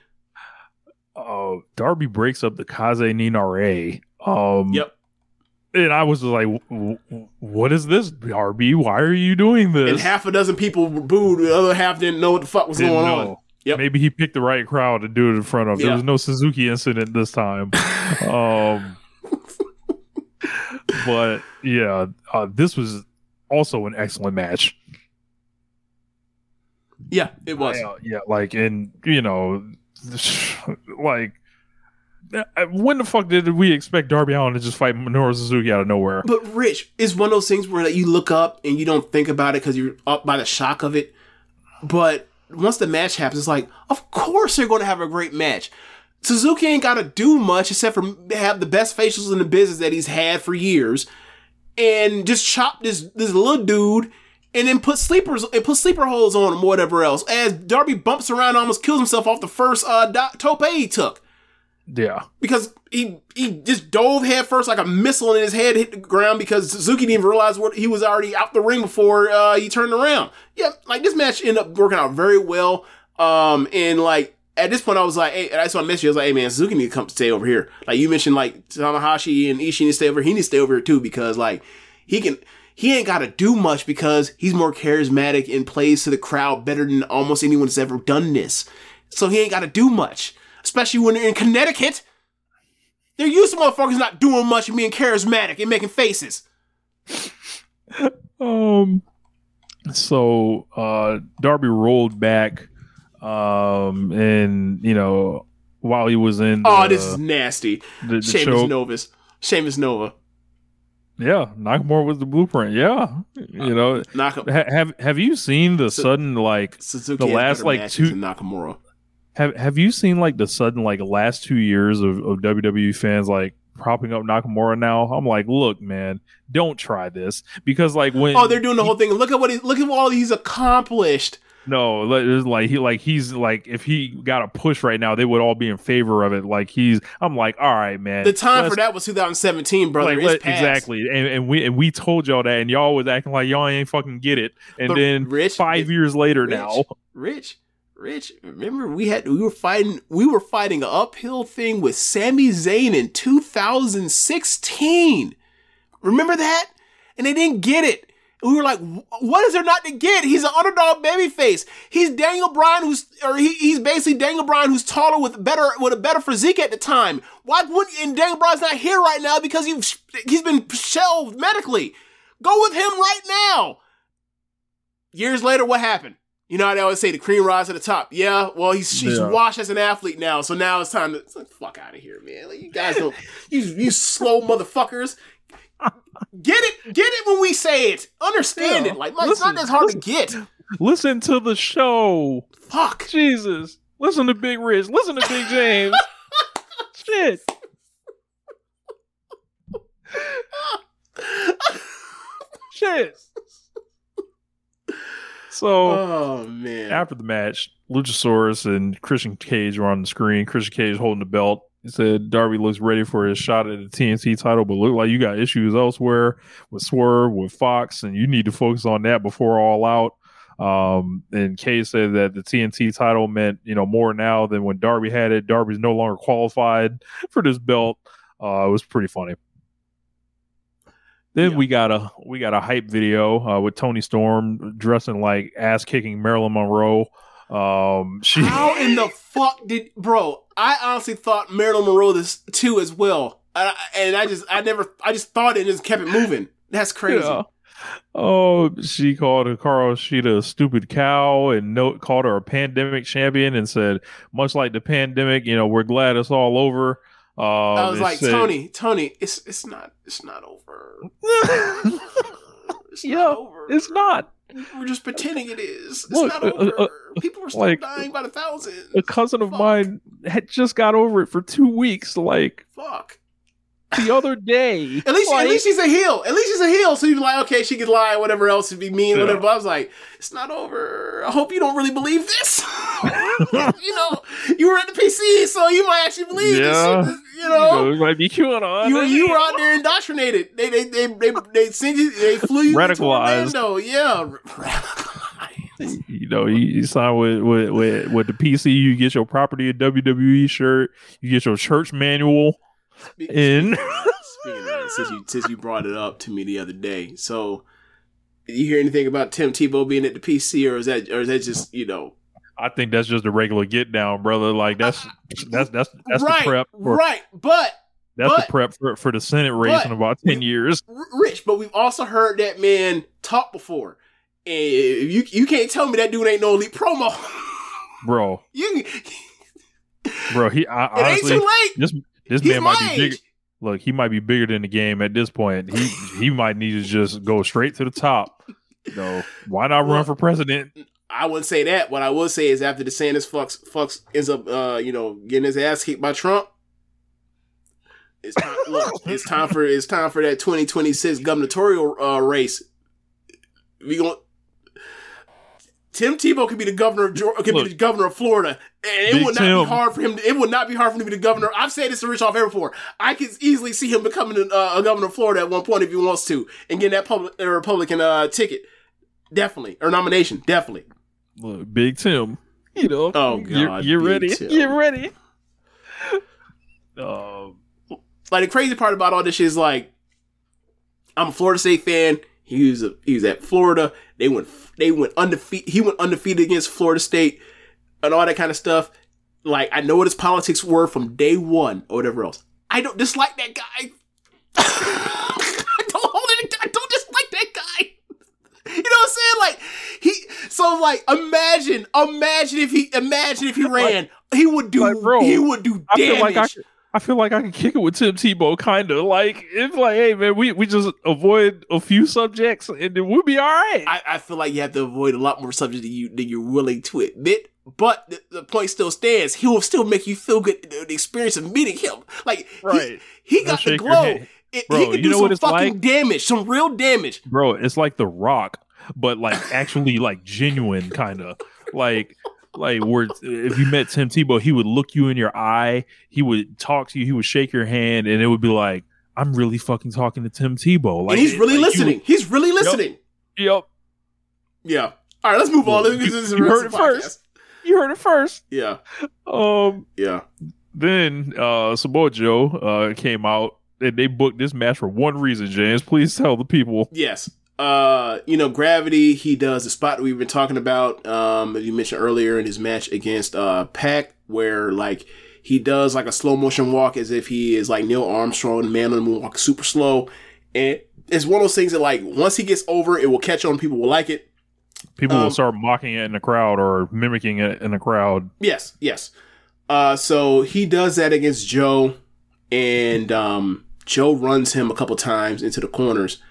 Oh, Darby breaks up the Kaze ni Nare. Um, Yep. And I was like, "W- w- "What is this, Darby? Why are you doing this?" And half a dozen people were booed. The other half didn't know what the fuck was Didn't going know. on. Yep. Maybe he picked the right crowd to do it in front of. There Yeah. was no Suzuki incident this time. um, but yeah, uh, this was also an excellent match. Yeah, it was. Yeah, yeah, like and you know, like uh, when the fuck did we expect Darby Allin to just fight Minoru Suzuki out of nowhere? But Rich, it's one of those things where you look up and you don't think about it because you're up by the shock of it. But once the match happens, it's like, of course they're going to have a great match. Suzuki ain't got to do much except for have the best facials in the business that he's had for years, and just chop this this little dude, and then put sleepers and put sleeper holes on him, or whatever else. As Darby bumps around, and almost kills himself off the first uh do- tope he took Yeah, because he he just dove head first like a missile and his head hit the ground because Suzuki didn't even realize what he was already out the ring before uh, he turned around. Yeah, like this match ended up working out very well. Um, and like at this point, I was like, hey, that's what I messaged you. I was like, hey man, Suzuki need to come stay over here. Like you mentioned, like Tanahashi and Ishii need to stay over. He needs to stay over here too because like he can. He ain't got to do much because he's more charismatic and plays to the crowd better than almost anyone that's ever done this. So he ain't got to do much, especially when they're in Connecticut. They're used to motherfuckers not doing much and being charismatic and making faces. Um. So uh, Darby rolled back, um, and you know while he was in. oh, this is nasty. the, the Sheamus Novus. Sheamus Nova. Yeah, Nakamura was the blueprint. Yeah, uh, you know. Naka- ha- have Have you seen the sudden like Suzuki the last like two? Nakamura. Have Have you seen like the sudden like last two years of, of WWE fans like propping up Nakamura now? I'm like, look, man, don't try this because like when Oh, they're doing the whole thing. Look at what he look at all he's accomplished. No, like, like he like he's like if he got a push right now, they would all be in favor of it. Like he's, I'm like, all right, man. The time for that was 2017, brother. like, let- exactly, and, and we and we told y'all that, and y'all was acting like y'all ain't fucking get it. And But then Rich- five years later Rich, now, Rich, Rich, remember we had we were fighting we were fighting an uphill thing with Sami Zayn in 2016. Remember that? And they didn't get it. We were like, what is there not to get? He's an underdog babyface. He's Daniel Bryan, who's or he, he's basically Daniel Bryan, who's taller with better with a better physique at the time. Why wouldn't and Daniel Bryan's not here right now because he's he's been shelved medically. Go with him right now. Years later, what happened? You know how they always say the cream rise to the top. Yeah, well, he's she's Yeah. washed as an athlete now, so now it's time to it's like, fuck out of here, man. Like, you guys don't, you you slow motherfuckers. Get it, get it when we say it. Understand Yeah. it. Like, like, it's not Listen, that hard to get. listen to the show. Fuck. Jesus, listen to Big Rich. Listen to Big James. Shit. Shit. So Oh man. after the match, Luchasaurus and Christian Cage were on the screen. Christian Cage holding the belt. He said Darby looks ready for his shot at the TNT title, but look like you got issues elsewhere with Swerve, with Fox, and you need to focus on that before all out. Um, and Cage said that the TNT title meant you know more now than when Darby had it. Darby's no longer qualified for this belt. Uh, it was pretty funny. Then we got a we got a hype video uh, with Toni Storm dressing like ass kicking Marilyn Monroe. Um, she How in the fuck did, bro? I honestly thought Marilyn Monroe this too as well, and I, and I just, I never, I just thought it and just kept it moving. That's crazy. Yeah. Oh, she called Hikaru Shida a stupid cow and no, called her a pandemic champion and said, much like the pandemic, you know, we're glad it's all over. Um, I was like, said- Toni, Toni, it's it's not, it's not over. it's yeah, not over. it's not. We're just pretending it is. It's Look, not uh, over. uh, uh, People are still like- dying by the thousands. A cousin of mine had just got over it for two weeks. Like Fuck. The other day, At least, like, at least she's a heel. At least she's a heel. So you're like, okay, she could lie, whatever else, be mean, Yeah. whatever. But I was like, it's not over. I hope you don't really believe this. you know, you were at the PC, so you might actually believe Yeah. this. You know, it might be QAnon. you you were out there indoctrinated. They they they they they sent you. They flew you Radicalized. Orlando. Yeah. you know, you, you sign with, with with with the PC, you get your property a WWE shirt, you get your church manual in. Speaking of that, since you since you brought it up to me the other day, so did you hear anything about Tim Tebow being at the PC, or is that or is that just you know? I think that's just a regular get down, brother. Like that's that's that's that's right, the prep for right, but that's but- the prep for, for the Senate race but in about ten years. Rich, but we've also heard that man talk before. And you you can't tell me that dude ain't no elite promo. Bro, you bro, he I, it ain't honestly too late. this this He's man might be bigger. Look, he might be bigger than the game at this point. He he might need to just go straight to the top. You know, why not run for president? I wouldn't say that. What I would say is after DeSantis fucks fucks ends up uh, you know, getting his ass kicked by Trump. It's time look, it's time for it's time for that 2026 gubernatorial uh, race. We going Tim Tebow could be the governor of Georgia, could be the governor of Florida, and it Big would not Tim. be hard for him. To, It would not be hard for him to be the governor. I've said this to Rich off air before. I could easily see him becoming a, uh, a governor of Florida at one point if he wants to, and getting that public uh, Republican uh, ticket, definitely or nomination, definitely. Look, Big Tim you know. Oh, you're, God, you're ready. Tim. You're ready. Um, like the crazy part about all this shit is like I'm a Florida State fan. He was a, he was at Florida. They went they went undefeated. He went undefeated against Florida State and all that kind of stuff. Like I know what his politics were from day one or whatever else. I don't dislike that guy. I don't hold it. I don't dislike that guy. You know what I'm saying? Like he. So like, imagine, imagine if he, imagine if he ran, he would do, like, bro, he would do I damage. feel like I, could- I feel like I can kick it with Tim Tebow, kind of like it's like, hey man, we, we just avoid a few subjects and then we'll be all right. I, I feel like you have to avoid a lot more subjects than you than you're willing to admit. But the, the point still stands. He will still make you feel good the experience of meeting him. Like Right. he, he got the glow. It- Bro, he can do some fucking like? damage, some real damage. bro it's like the rock but like actually like genuine kind of like like where if you met tim tebow he would look you in your eye he would talk to you he would shake your hand and it would be like i'm really fucking talking to tim tebow like and he's really like, you- listening. he's really listening. yep Yeah. All right, let's move on. Let's get this you heard it podcast. first you heard it first Yeah. um Yeah. then uh samoa joe uh came out and they booked this match for one reason james please tell the people Yes. Uh, you know, Gravity, he does the spot we've been talking about, um, you mentioned earlier in his match against, uh, Pac, where, like, he does, like, a slow motion walk as if he is, like, Neil Armstrong, man on the moon, walk super slow. And it's one of those things that, like, once he gets over, it will catch on, people will like it. people Um, will start mocking it in the crowd or mimicking it in the crowd Yes, yes. Uh, so he does that against Joe, and um, Joe runs him a couple times into the corners,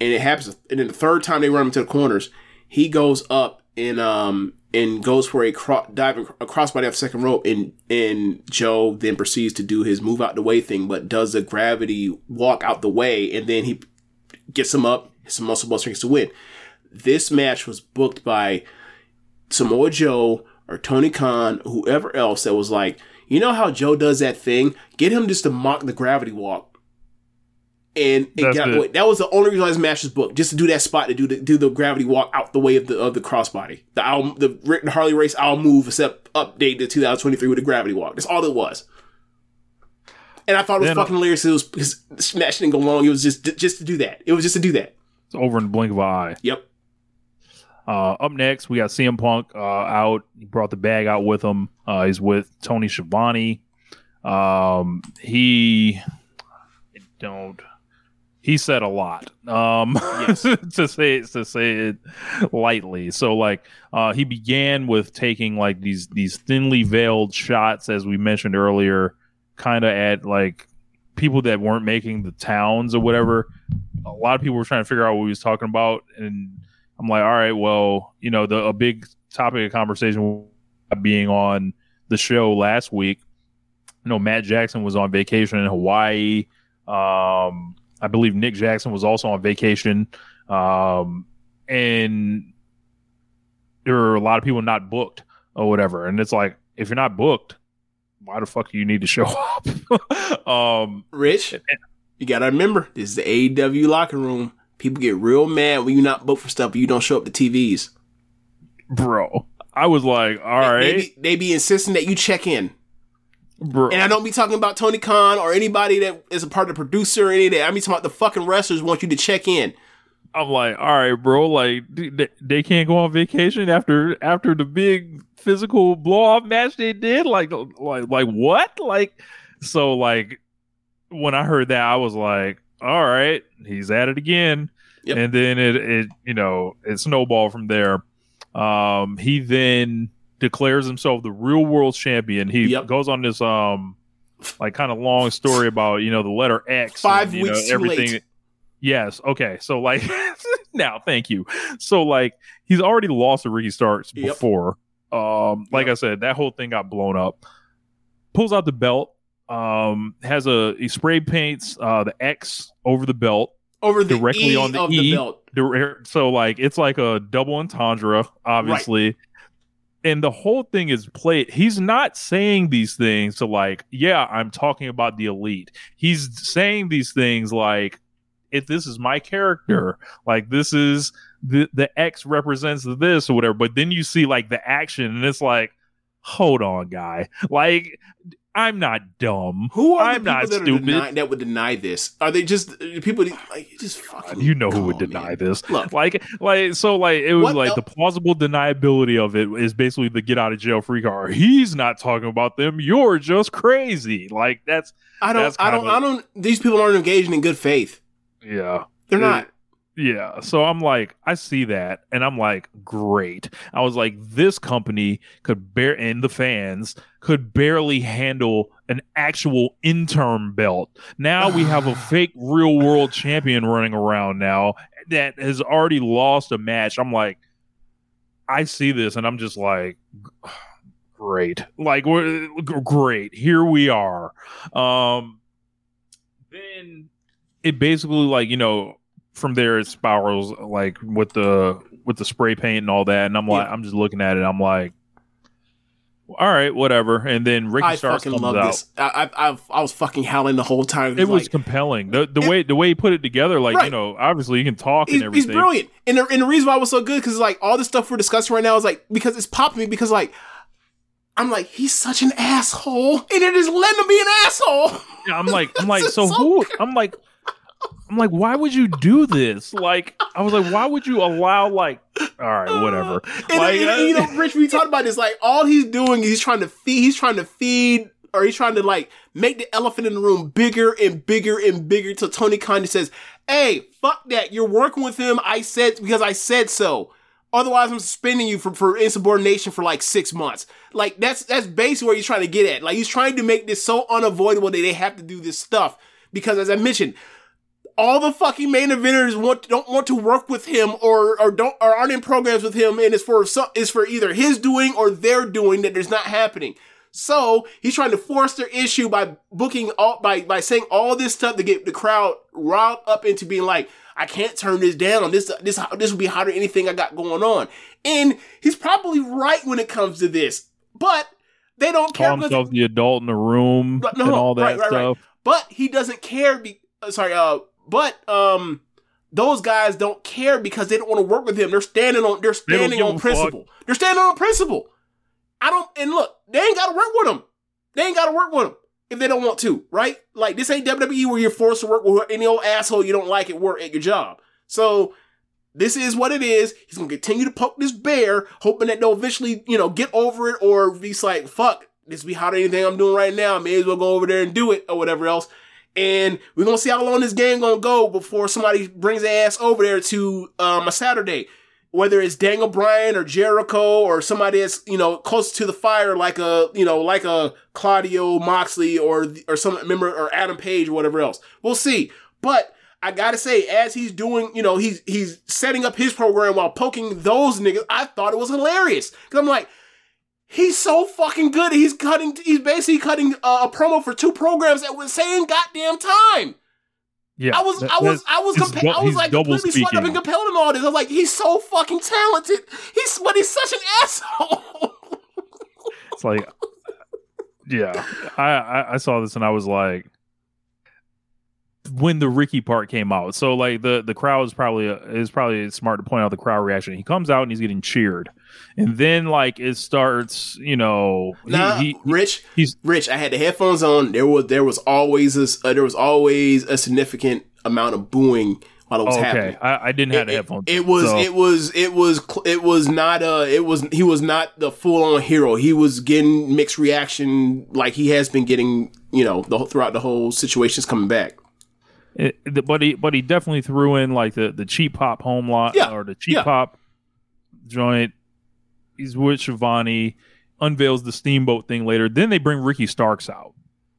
and it happens. And then the third time they run him into the corners, he goes up and um and goes for a cro- diving a crossbody the second rope, and and Joe then proceeds to do his move out the way thing, but does a gravity walk out the way, and then he gets him up, some muscle buster gets to win. This match was booked by Samoa Joe or Tony Khan, whoever else that was like, you know how Joe does that thing? Get him just to mock the gravity walk. And, and That's get it. way. That was the only reason match was booked, just to do that spot to do the do the gravity walk out the way of the of the crossbody. The owl, the Rick Harley race I'll move, except update to 2023 with the gravity walk. That's all it was. And I thought it was Then, uh, fucking hilarious. It was because Smash didn't go long. It was just just to do that. It was just to do that. it's over in the blink of an eye Yep. Uh, up next, we got CM Punk uh, out. He brought the bag out with him. Uh, he's with Tony Schiavone. Um, he I don't. He said a lot. Um, to say it, to say it lightly. So like, uh, he began with taking like these these thinly veiled shots, as we mentioned earlier, kind of at like people that weren't making the towns or whatever. A lot of people were trying to figure out what he was talking about, and I'm like, all right, well, you know, the a big topic of conversation being on the show last week. You know, Matt Jackson was on vacation in Hawaii. Um, I believe Nick Jackson was also on vacation. Um, and there are a lot of people not booked or whatever. And it's like, if you're not booked, why the fuck do you need to show up? um, Rich, you gotta remember, this is the AEW locker room. People get real mad when you're not booked for stuff, but you don't show up to TVs. bro, I was like, all They right, be, they be insisting that you check in. Bro. And I don't be talking about Tony Khan or anybody that is a part of the producer or any of that. I be talking about the fucking wrestlers want you to check in. I'm like, all right, bro. Like they, they can't go on vacation after after the big physical blow off match they did. Like, like, like what? Like, so like when I heard that, I was like, all right, he's at it again. Yep. And then it, it, you know, it snowballed from there. Um, he then declares himself the real world champion. He Yep. goes on this um, like kind of long story about you know the letter X, Five and, you know, weeks too everything. late. Yes. Okay. So like now, thank you. So like he's already lost to Ricky Starks Yep. before. Um, like Yep. I said, that whole thing got blown up. Pulls out the belt. Um, has a he spray paints uh the X over the belt Over the directly E on the of E. the belt. So like it's like a double entendre, obviously. And the whole thing is played. He's not saying these things to like, yeah, I'm talking about the elite. He's saying these things like if this is my character, hmm. like this is the the X represents this or whatever. But then you see like the action, and it's like, hold on, guy, like. I'm not dumb. Who are I'm not that, stupid. deny, that would deny this? Are they just uh, people like just fucking? you know who would deny this Look, like like so like it was like el- the plausible deniability of it is basically the get out of jail free card he's not talking about them you're just crazy like that's I don't. I don't. kinda- I don't. These people aren't engaging in good faith. yeah They're It- not. Yeah so i'm like i see that and i'm like great. I was like this company could bear and the fans could barely handle an actual interim belt. Now we have a fake real world champion running around now that has already lost a match. I'm like i see this and i'm just like great. Like we're great. Here we are. Um then it basically like you know from there it spirals like with the with the spray paint and all that and i'm like i'm just looking at it i'm like all right whatever and then ricky I starts fucking love out this. I, I, I, I was fucking howling the whole time. it was like, compelling the the way the way he put it together like you know obviously you can talk he's, and everything. he's brilliant. And the, and the reason why it was so good because like all the stuff we're discussing right now is like because it's popping me because like I'm like he's such an asshole and it is letting him be an asshole. Yeah, I'm like, I'm like, so who? I'm like, I'm like, why would you do this? Like, I was like, why would you allow like, all right, uh, whatever. And, Like, and- you know, Rich, we talked about this. Like all he's doing, is he's trying to feed. He's trying to feed, or he's trying to like make the elephant in the room bigger and bigger and bigger. Till Tony Khan says, "Hey, fuck that! You're working with him. I said because I said so. Otherwise, I'm suspending you for, for insubordination for like six months. Like that's that's basically what he's trying to get at. Like he's trying to make this so unavoidable that they have to do this stuff because, as I mentioned, all the fucking main eventers want don't want to work with him or or don't or aren't in programs with him and it's for some it's for either his doing or their doing that there's not happening. So he's trying to force their issue by booking all by by saying all this stuff to get the crowd riled up into being like, I can't turn this down. This this this will be hotter than anything I got going on. And he's probably right when it comes to this, but they don't care Call because himself the adult in the room no, and all that right, right, stuff. Right. But he doesn't care. Be- uh, sorry, uh, but um, those guys don't care because they don't want to work with him. They're standing on. They're standing give on a fuck. principle. They're standing on principle. I don't. And look, they ain't got to work with him. They ain't got to work with him if they don't want to. Right? Like this ain't WWE where you're forced to work with any old asshole you don't like at work at your job. So. This is what it is. He's gonna continue to poke this bear, hoping that they'll eventually, you know, get over it, or be like, "Fuck, this be hotter than anything I'm doing right now. I may as well go over there and do it or whatever else. And we're gonna see how long this game gonna go before somebody brings their ass over there to um, a Saturday. Whether it's Daniel Bryan or Jericho or somebody that's you know close to the fire, like a you know like a Claudio Moxley or or some member or Adam Page or whatever else. We'll see. But I gotta say, as he's doing, you know, he's he's setting up his program while poking those niggas. I thought it was hilarious because I'm like, he's so fucking good. He's cutting. He's basically cutting uh, a promo for two programs at the same goddamn time. Yeah, I was, that- I was, I was, compa- I was like completely swept up and compelled in all this. I was like, he's so fucking talented. He's, but he's such an asshole. It's like, yeah, I, I I saw this and I was like, when the Ricky part came out. So like the the crowd is probably is probably smart to point out the crowd reaction. He comes out and he's getting cheered, and then like it starts, you know, he- Nah, he, Rich, he's Rich. I had the headphones on. There was, there was always a, uh, there was always a significant amount of booing while it was okay. happening. I, I didn't have the headphones. It was, so- it was, it was, it was not uh it was, he was not the full on hero. He was getting mixed reaction like he has been getting, you know, the, whole- throughout the whole situations coming back. It, the- but he but he definitely threw in like the the cheap pop home lot Yeah, or the cheap yeah. pop joint. He's with Schiavone, unveils the steamboat thing later. Then they bring Ricky Starks out.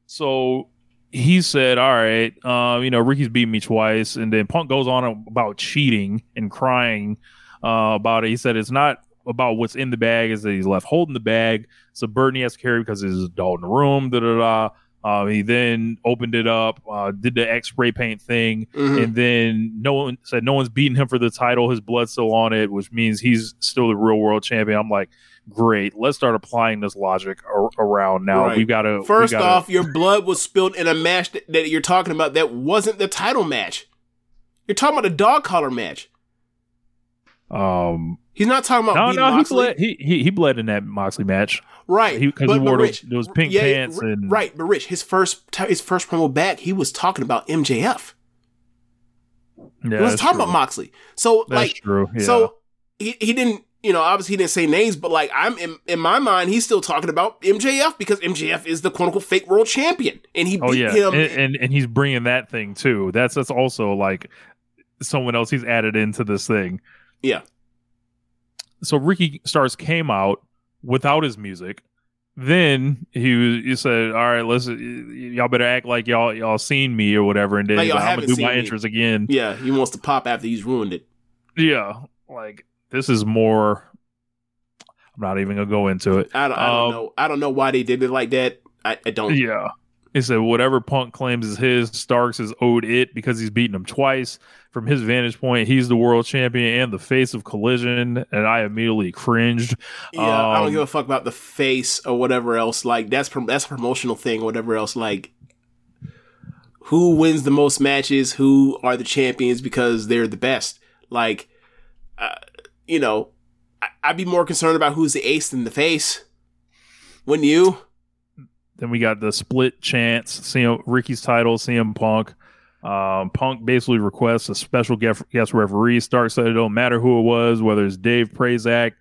So he said, "All right, uh, you know, Ricky's beat me twice," and then Punk goes on about cheating and crying uh, about it. He said it's not about what's in the bag; is that he's left holding the bag. So Burton has to carry because there's a adult in the room. Da da da. Uh, he then opened it up, uh, did the X spray paint thing, Mhm. and then no one said no one's beating him for the title. His blood's still on it, which means he's still the real world champion. I'm like, great. Let's start applying this logic ar- around now. Right. We've got to First off, your blood was spilled in a match that, that you're talking about that wasn't the title match. You're talking about a dog collar match. Um, He's not talking about no, no, he bled. He, he he bled in that Moxley match, Right, Because he, but wore Rich, those, those pink yeah, pants and right, but Rich, his first t- his first promo back, he was talking about MJF. Yeah, he was talking about Moxley. So That's like, true, yeah. so he he didn't. You know, obviously he didn't say names, but like I'm in, in my mind, he's still talking about MJF because MJF is the quote unquote fake world champion, and he Oh beat yeah, him. and, and and he's bringing that thing too. That's that's also like someone else he's added into this thing. Yeah. So Ricky Starks came out without his music. Then he was. He said, "All right, listen, y'all better act like y'all y'all seen me or whatever." And then Like I'm gonna do my me. entrance again. yeah, he wants to pop after he's ruined it. Yeah, like this is more. I'm not even gonna go into it. I don't, I don't Um, know. I don't know why they did it like that. I, I don't. Yeah. He said whatever Punk claims is his, Starks is owed it because he's beaten him twice. From his vantage point, he's the world champion and the face of Collision, and I immediately cringed. Yeah, I don't Um, give a fuck about the face or whatever else. Like that's prom- that's a promotional thing, or whatever else. Like who wins the most matches? Who are the champions because they're the best? Like, uh, you know, I- I'd be more concerned about who's the ace than the face. Wouldn't you? Then we got the split chance, CM, Ricky's title, CM Punk. Um, Punk basically requests a special guest, guest referee. Stark said it don't matter who it was, whether it's Dave Prazak,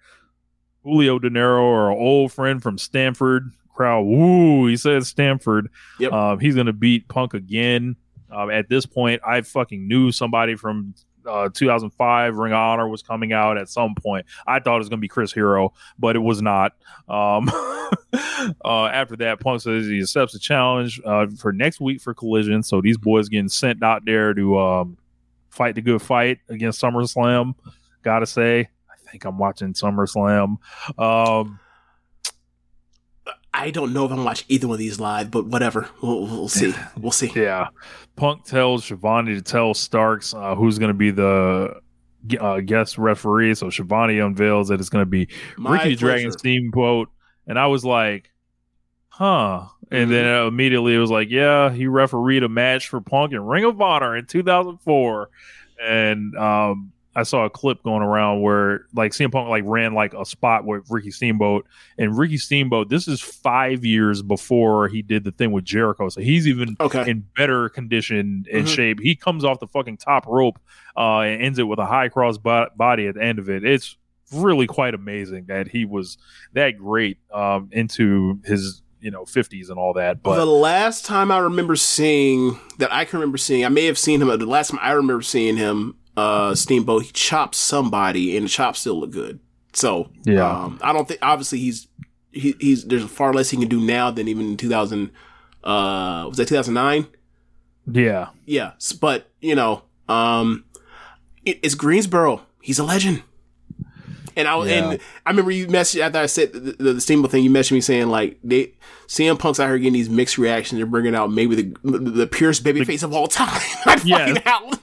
Julio Dinero, or an old friend from Stamford. Crowd, woo! He said Stamford. Yep. Um, he's gonna beat Punk again. Um, at this point, I fucking knew somebody from uh, 2005 Ring Honor was coming out at some point. I thought it was gonna be Chris Hero, but it was not. Um, uh, after that, Punk says he accepts the challenge uh, for next week for Collision. So these boys getting sent out there to um, fight the good fight against SummerSlam. Gotta say, I think I'm watching SummerSlam. Um, I don't know if I'm watching either one of these live, but whatever. We'll, we'll see. We'll see. Yeah. Punk tells Schiavone to tell Starks uh, who's going to be the uh, guest referee. So Schiavone unveils that it's going to be My Ricky the Dragon pleasure. Steamboat. And I was like, huh. And then Mm-hmm. uh, immediately it was like, yeah, he refereed a match for Punk in Ring of Honor in 2004. And um, I saw a clip going around where like CM Punk like ran like a spot with Ricky Steamboat. And Ricky Steamboat, this is five years before he did the thing with Jericho. So he's even Okay. in better condition and Mhm. shape. He comes off the fucking top rope uh, and ends it with a high cross bo- body at the end of it. It's really quite amazing that he was that great um, into his you know 50s and all that. But the last time I remember seeing that I can remember seeing, I may have seen him. but The last time I remember seeing him, uh, Steamboat, he chops somebody, and the chops still look good. So Yeah. um, I don't think. Obviously, he's he, he's there's far less he can do now than even in 2000. Uh, was that 2009? yeah, Yeah, but you know, um, it, it's Greensboro. He's a legend. And I Yeah. and I remember you messaged after I said the, the, the Steamboat thing. You messaged me saying like they CM Punk's out here getting these mixed reactions. They're bringing out maybe the the, the purest baby face of all time. I Yeah. fucking out.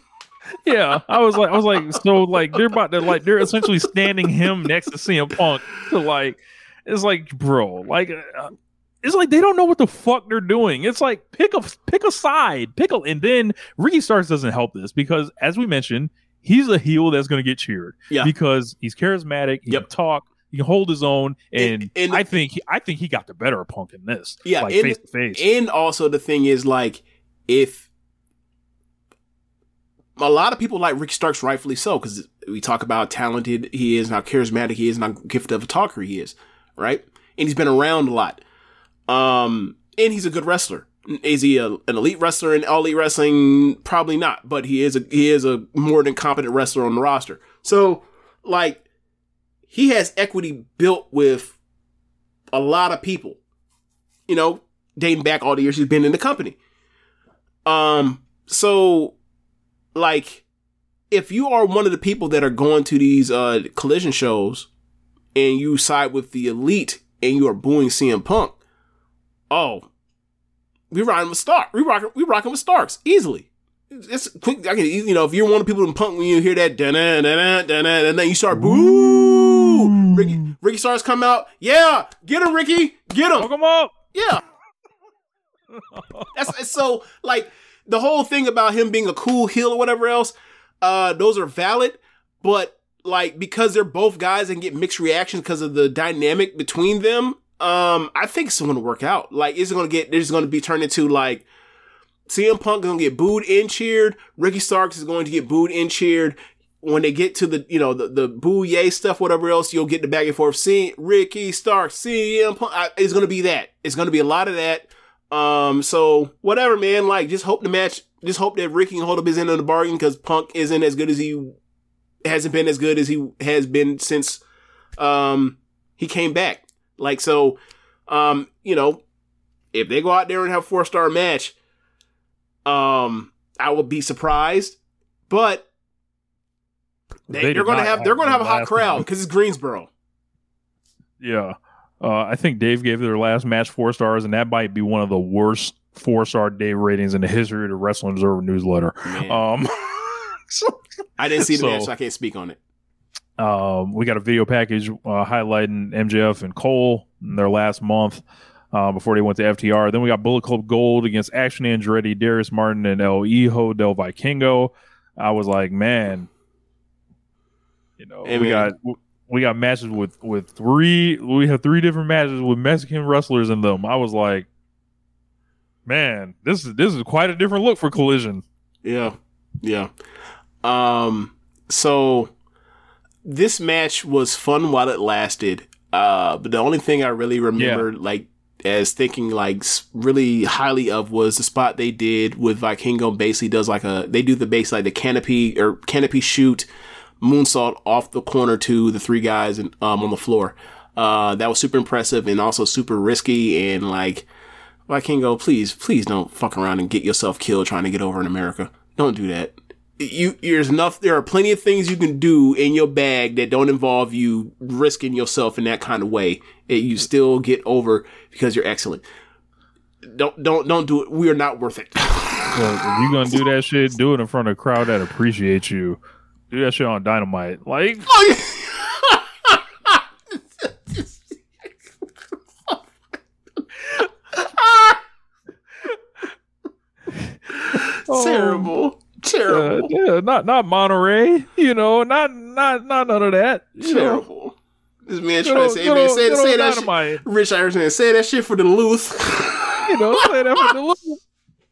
Yeah. I was like, I was like, so like they're about to like they're essentially standing him next to CM Punk to like, it's like, bro, like. Uh, it's like they don't know what the fuck they're doing. It's like pick a pick a side, pickle, and then Ricky Starks doesn't help this because, as we mentioned, he's a heel that's going to get cheered. Yeah. because he's charismatic. He can talk. He can hold his own, and, And- and- I think he, I think he got the better of Punk in this. Yeah, like and, face to face. and also the thing is like if a lot of people like Ricky Starks, rightfully so, because we talk about how talented he is, and how charismatic he is, and how gifted of a talker he is, right? And he's been around a lot. Um, and he's a good wrestler. Is he a, an elite wrestler in all elite wrestling? Probably not, but he is a he is a more than competent wrestler on the roster. So, like, he has equity built with a lot of people. You know, dating back all the years he's been in the company. Um, so like if you are one of the people that are going to these uh collision shows and you side with the elite and you are booing CM Punk, oh, we riding with Stark. We rocking we rocking with Starks easily. It's quick. I can, you know, if you're one of the people in Punk when you hear that, da da da da and then you start boo. Ricky, Ricky Starks come out. Yeah, get him, Ricky. Get him. Come up. Yeah. That's so like the whole thing about him being a cool heel or whatever else. uh, those are valid, but like because they're both guys and get mixed reactions because of the dynamic between them, um, I think it's to work out. Like, it's to get, there's to be turned into like CM Punk is to get booed and cheered. Ricky Starks is going to get booed and cheered. When they get to the, you know, the, the boo yay stuff, whatever else, you'll get the back and forth. See Ricky Starks, CM Punk. I, it's to be that. It's to be a lot of that. Um, so whatever, man. Like, just hope the match, just hope that Ricky can hold up his end of the bargain because Punk isn't as good as he hasn't been as good as he has been since um he came back. Like so, um, you know, if they go out there and have a four star match, um, I will be surprised. But they, are going to have they're going to have a hot crowd because it's Greensboro. Yeah. Uh, I think Dave gave their last match four stars, and that might be one of the worst four star Dave ratings in the history of the Wrestling Observer newsletter. Um, I didn't see the So- match, so I can't speak on it. um, we got a video package uh, highlighting MJF and Cole in their last month uh, before they went to FTR. Then we got Bullet Club Gold against Action Andretti, Darius Martin, and El Hijo del Vikingo. I was like, man, you know, Hey, we man. got we got matches with with three. We have three different matches with Mexican wrestlers in them. I was like, man, this is this is quite a different look for Collision. Yeah. Yeah. Um so this match was fun while it lasted. Uh but the only thing I really remember like as thinking like really highly of was the spot they did with Vikingo basically does like a they do the base like the canopy or canopy shoot moonsault off the corner to the three guys and um on the floor. Uh that was super impressive and also super risky and like I can't go. please, please don't fuck around and get yourself killed trying to get over in America. Don't do that. You, there's enough. There are plenty of things you can do in your bag that don't involve you risking yourself in that kind of way. And you still get over because you're excellent. Don't, don't, don't do it. We are not worth it. Well, if you're gonna do that shit, do it in front of a crowd that appreciates you. Do that shit on dynamite. Like Terrible. Terrible. uh, yeah, not not Monterey, you know, not not not none of that. You know. Terrible. This man trying to say, man, say, say that Dynamite. shit. Rich Irishman, say that shit for the Duluth. You know, say that for the little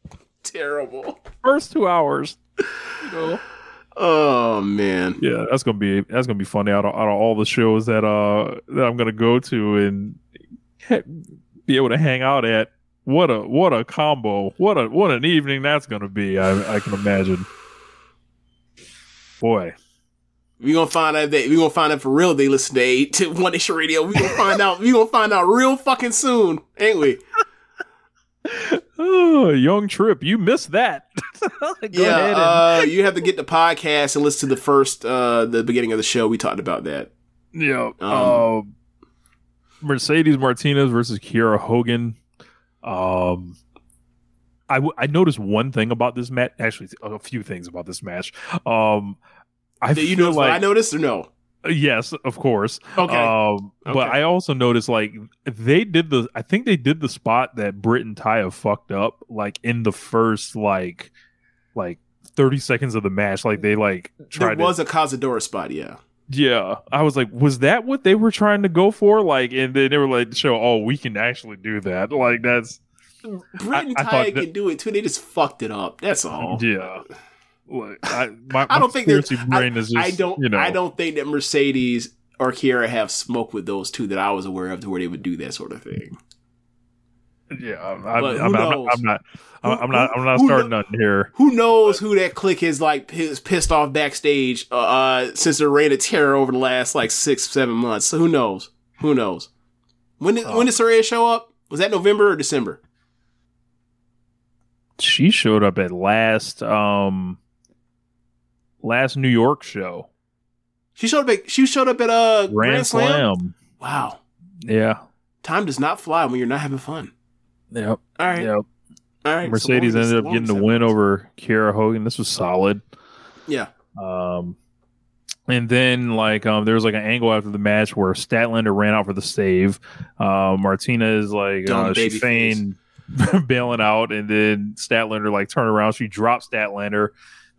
Terrible. first two hours. You know. Oh man. Yeah, that's gonna be that's gonna be funny out of, out of all the shows that uh that I'm gonna go to and be able to hang out at. What a what a combo! What a what an evening that's gonna be. I I can imagine. Boy, We gonna find out that we gonna find out for real. They listen to eight to One Nation Radio. We gonna find out. We gonna find out real fucking soon, ain't we? Oh, young trip, you missed that. Go yeah. ahead and- Uh, you have to get the podcast and listen to the first, uh, the beginning of the show. We talked about that. Yeah. Um, uh, Mercedes Martinez versus Kiera Hogan. Um, I, w- I noticed one thing about this match. Actually, a few things about this match. Um, I Did you know notice what like I noticed or no? Yes, of course. Okay. Um, but Okay. I also noticed like they did the. I think they did the spot that Britt and Taya fucked up like in the first like like thirty seconds of the match. Like they like There tried to was a Cazadora spot. Yeah. yeah, I was like, was that what they were trying to go for? Like, and then they were like, show, oh, we can actually do that. Like, that's Britt and I Taya that- can do it too. They just fucked it up. That's all. yeah. Like, I, my, I don't think there's. conspiracy I, is just, I don't. You know, I don't think that Mercedes or Kiera have smoked with those two that I was aware of to where they would do that sort of thing. Yeah, I'm, I'm, But who I'm, not. I'm not. I'm, I'm not. I'm not Who starting kno- nothing here. Who knows who that clique is like is pissed off backstage uh, uh since the reign of terror over the last like six seven months. So who knows? Who knows? When did when did Saraya show up? Was that November or December? She showed up at last, um, last New York show, She showed up. At, she showed up at uh, Grand, Grand, Slam. Slam. Wow, Yeah. time does not fly when you're not having fun. Yep. All right, Yep. all right. Mercedes So ended up getting the win over Kiera Hogan. This was solid. Yeah, Um, and then like um, there was like an angle after the match where Statlander ran out for the save. Uh, Martinez like Dumb uh, she feigned bailing out, and then Statlander like turned around. She dropped Statlander.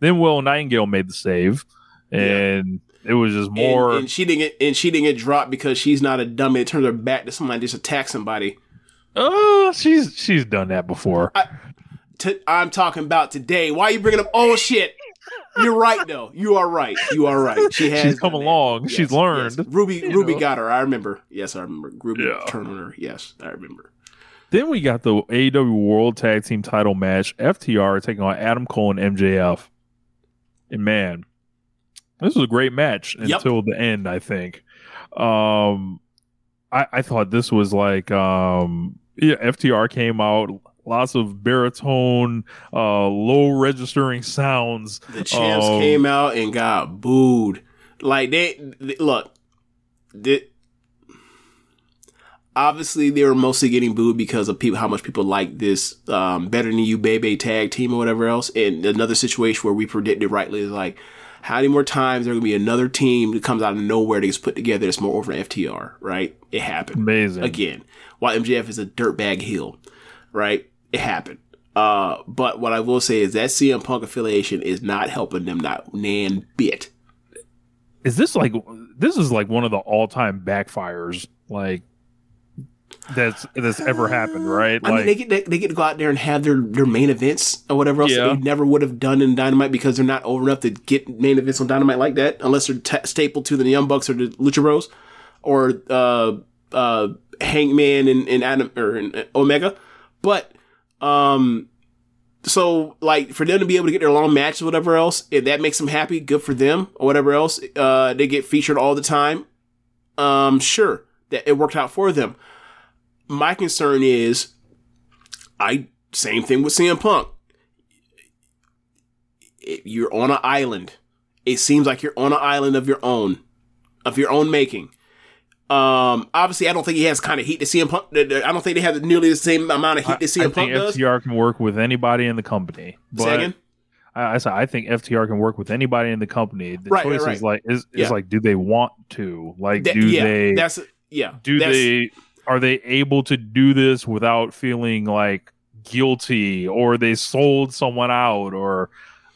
Then Willow Nightingale made the save, and it was just more. and, and she didn't get and she didn't get dropped because she's not a dummy. It turns her back to somebody just attack somebody. Oh, she's she's done that before. i I'm talking about today. Why are you bringing up? Oh shit! You're right though. You are right. You are right. She has she's come along. she's learned. yes. Ruby Ruby know. got her. I remember. Yes, I remember. Ruby Yeah. turned on her. Yes, I remember. Then we got the AEW World Tag Team Title match. FTR taking on Adam Cole and MJF. And man, this was a great match Yep. until the end. I think. Um, I I thought this was like um yeah. FTR came out. Lots of baritone, uh, low registering sounds. The champs Um, came out and got booed. Like they, they- look, they, obviously they were mostly getting booed because of people how much people like this um, better than you baby tag team or whatever else. And another situation where we predicted rightly is like how many more times there gonna be another team that comes out of nowhere that gets put together that's more over than FTR, right? It happened Amazing. again. While MJF is a dirtbag heel, right? It happened. Uh, but what I will say is that CM Punk affiliation is not helping them not nan bit. is this like this is like one of the all-time backfires like that's that's ever happened right I like mean, they get they, they get to go out there and have their, their main events or whatever else Yeah. that they never would have done in Dynamite because they're not old enough to get main events on Dynamite like that unless they're ta stapled to the Young Bucks or the Lucha Bros or uh, uh, Hangman and, and Adam or and Omega. But um, so like for them to be able to get their long matches, or whatever else, if that makes them happy, good for them or whatever else. Uh, they get featured all the time. Um, sure that it worked out for them. My concern is, I same thing with CM Punk. You're on an island. It seems like you're on an island of your own, of your own making. Um, obviously, I don't think he has kind of heat to CM Punk. I don't think they have nearly the same amount of heat I, that I CM think Punk does. FTR can work with anybody in the company Say but again? I, I said I think FTR can work with anybody in the company the Right, choice right, is right. like is, is Yeah. like do they want to like That- do yeah, they that's yeah. do they are they able to do this without feeling like guilty or they sold someone out or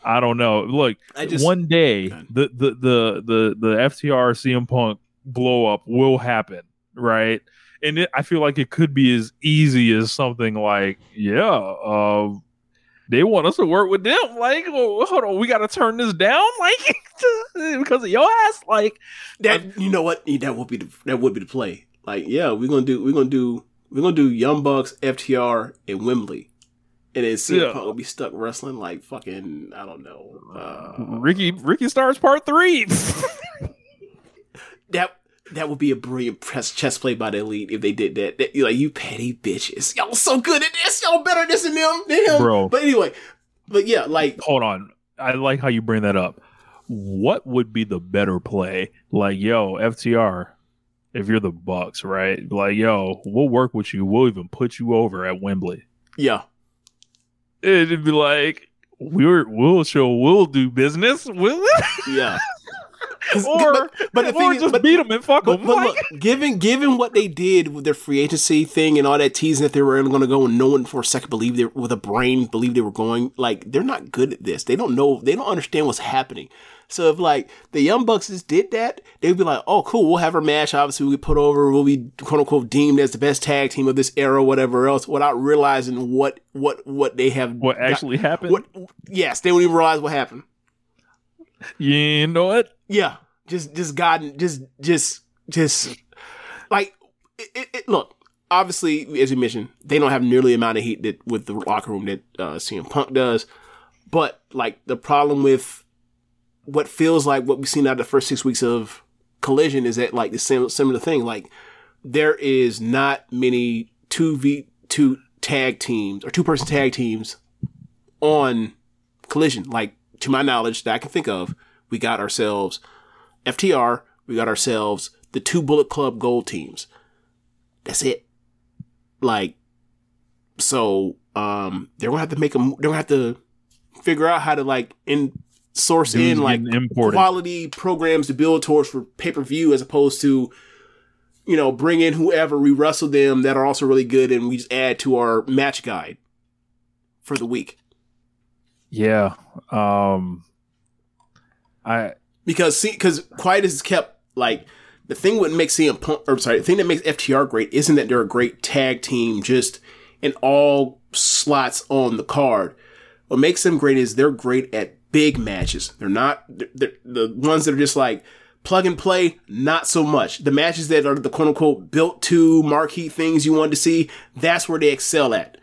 I don't know. Look, I just- one day the, the the the the FTR CM Punk blow up will happen, right? And it, I feel like it could be as easy as something like, yeah, uh, they want us to work with them. Like, well, hold on, we got to turn this down, like because of your ass. Like, that you know what that would be the, that would be the play. Like, yeah, we're gonna do we're gonna do we're gonna do Young Bucks, FTR, and Wembley, and then CM Yeah. Punk will be stuck wrestling like fucking I don't know. Uh, Ricky Ricky Starks Part Three. that that would be a brilliant press chess play by the elite if they did that. that you're like you petty bitches, y'all so good at this, y'all better at this than them, than him. Bro. But anyway, but yeah, like hold on. I like how you bring that up. What would be the better play? Like, yo, FTR, if you're the Bucks, right? Like, yo, we'll work with you. We'll even put you over at Wembley. yeah, It'd be like, we're we'll show we'll do business. Will yeah. or but, but the or thing is, just but, beat them and fuck them. but look, given given what they did with their free agency thing and all that teasing that they were going to go, and no one for a second believed they with a brain believed they were going. Like they're not good at this. They don't know. They don't understand what's happening. So if like the Young Bucks just did that, they'd be like, "Oh, cool. We'll have our match. Obviously, we put over. We'll be quote unquote deemed as the best tag team of this era, whatever else." Without realizing what what what they have what got- actually happened? What yes, they don't even realize what happened. You know what? Yeah, just just God, just just just like it, it, it- look. Obviously, as you mentioned, they don't have nearly the amount of heat that with the locker room that uh, CM Punk does. But like the problem with what feels like what we've seen out of the first six weeks of Collision is that like the same similar thing. Like there is not many two v two tag teams or two person tag teams on Collision. Like to my knowledge, that I can think of, we got ourselves FTR, we got ourselves the two Bullet Club Gold teams. That's it. Like, so um, they're gonna have to make them. They're gonna have to figure out how to like in source Dudes in like imported. quality programs to build towards for pay per view as opposed to you know bring in whoever we wrestle them that are also really good and we just add to our match guide for the week. Yeah. Um I because see because Quiet is kept like the thing what makes CM Punk or sorry the thing that makes FTR great isn't that they're a great tag team just in all slots on the card. What makes them great is they're great at big matches. They're not they're, they're the ones that are just like plug and play. Not so much. The matches that are the quote unquote built to marquee things you want to see. That's where they excel at.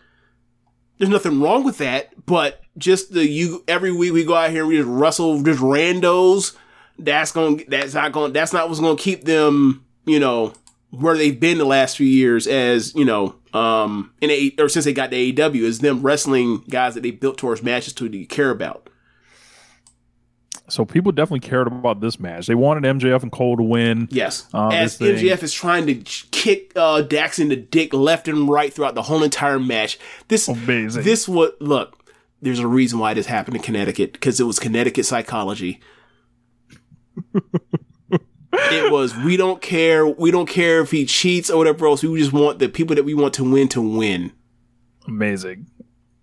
There's nothing wrong with that, but just the you every week we go out here and we just wrestle just randos. That's gonna That's not gonna That's not what's going to keep them. You know where they've been the last few years as you know um in a or since they got to AEW is them wrestling guys that they built towards matches to that you care about. so people definitely cared about this match. They wanted MJF and Cole to win. Yes. Uh, As. MJF is trying to kick uh, Dax in the dick left and right throughout the whole entire match. This Amazing. This what look. There's a reason why this happened in Connecticut because it was Connecticut psychology. it was we don't care. We don't care if he cheats or whatever else. We just want the people that we want to win to win. Amazing.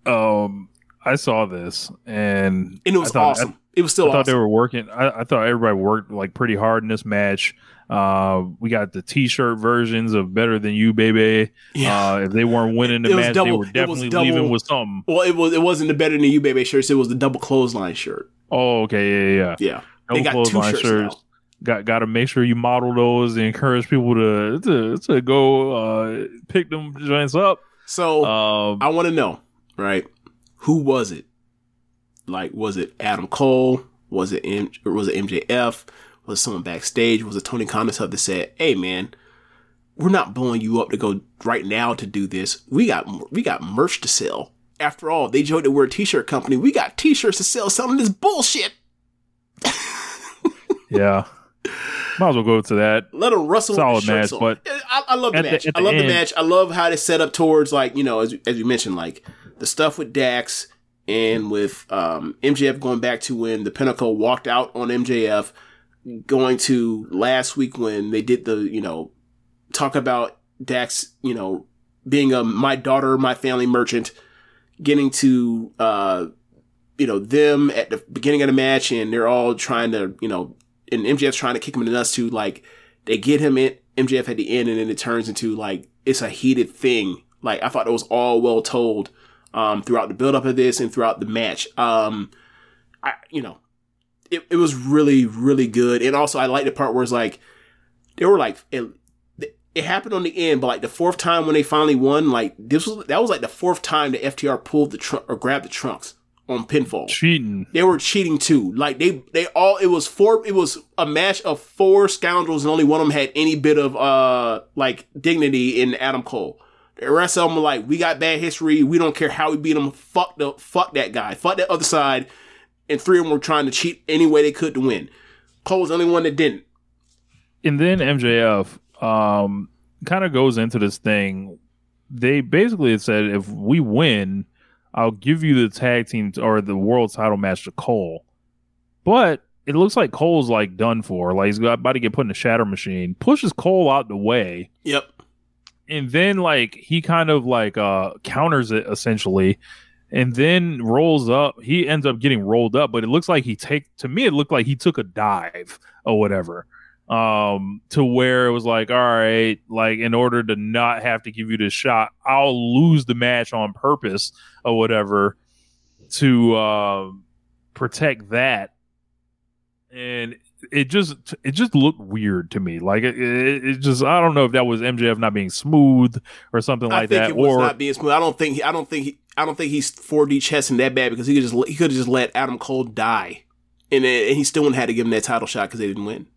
Um, I saw this and And it was thought- awesome. It was still I thought they were working. I, I thought everybody worked like pretty hard in this match. Uh, we got the T-shirt versions of "Better Than You, Baby." Yeah. Uh, if they weren't winning the match, double- they were definitely double- leaving with something. Well, it was. It wasn't the better than you, baby shirts. It was the double clothesline shirt. Oh, okay, yeah, yeah, Yeah, Double they got two clothesline shirts shirts. Got got to make sure you model those and encourage people to to, to go uh, pick them joints up. So Um, I want to know, right? Who was it? Like, was it Adam Cole? Was it M- or was it MJF? Was someone backstage? Was it Tony Khan himself that said, "Hey, man, we're not blowing you up to go right now to do this. We got we got merch to sell. After all, they joked that we're a t-shirt company. We got t-shirts to sell selling this bullshit. yeah, might as well go to that. Let them rustle Solid the match, on. but I, I love the at the- match. I the love the end- match. I love how they set up towards like you know as as you mentioned like the stuff with Dax and with um, MJF going back to when the Pinnacle walked out on MJF, going to last week when they did the you know talk about Dax you know being a my daughter my family merchant, getting to uh you know them at the beginning of the match and they're all trying to you know and MJF's trying to kick him in the nuts too like they get him in MJF at the end and then it turns into like it's a heated thing. Like I thought it was all well told um throughout the build up of this and throughout the match. Um I you know it, it was really, really good. And also I like the part where it's like they were like it, it happened on the end, but like the fourth time when they finally won, like this was that was like the fourth time that FTR pulled the trunk or grabbed the trunks on pinfall cheating. they were cheating too. Like they, they all, it was four, it was a match of four scoundrels and only one of them had any bit of, uh, like dignity in Adam Cole. The rest of them were like, we got bad history. We don't care how we beat them. Fuck the, fuck that guy. Fuck that other side. And three of them were trying to cheat any way they could to win. Cole was the only one that didn't. and then MJF um kind of goes into this thing. They basically said if we win, I'll give you the tag team or the world title match to Cole. But it looks like Cole's like done for. Like he's about to get put in a shatter machine. Pushes Cole out the way. Yep. And then like he kind of like uh counters it essentially. And then rolls up. He ends up getting rolled up, but it looks like he take to me it looked like he took a dive or whatever um to where it was like all right like in order to not have to give you this shot i'll lose the match on purpose or whatever to uh, protect that and it just it just looked weird to me like it, it, it just i don't know if that was mjf not being smooth or something I like think that it was or not being smooth. I don't think, he, I don't think, he, I don't think he's 4D chesting that bad because he could just, he could have just let Adam Cole die. And, then- and he still wouldn't have to give him that title shot because they didn't win.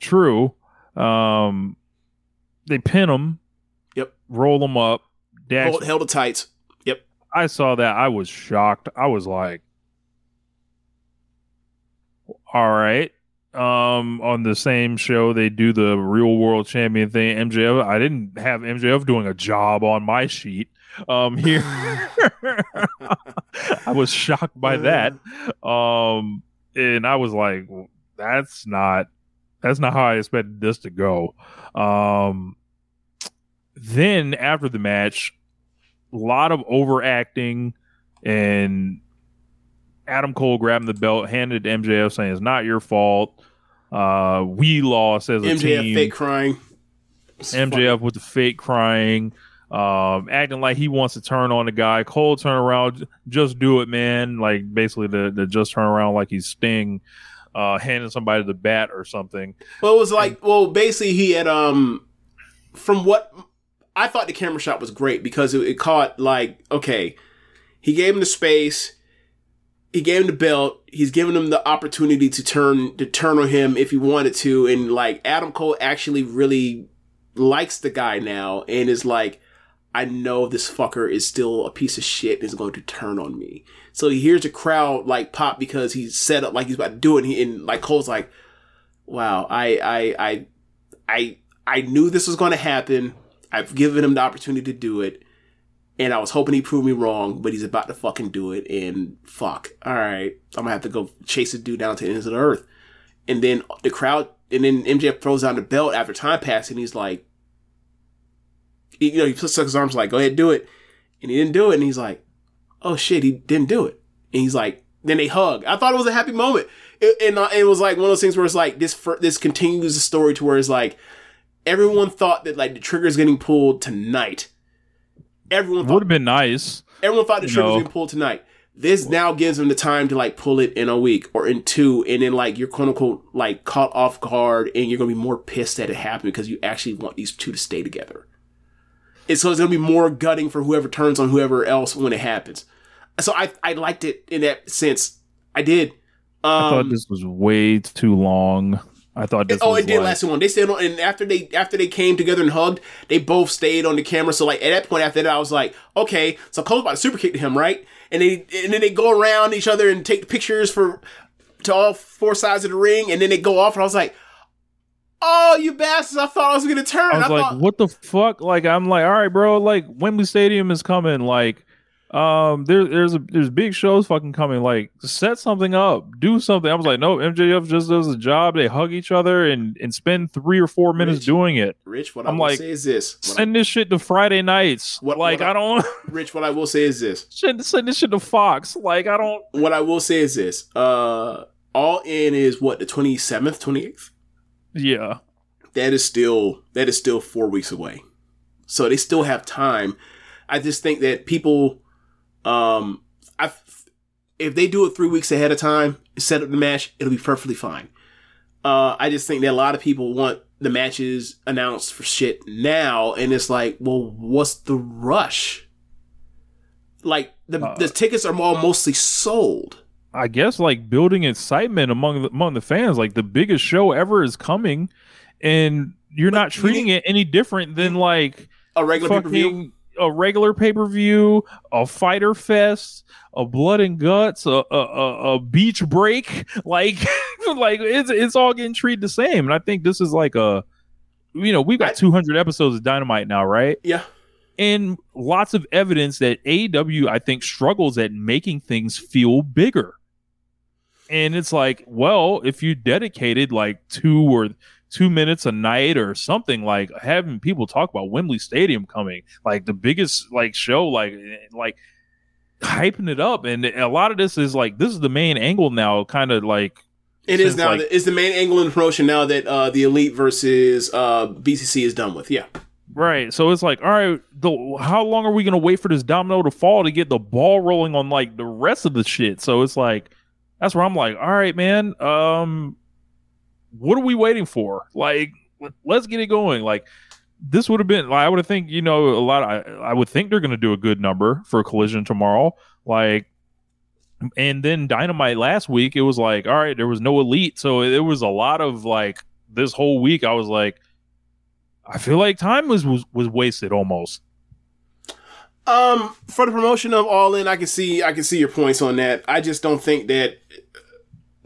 True. Um, they pin him. Yep. Roll him up. Dax, Hold, held the tights. Yep. I saw that. I was shocked. I was like, "All right." Um, on the same show, they do the real world champion thing. MJF. I didn't have MJF doing a job on my sheet. Um, here, I was shocked by that. Um, and I was like, "That's not." That's not how I expected this to go. Um, then after the match, a lot of overacting and Adam Cole grabbing the belt, handed it to MJF, saying it's not your fault. Uh, we lost as a MJF team. MJF fake crying. It's MJF with the fake crying, um, acting like he wants to turn on the guy. Cole turn around, just do it, man. Like basically the, the just turn around like he's Sting, uh, handing somebody the bat or something. Well, it was like, well, basically, he had, um, from what I thought the camera shot was great because it, it caught, like, okay, he gave him the space, he gave him the belt, he's giving him the opportunity to turn, to turn on him if he wanted to. And, like, Adam Cole actually really likes the guy now and is like, I know this fucker is still a piece of shit and is going to turn on me. So he hears the crowd like pop because he's set up like he's about to do it. And, he, and like Cole's like, wow, I, I, I, I, I knew this was going to happen. I've given him the opportunity to do it. And I was hoping he'd prove me wrong, but he's about to fucking do it. And fuck. All right. I'm going to have to go chase the dude down to the ends of the earth. And then the crowd, and then MJF throws down the belt after time passing. He's like, you know, he puts his arms like, go ahead, do it. And he didn't do it. And he's like, oh shit, he didn't do it. And he's like, then they hug. I thought it was a happy moment. It, and uh, it was like one of those things where it's like, this, this continues the story to where it's like, everyone thought that like the trigger is getting pulled tonight. Everyone Would have been nice. everyone thought the trigger was No. getting pulled tonight. This now gives them the time to like pull it in a week or in two, and then like you're quote unquote like caught off guard, and you're gonna be more pissed that it happened because you actually want these two to stay together. And so it's gonna be more gutting for whoever turns on whoever else when it happens. So I I liked it in that sense. I did. I thought Um, this was way too long. I thought this oh, it did like- last too long. They stayed on, and after they after they came together and hugged, they both stayed on the camera. So like at that point after that, I was like, okay, so Cole's about to super kick to him, right? And they and then they go around each other and take pictures for to all four sides of the ring, and then they go off, and I was like, oh, you bastards! I thought I was gonna turn. I was like, thought, what the fuck? Like, I'm like, all right, bro. Like, Wembley Stadium is coming. Like, um, there, there's a, there's big shows fucking coming. Like, set something up, do something. I was like, no, MJF just does a job. They hug each other and and spend three or four minutes Rich, doing it. Rich, what I'm I will like, say is this. What I- Send this shit to Friday nights. What- like, what I- I don't Rich, what I will say is this. send, send this shit to Fox. Like, I don't. What I will say is this. Uh, all in is what the twenty seventh, twenty eighth. Yeah, that is still that is still four weeks away. So they still have time. I just think that people, um, I if they do it three weeks ahead of time, set up the match, it'll be perfectly fine. Uh, I just think that a lot of people want the matches announced for shit now, and it's like, well, what's the rush? Like the Uh, the tickets are all mostly sold. I guess like building excitement among the, among the fans. Like the biggest show ever is coming, and you're But not treating need- it any different than like A regular pay per view. a regular pay per view, a Fyter Fest, a blood and guts, a a, a, a beach break. Like like it's it's all getting treated the same. And I think this is like a you know we've got I- 200 episodes of Dynamite now, right? Yeah. And lots of evidence that AEW I think struggles at making things feel bigger. And it's like, well, if you dedicated like two or two minutes a night or something like having people talk about Wembley Stadium coming, like the biggest like show, like like hyping it up, and a lot of this is like this is the main angle now, kind of like It is now. like- the, is the main angle in promotion now that uh, the Elite versus uh, BCC is done with. Yeah. Right. So it's like, all right, the, how long are we going to wait for this domino to fall to get the ball rolling on like the rest of the shit? So it's like, that's where I'm like, all right, man, um, what are we waiting for? Like, let- let's get it going. Like, this would have been, like, I would have think, you know, a lot. I, I would think they're going to do a good number for a Collision tomorrow. Like, and then Dynamite last week, it was like, all right, there was no elite, so it was a lot of like this whole week. I was like. I feel like time was was, was wasted almost. Um, for the promotion of All In, I can see I can see your points on that. I just don't think that,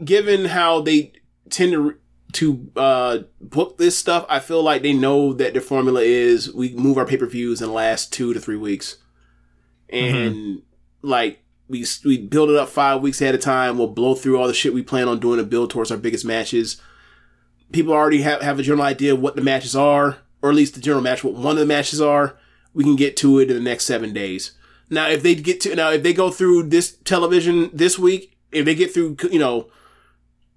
given how they tend to to uh, book this stuff, I feel like they know that their formula is we move our pay per views in the last two to three weeks, and like we we build it up five weeks ahead of time. We'll blow through all the shit we plan on doing to build towards our biggest matches. People already have, have a general idea of what the matches are, or at least the general match, what one of the matches are we can get to it in the next seven days. Now, if they get to now, if they go through this television this week if they get through, you know,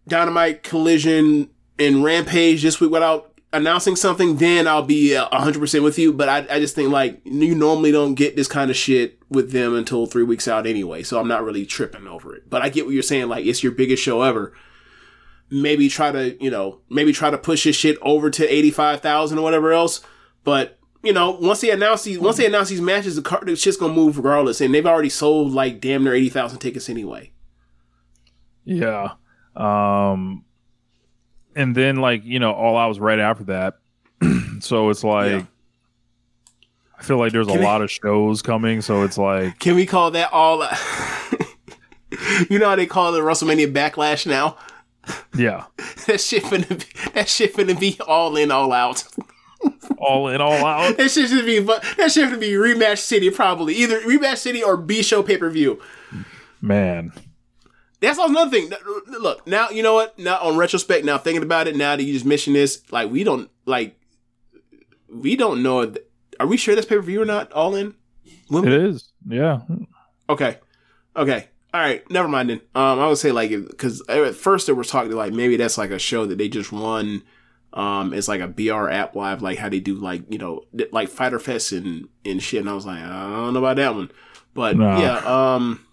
Dynamite, Collision, and Rampage this week without announcing something, then I'll be uh, hundred percent with you. But I, I just think like you normally don't get this kind of shit with them until three weeks out anyway, so I'm not really tripping over it. But I get what you're saying. Like it's your biggest show ever. Maybe try to you know maybe try to push this shit over to eighty five thousand or whatever else. But you know once they announce these once they announce these matches, the, card shit's gonna move regardless, and they've already sold like damn near eighty thousand tickets anyway. Yeah. Um and then like, you know, all I was right after that. so it's like Yeah. I feel like there's a we- lot of shows coming, so it's like Can we call that all? you know how they call the WrestleMania Backlash now? yeah, that shit finna be, that shit finna be all in, all out. All in, all out. that shit should be that shit should be rematch city probably either rematch city or B show pay per view. Man. That's also another thing. Look now, you know what? Now on retrospect, now thinking about it, now that you just mentioned this, like we don't like we don't know. if- Are we sure this pay per view or not? All in. It is. Yeah. Okay. Okay. All right. Never mind then. Um, I would say like because at first there was talking like maybe that's like a show that they just run. Um, it's like a BR app live, like how they do like you know like Fyter Fest and and shit. And I was like, I don't know about that one, but Nah. yeah. Um,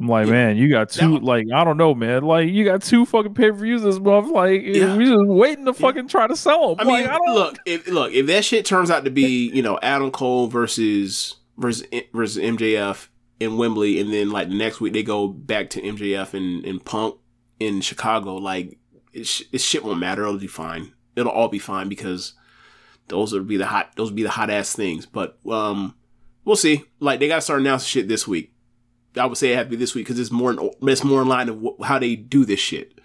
I'm like, man, you got two like I don't know, man. Like you got two fucking pay per views this month. Like Yeah. we just waiting to fucking try to sell them. I mean, I look, if look if that shit turns out to be you know Adam Cole versus versus versus MJF in Wembley, and then like the next week they go back to MJF and, and Punk in Chicago, like it, sh- it shit won't matter. It'll be fine. It'll all be fine because those would be the hot those would be the hot ass things. But um, we'll see. Like they got to start announcing shit this week. I would say it had to be this week because it's more in, it's more in line of wh- how they do this shit.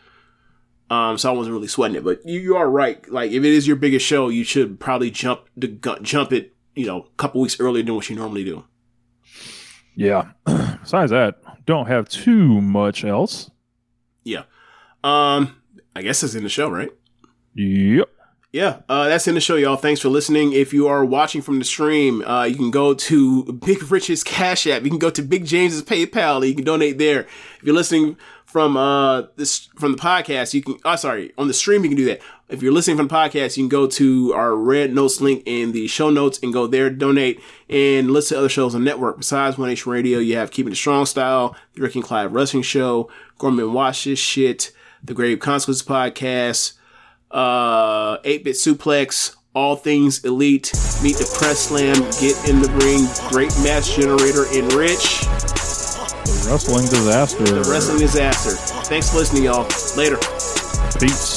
Um, so I wasn't really sweating it, but you, you are right. Like if it is your biggest show, you should probably jump the gu- jump it, you know, a couple weeks earlier than what you normally do. Yeah. Besides that, don't have too much else. Yeah. Um, I guess it's in the show, right? Yep. Yeah, uh, that's in the show, y'all. Thanks for listening. If you are watching from the stream, uh, you can go to Big Rich's Cash App. You can go to Big James's PayPal. You can donate there. If you're listening from uh this from the podcast, you can. Oh, sorry, on the stream you can do that. If you're listening from the podcast, you can go to our Red Notes link in the show notes and go there, donate, and listen to other shows on the network. Besides One Nation Radio, you have Keeping It Strong Style, the Rick and Clive Wrestling Show, Grown Men Watch This Shit, the Grave Consequences Podcast uh 8-bit suplex all things elite meet the press slam get in the ring great match generator in rich The wrestling disaster. the wrestling disaster thanks for listening y'all later Peace.